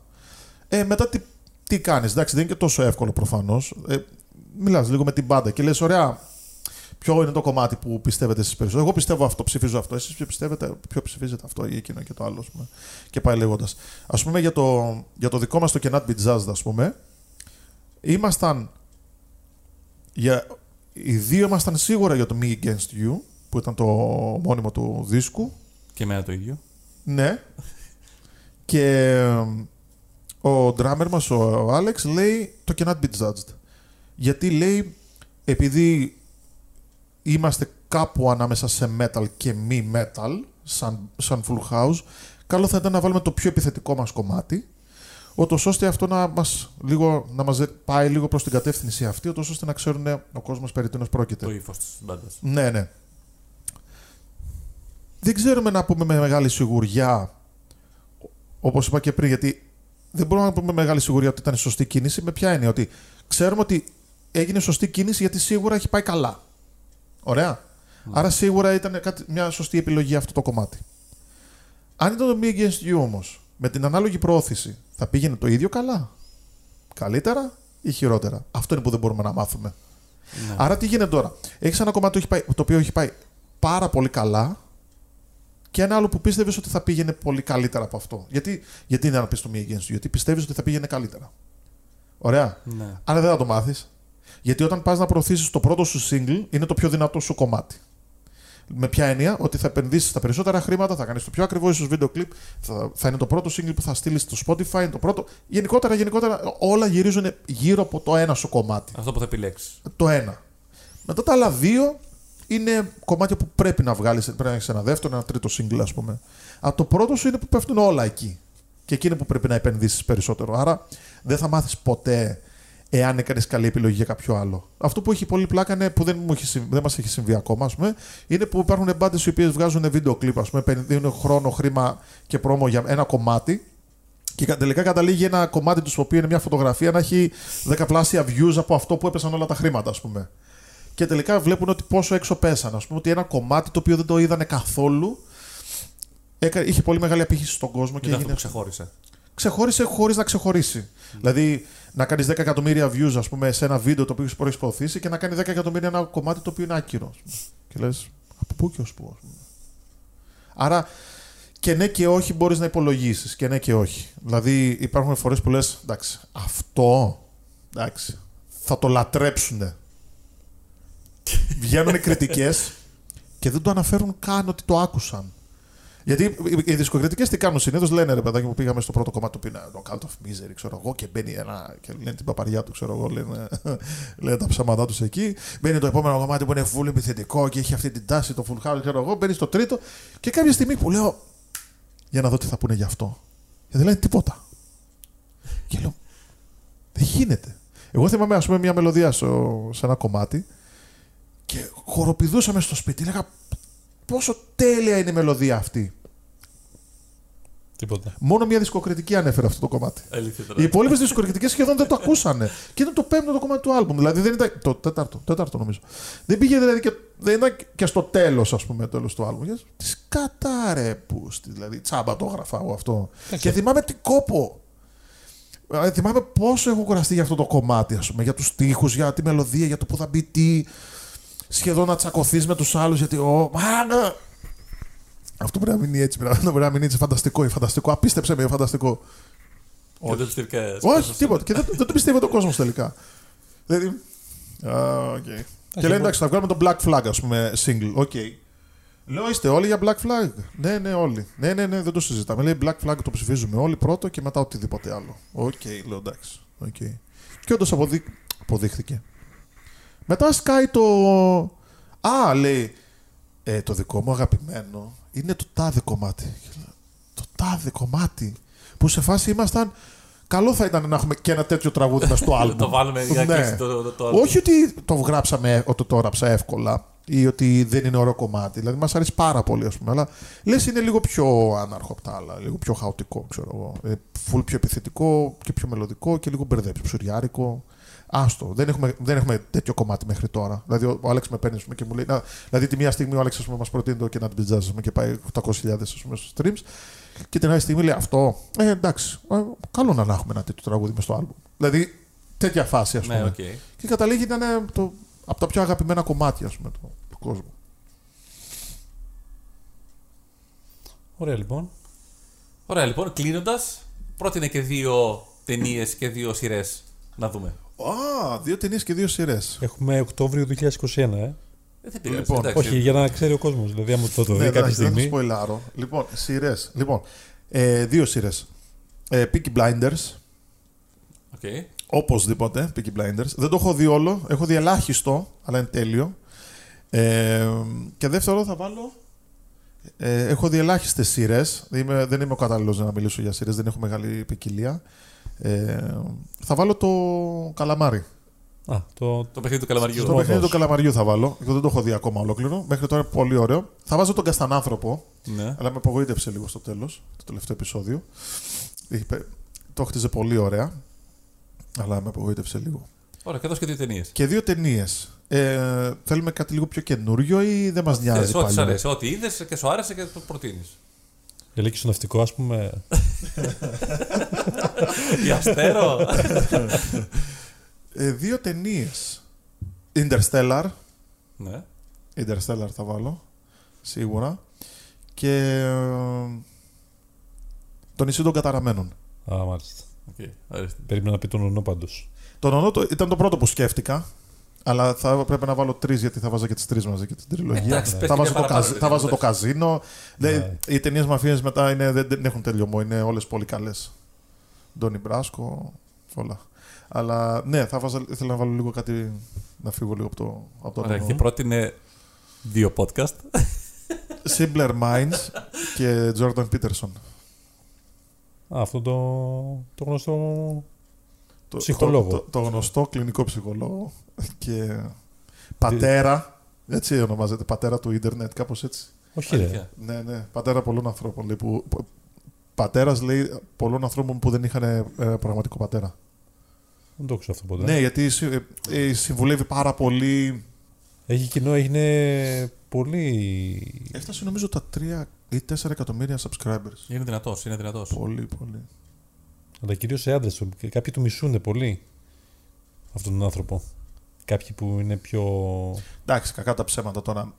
Ε, μετά τι, τι κάνεις, εντάξει, δεν είναι και τόσο εύκολο προφανώς. Ε, Μιλάς λίγο με την μπάντα και λες, ωραία, ποιο είναι το κομμάτι που πιστεύετε εσείς περισσότερο; Εγώ πιστεύω αυτό, ψηφίζω αυτό. Εσείς ποιο πιστεύετε, ποιο ψηφίζετε αυτό ή εκείνο και το άλλο, ας πούμε. Και πάει λέγοντας. Α πούμε για το, για το δικό μας το Cannot Be Jazzed, ας πούμε, ήμασταν. Για, οι δύο ήμασταν σίγουρα για το Me Against You, που ήταν το μόνιμο του δίσκου. Και εμένα το ίδιο. Ναι. Και ε, ο drummer μας, ο Άλεξ, λέει το cannot be judged. Γιατί λέει, επειδή είμαστε κάπου ανάμεσα σε metal και μη metal, σαν, σαν full house, καλό θα ήταν να βάλουμε το πιο επιθετικό μας κομμάτι, ούτως ώστε αυτό να μας, λίγο, να μας πάει λίγο προς την κατεύθυνση αυτή, ούτως ώστε να ξέρουν ο κόσμος περί τίνος πρόκειται. Το ύφος της μπάντας. Ναι, ναι. Δεν ξέρουμε να πούμε με μεγάλη σιγουριά, όπως είπα και πριν, γιατί δεν μπορούμε να πούμε με μεγάλη σιγουριά ότι ήταν η σωστή κίνηση. Με ποια έννοια, ότι ξέρουμε ότι έγινε σωστή κίνηση γιατί σίγουρα έχει πάει καλά. Ωραία. Άρα σίγουρα ήταν κάτι, μια σωστή επιλογή αυτό το κομμάτι. Αν ήταν το Me Against You όμως, με την ανάλογη προώθηση, θα πήγαινε το ίδιο καλά; Καλύτερα ή χειρότερα; Αυτό είναι που δεν μπορούμε να μάθουμε. Ναι. Άρα τι γίνεται τώρα; Έχεις ένα κομμάτι το, έχει πάει- το οποίο έχει πάει πάρα πολύ καλά και ένα άλλο που πίστευες ότι θα πήγαινε πολύ καλύτερα από αυτό. Γιατί, γιατί είναι να πει το Me Against You, Γιατί πιστεύεις ότι θα πήγαινε καλύτερα. Ωραία. Ναι. Αλλά δεν θα το μάθεις. Γιατί όταν πας να προωθήσεις το πρώτο σου single, είναι το πιο δυνατό σου κομμάτι. Με ποια έννοια, ότι θα επενδύσεις τα περισσότερα χρήματα, θα κάνεις το πιο ακριβό ίσως βίντεο κλιπ, θα, θα είναι το πρώτο single που θα στείλεις στο Spotify, είναι το πρώτο. Γενικότερα, γενικότερα, όλα γυρίζουν γύρω από το ένα σου κομμάτι Αυτό που θα επιλέξεις. το ένα. Μετά τα άλλα δύο είναι κομμάτια που πρέπει να βγάλεις. Πρέπει να έχεις ένα δεύτερο, ένα τρίτο single, ας πούμε. Αλλά το πρώτο σου είναι που πέφτουν όλα εκεί. Και εκεί είναι που πρέπει να επενδύσεις περισσότερο. Άρα δεν θα μάθεις ποτέ εάν έκανες καλή επιλογή για κάποιο άλλο. Αυτό που έχει πολύ πλάκα είναι, που δεν, μου έχει, συμβεί- δεν μας έχει συμβεί ακόμα, ας πούμε, είναι που υπάρχουν μπάντες οι οποίες βγάζουν βίντεο κλιπ, ας πούμε, δίνουν χρόνο, χρήμα και πρόμο για ένα κομμάτι. Και κα- τελικά καταλήγει ένα κομμάτι τους, το οποίο είναι μια φωτογραφία, να έχει δεκαπλάσια views από αυτό που έπεσαν όλα τα χρήματα, ας πούμε. Και τελικά βλέπουν ότι πόσο έξω πέσαν. Α πούμε ότι ένα κομμάτι το οποίο δεν το είδανε καθόλου έκα- είχε πολύ μεγάλη απήχηση στον κόσμο και Ήταν αυτό έγινε που ξεχώρισε. ξεχώρισε χωρίς να ξεχωρίσει. Δηλαδή να κάνεις 10 εκατομμύρια views ας πούμε, σε ένα βίντεο το οποίο έχεις προεισποθήσει και να κάνει 10 εκατομμύρια ένα κομμάτι το οποίο είναι άκυρο. ας πούμε. Και λες, από πού και ως πού. ας πούμε. Άρα και ναι και όχι μπορείς να υπολογίσεις. Και ναι και όχι. Δηλαδή υπάρχουν φορές που λες, εντάξει, αυτό εντάξει, θα το λατρέψουν. Βγαίνουν κριτικές και δεν το αναφέρουν καν ότι το άκουσαν. Γιατί οι- οι δισκοκριτικές τι κάνουν συνήθως, λένε ρε παιδάκι που πήγαμε στο πρώτο κομμάτι που είναι το Cult of Misery, ξέρω εγώ, και μπαίνει ένα. και λένε την παπαριά του, ξέρω εγώ, λένε, *laughs* λένε τα ψέματά τους εκεί. Μπαίνει το επόμενο κομμάτι που είναι full επιθετικό και έχει αυτή την τάση, το full house, ξέρω εγώ, μπαίνει στο τρίτο και κάποια στιγμή που λέω, για να δω τι θα πούνε γι' αυτό. Και δεν λένε τίποτα. Και λέω, δεν γίνεται. Εγώ θυμάμαι, ας πούμε, μια μελωδία στο- σε ένα κομμάτι και χοροπηδούσαμε στο σπίτι. Λέγα, πόσο τέλεια είναι η μελωδία αυτή. Τίποτα. Μόνο μια δισκοκριτική ανέφερε αυτό το κομμάτι. Αλήθεια τώρα. Οι υπόλοιπες δισκοκριτικές σχεδόν δεν το ακούσανε. Και ήταν το πέμπτο το κομμάτι του άλμπουμ. Δηλαδή δεν ήταν. Το τέταρτο, τέταρτο νομίζω. Δεν πήγε δηλαδή και, δεν ήταν και στο τέλος, ας πούμε, τέλος του άλμπουμ. Τι κατάρε πούστη. Δηλαδή τσάμπα το έγραφα εγώ αυτό. και θυμάμαι τι κόπο. Ε, Θυμάμαι πόσο έχω κουραστεί για αυτό το κομμάτι, ας πούμε, για τους τοίχου, για τη μελωδία, για το που θα μπει τι. Σχεδόν να τσακωθείς με τους άλλους γιατί. Ω, μάνα! Αυτό πρέπει να μείνει έτσι. Πρέπει να- πρέπει να μείνει έτσι φανταστικό. ή Φανταστικό. Απίστεψε με, ή φανταστικό. Και δεν πιστεύει κανένα. Όχι, τίποτα. Και δεν, δεν το πιστεύει ο κόσμος τελικά. Δηλαδή. Α, οκ. Και λένε εντάξει, θα βγάλουμε το Black Flag, ας πούμε, single. OK. Λέω, είστε όλοι για Black Flag; Ναι, ναι, όλοι. Ναι, ναι, ναι, δεν το συζητάμε. Λέει Black Flag το ψηφίζουμε όλοι πρώτο και μετά οτιδήποτε άλλο. Οκ, λέω εντάξει. Οκ. Και όντως αποδεί... αποδείχθηκε. Μετά σκάει το. Α, λέει. Ε, το δικό μου αγαπημένο είναι το τάδε κομμάτι. Και λέω, Το τάδε κομμάτι. Που σε φάση ήμασταν. Καλό θα ήταν να έχουμε και ένα τέτοιο τραγούδι μες στο άλμπομ. το βάλουμε για να Ναι. κλείσει το, το, το, Όχι ότι το γράψαμε, ότι το έγραψα εύκολα ή ότι δεν είναι ωραίο κομμάτι. Δηλαδή, μας αρέσει πάρα πολύ, ας πούμε. Αλλά λες είναι λίγο πιο άναρχο από τα άλλα, λίγο πιο χαοτικό, ξέρω εγώ. Ε, φουλ πιο επιθετικό και πιο μελλοντικό και λίγο μπερδέψει, ψουριάρικο. Άστο. Δεν έχουμε, δεν έχουμε τέτοιο κομμάτι μέχρι τώρα. Δηλαδή, ο, ο Άλεξ με παίρνει ας πούμε, και μου λέει. Να, δηλαδή, τη μία στιγμή ο Άλεξ μας προτείνει το και να την jazz και πάει 800.000 ας πούμε, στο streams. Και την άλλη στιγμή λέει αυτό. Ε, εντάξει. Ε, καλό να έχουμε ένα τέτοιο τραγούδι μες στο album. Δηλαδή, τέτοια φάση, ας πούμε. Ναι, οκ. Και καταλήγει να είναι το, από τα πιο αγαπημένα κομμάτια ας πούμε, του, του κόσμου. Ωραία λοιπόν. Ωραία, λοιπόν, κλείνοντας, πρότεινε και δύο ταινίες και δύο σειρές να δούμε. Α, δύο ταινίες και δύο σειρές. Έχουμε Οκτώβριο 2021, ε. Ε, δεν πειράζει. Λοιπόν, εντάξει. Όχι, για να ξέρει ο κόσμος. Δηλαδή, άμα το, το δει κάποια στιγμή. δεν θα σποϊλάρω. Λοιπόν, σειρές. Λοιπόν, ε, δύο σειρές. Ε, Peaky Blinders. ΟΚ. Οπωσδήποτε, Peaky Blinders. Δεν το έχω δει όλο. Έχω δει ελάχιστο, αλλά είναι τέλειο. Ε, και δεύτερο θα βάλω. Ε, έχω δει ελάχιστες σειρές. Δεν είμαι, δεν είμαι ο κατάλληλος να μιλήσω για σειρές, δεν έχω μεγάλη ποικιλία. Ε, θα βάλω το καλαμάρι. Α, το, Το παιχνίδι του καλαμαριού. Στο Μόδος. παιχνίδι του καλαμαριού θα βάλω. Εγώ δεν το έχω δει ακόμα ολόκληρο. Μέχρι τώρα είναι πολύ ωραίο. Θα βάζω τον Καστανάνθρωπο, Ναι. αλλά με απογοήτευσε λίγο στο τέλος, το τελευταίο επεισόδιο. Είπε- Το χτίζε πολύ ωραία, αλλά με απογοήτευσε λίγο. Ωραία, και δώσ' και δύο ταινίες. Και δύο ταινίες. Ε, θέλουμε κάτι λίγο πιο καινούριο ή δεν μας νοιάζει Ό,τι σου πάλι. αρέσει. Ό,τι είδες και σου άρεσε και το προτείνεις. Ελέγχει στο ναυτικό, ας πούμε. Η Αστέρο. Ε, δύο ταινίες. Interstellar. ναι. Interstellar θα βάλω. Σίγουρα. Και. ε, το νησί των καταραμένων. Α, μάλιστα. Οκ, ορίστε. Περίμενα να πει το νονό πάντως. Το νονό το, ήταν το πρώτο που σκέφτηκα. Αλλά θα πρέπει να βάλω τρεις γιατί θα βάζω και τις τρεις μαζί και την τριλογία. Εντάξει, πες θα και βάζω, μια το, παραπάνω, καζι- θα δηλαδή, βάζω το εντάξει. καζίνο. Λέει, Ναι. οι ταινίες μαφία μετά είναι, δεν, δεν έχουν τελειωμό. Είναι όλες πολύ καλές. Ντόνι Μπράσκο, όλα. Αλλά ναι, θα βάζα, ήθελα να βάλω λίγο κάτι. Να φύγω λίγο από το, από το Ωραία, νονό. και πρότεινε δύο podcast. Simpler Minds και Jordan Peterson. Α, αυτό το, το γνωστό. το, Ψυχολόγο. Το, το, το γνωστό κλινικό ψυχολόγο. Και πατέρα, έτσι ονομάζεται, πατέρα του ίντερνετ, κάπως έτσι. Όχι, ρε. Αλήθεια. Ναι, ναι, πατέρα πολλών ανθρώπων. Λέει, που, που- πατέρας λέει πολλών ανθρώπων που δεν είχαν ε, πραγματικό πατέρα. Δεν το ξέρω αυτό ποτέ. Ναι, γιατί συ- ε, ε, συμβουλεύει πάρα πολύ. Έχει κοινό, έγινε πολύ. Έφτασε νομίζω τα 3 ή 4 εκατομμύρια subscribers. Είναι δυνατός, είναι δυνατός. Πολύ, πολύ. Αλλά κυρίως σε άντρες. Κάποιοι του μισούνε πολύ αυτόν τον άνθρωπο. Κάποιοι που είναι πιο. Εντάξει, κακά τα ψέματα τώρα.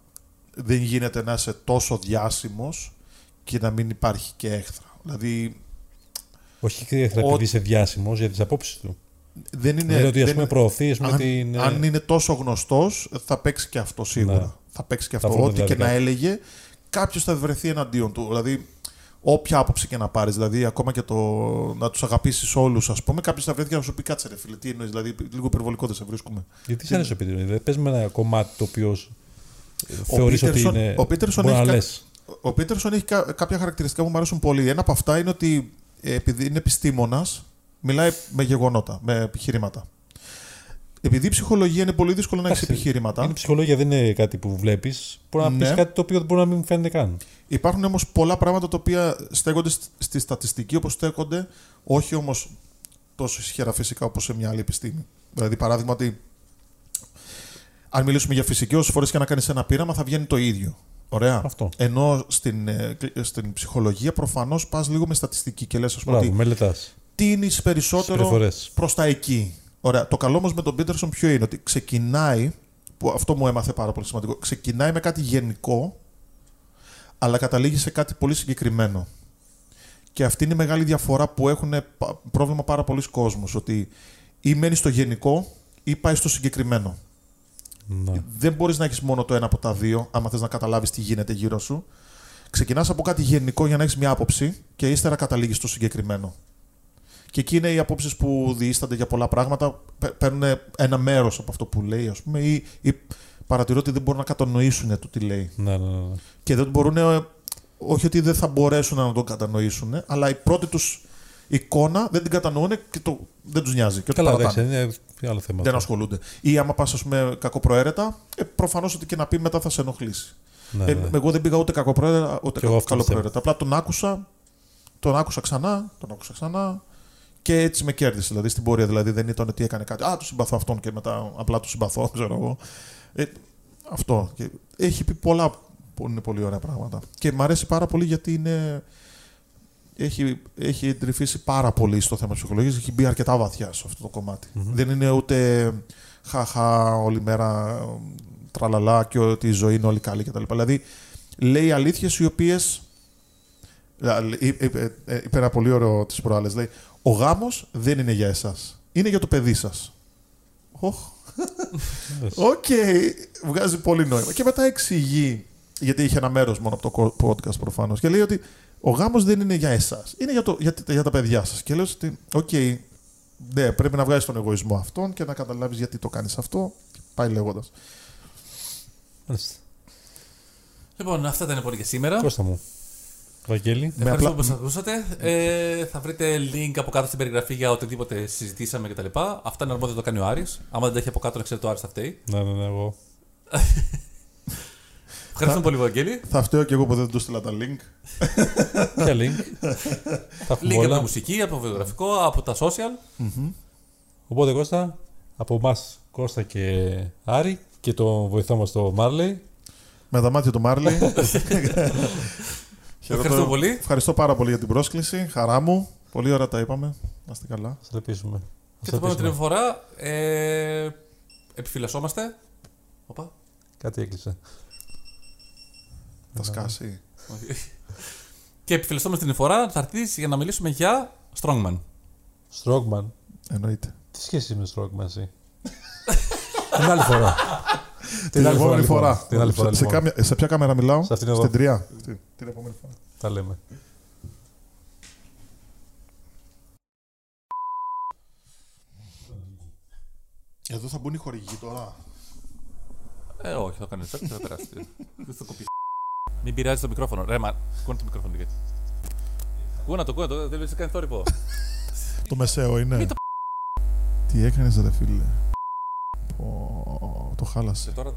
Δεν γίνεται να είσαι τόσο διάσημος και να μην υπάρχει και έχθρα. Δηλαδή Όχι και εχθρά Ο- επειδή είσαι διάσημος για τις απόψεις του. δεν είναι. δηλαδή ότι ας δεν πούμε είναι- προωθείς ας πούμε, αν, την. αν είναι τόσο γνωστός θα παίξει και αυτό σίγουρα. Ναι. Θα παίξει και Θα αυτό. βρουν Ό,τι και δηλαδή να κάτι. έλεγε, κάποιος θα βρεθεί εναντίον του. Δηλαδή, όποια άποψη και να πάρεις, δηλαδή ακόμα και το να τους αγαπήσεις όλους, ας πούμε, κάποιο θα βρεθεί και να σου πει κάτσε ρε φίλε, τι εννοείς, δηλαδή λίγο υπερβολικό δεν σε βρίσκουμε. Γιατί σαν ο Πίτερσον, δηλαδή πες με ένα κομμάτι το οποίο Ο θεωρείς ότι Πίτερσον- είναι. ο Πίτερσον μπορεί να έχει κα- λες. Ο Πίτερσον έχει κα- κάποια χαρακτηριστικά που μου αρέσουν πολύ. Ένα από αυτά είναι ότι ε, επειδή είναι επιστήμονας, μιλάει με γεγονότα, με επιχειρήματα. Επειδή η ψυχολογία είναι πολύ δύσκολο να έχεις Εντάξει, επιχειρήματα, Είναι ψυχολογία, δεν είναι κάτι που βλέπεις. Μπορεί να Ναι. πει κάτι το οποίο μπορεί να μην φαίνεται καν. Υπάρχουν όμως πολλά πράγματα τα οποία στέκονται σ- στη στατιστική όπως στέκονται, όχι όμως τόσο ισχυρά φυσικά όπως σε μια άλλη επιστήμη. Δηλαδή, παράδειγμα, ότι αν μιλήσουμε για φυσική, όσες φορές και να κάνεις ένα πείραμα, θα βγαίνει το ίδιο. Ωραία. Αυτό. Ενώ στην, ε, κλ- στην ψυχολογία προφανώς πας λίγο με στατιστική και λες, ας πούμε, Μπράβο, ότι μελετάς. τίνεις περισσότερο Συμπεριφορές. προς τα εκεί. Ωραία. Το καλό όμως με τον Πίτερσον ποιο είναι, ότι ξεκινάει, που αυτό μου έμαθε πάρα πολύ σημαντικό, ξεκινάει με κάτι γενικό, αλλά καταλήγει σε κάτι πολύ συγκεκριμένο. Και αυτή είναι η μεγάλη διαφορά που έχουν πα- πρόβλημα πάρα πολλοί κόσμος, ότι ή μένεις στο γενικό ή πάεις στο συγκεκριμένο. Ναι. Δεν μπορείς να έχεις μόνο το ένα από τα δύο, άμα θες να καταλάβεις τι γίνεται γύρω σου. Ξεκινάς από κάτι γενικό για να έχεις μια άποψη και ύστερα καταλήγεις στο συγκεκριμένο. Και εκεί είναι οι απόψεις που διήστανται για πολλά πράγματα, παι- παίρνουν ένα μέρος από αυτό που λέει, ας πούμε, ή, ή παρατηρώ ότι δεν μπορούν να κατανοήσουν το τι λέει. Ναι, ναι, ναι. Και δεν μπορούν, ε, όχι ότι δεν θα μπορέσουν να το κατανοήσουν, αλλά η πρώτη τους εικόνα δεν την κατανοούν και το, δεν τους νοιάζει. Και το Καλά, παρατάνε. εντάξει, είναι άλλο θέμα. Δεν αυτό. ασχολούνται. Ή άμα πας, ας πούμε, κακοπροαίρετα, ε, προφανώς ότι και να πει μετά θα σε ενοχλήσει. Ναι, Ε, ναι. εγώ δεν πήγα ούτε κακοπροαίρετα ούτε Και εγώ αυτό καλοπροαίρετα. Απλά τον άκουσα, τον άκουσα ξανά, τον άκουσα ξανά και έτσι με κέρδισε. Δηλαδή στην πορεία. Δηλαδή δεν ήταν ότι έκανε κάτι. Α, του συμπαθώ αυτόν και μετά απλά του συμπαθώ, *laughs* ξέρω εγώ. Ε, αυτό. Και έχει πει πολλά που είναι πολύ ωραία πράγματα. Και μου αρέσει πάρα πολύ γιατί είναι. Έχει, έχει εντρυφήσει πάρα πολύ στο θέμα ψυχολογίας. Έχει μπει αρκετά βαθιά σε αυτό το κομματι Δεν είναι ούτε χαχά όλη μέρα ε, τραλαλά και ότι η ζωή είναι όλη καλή κτλ. Δηλαδή λέει αλήθειες οι οποίες είπε είπε ένα πολύ ωραίο τις προάλλες λέει ο γάμος δεν είναι για εσάς είναι για το παιδί σας Οχ. Οκ, βγάζει πολύ νόημα. Και μετά εξηγεί, γιατί είχε ένα μέρος μόνο από το podcast προφανώς, και λέει ότι ο γάμος δεν είναι για εσάς, είναι για, το, για, για τα παιδιά σας. Και λέω ότι, οκ, ναι, πρέπει να βγάλεις τον εγωισμό αυτόν και να καταλάβεις γιατί το κάνεις αυτό. Πάει λέγοντας. Μάλιστα. Λοιπόν, αυτά ήταν πολύ για σήμερα. Κώστα μου. Βαγγέλη. Ευχαριστώ απλά- που μας ακούσατε. Ε, θα βρείτε link από κάτω στην περιγραφή για οτιδήποτε συζητήσαμε κτλ. Αυτά είναι αρμόδιο να το κάνει ο Άρης. Άμα δεν τα έχει από κάτω, να ξέρετε ο Άρης θα φταίει. Ναι, ναι, ναι, εγώ. Ευχαριστούμε πολύ, Βαγγέλη. Θα φταίω και εγώ που δεν του στείλα τα link. Ποια link; Τα έχουμε Link από όλα. τη μουσική, από το βιογραφικό, από τα social. Οπότε Κώστα, από εμάς Κώστα και Άρη και το βοηθό μας το Μάρλεϊ. Με τα μάτια του Μάρλι. *laughs* Ευχαριστώ πολύ. Ευχαριστώ πάρα πολύ για την πρόσκληση. Χαρά μου. Πολύ ωραία τα είπαμε. Να είστε καλά. Σας ελπίζουμε. Και Σας την επόμενη ελπίζουμε. φορά ε, επιφυλασσόμαστε. Οπα. Κάτι έκλεισε. Θα σκάσει. Όχι. και επιφυλασσόμαστε την φορά θα έρθεις για να μιλήσουμε για Strongman. Strongman. Εννοείται. Τι σχέση με Strongman εσύ; *laughs* Την άλλη φορά. Την άλλη φορά, επόμενη λοιπόν. φορά. Την άλλη φορά, Σε, λοιπόν. κάμια- σε ποια κάμερα μιλάω, Σε αυτήν εδώ. Στην τρία. Την, την επόμενη φορά. Τα λέμε. Εδώ θα μπουν οι χορηγοί τώρα. Ε, όχι, θα κάνεις τσακ και θα περάσει. Δεν θα κοπείς. Μην πειράζει το μικρόφωνο. Ρε, μα, κούνε το μικρόφωνο λίγα. Κούνα το, κούνα το, δεν βλέπει κάνει θόρυβο. Το μεσαίο είναι. Μην το Τι έκανες ρε φίλε. Πω, το χάλασε. Και τώρα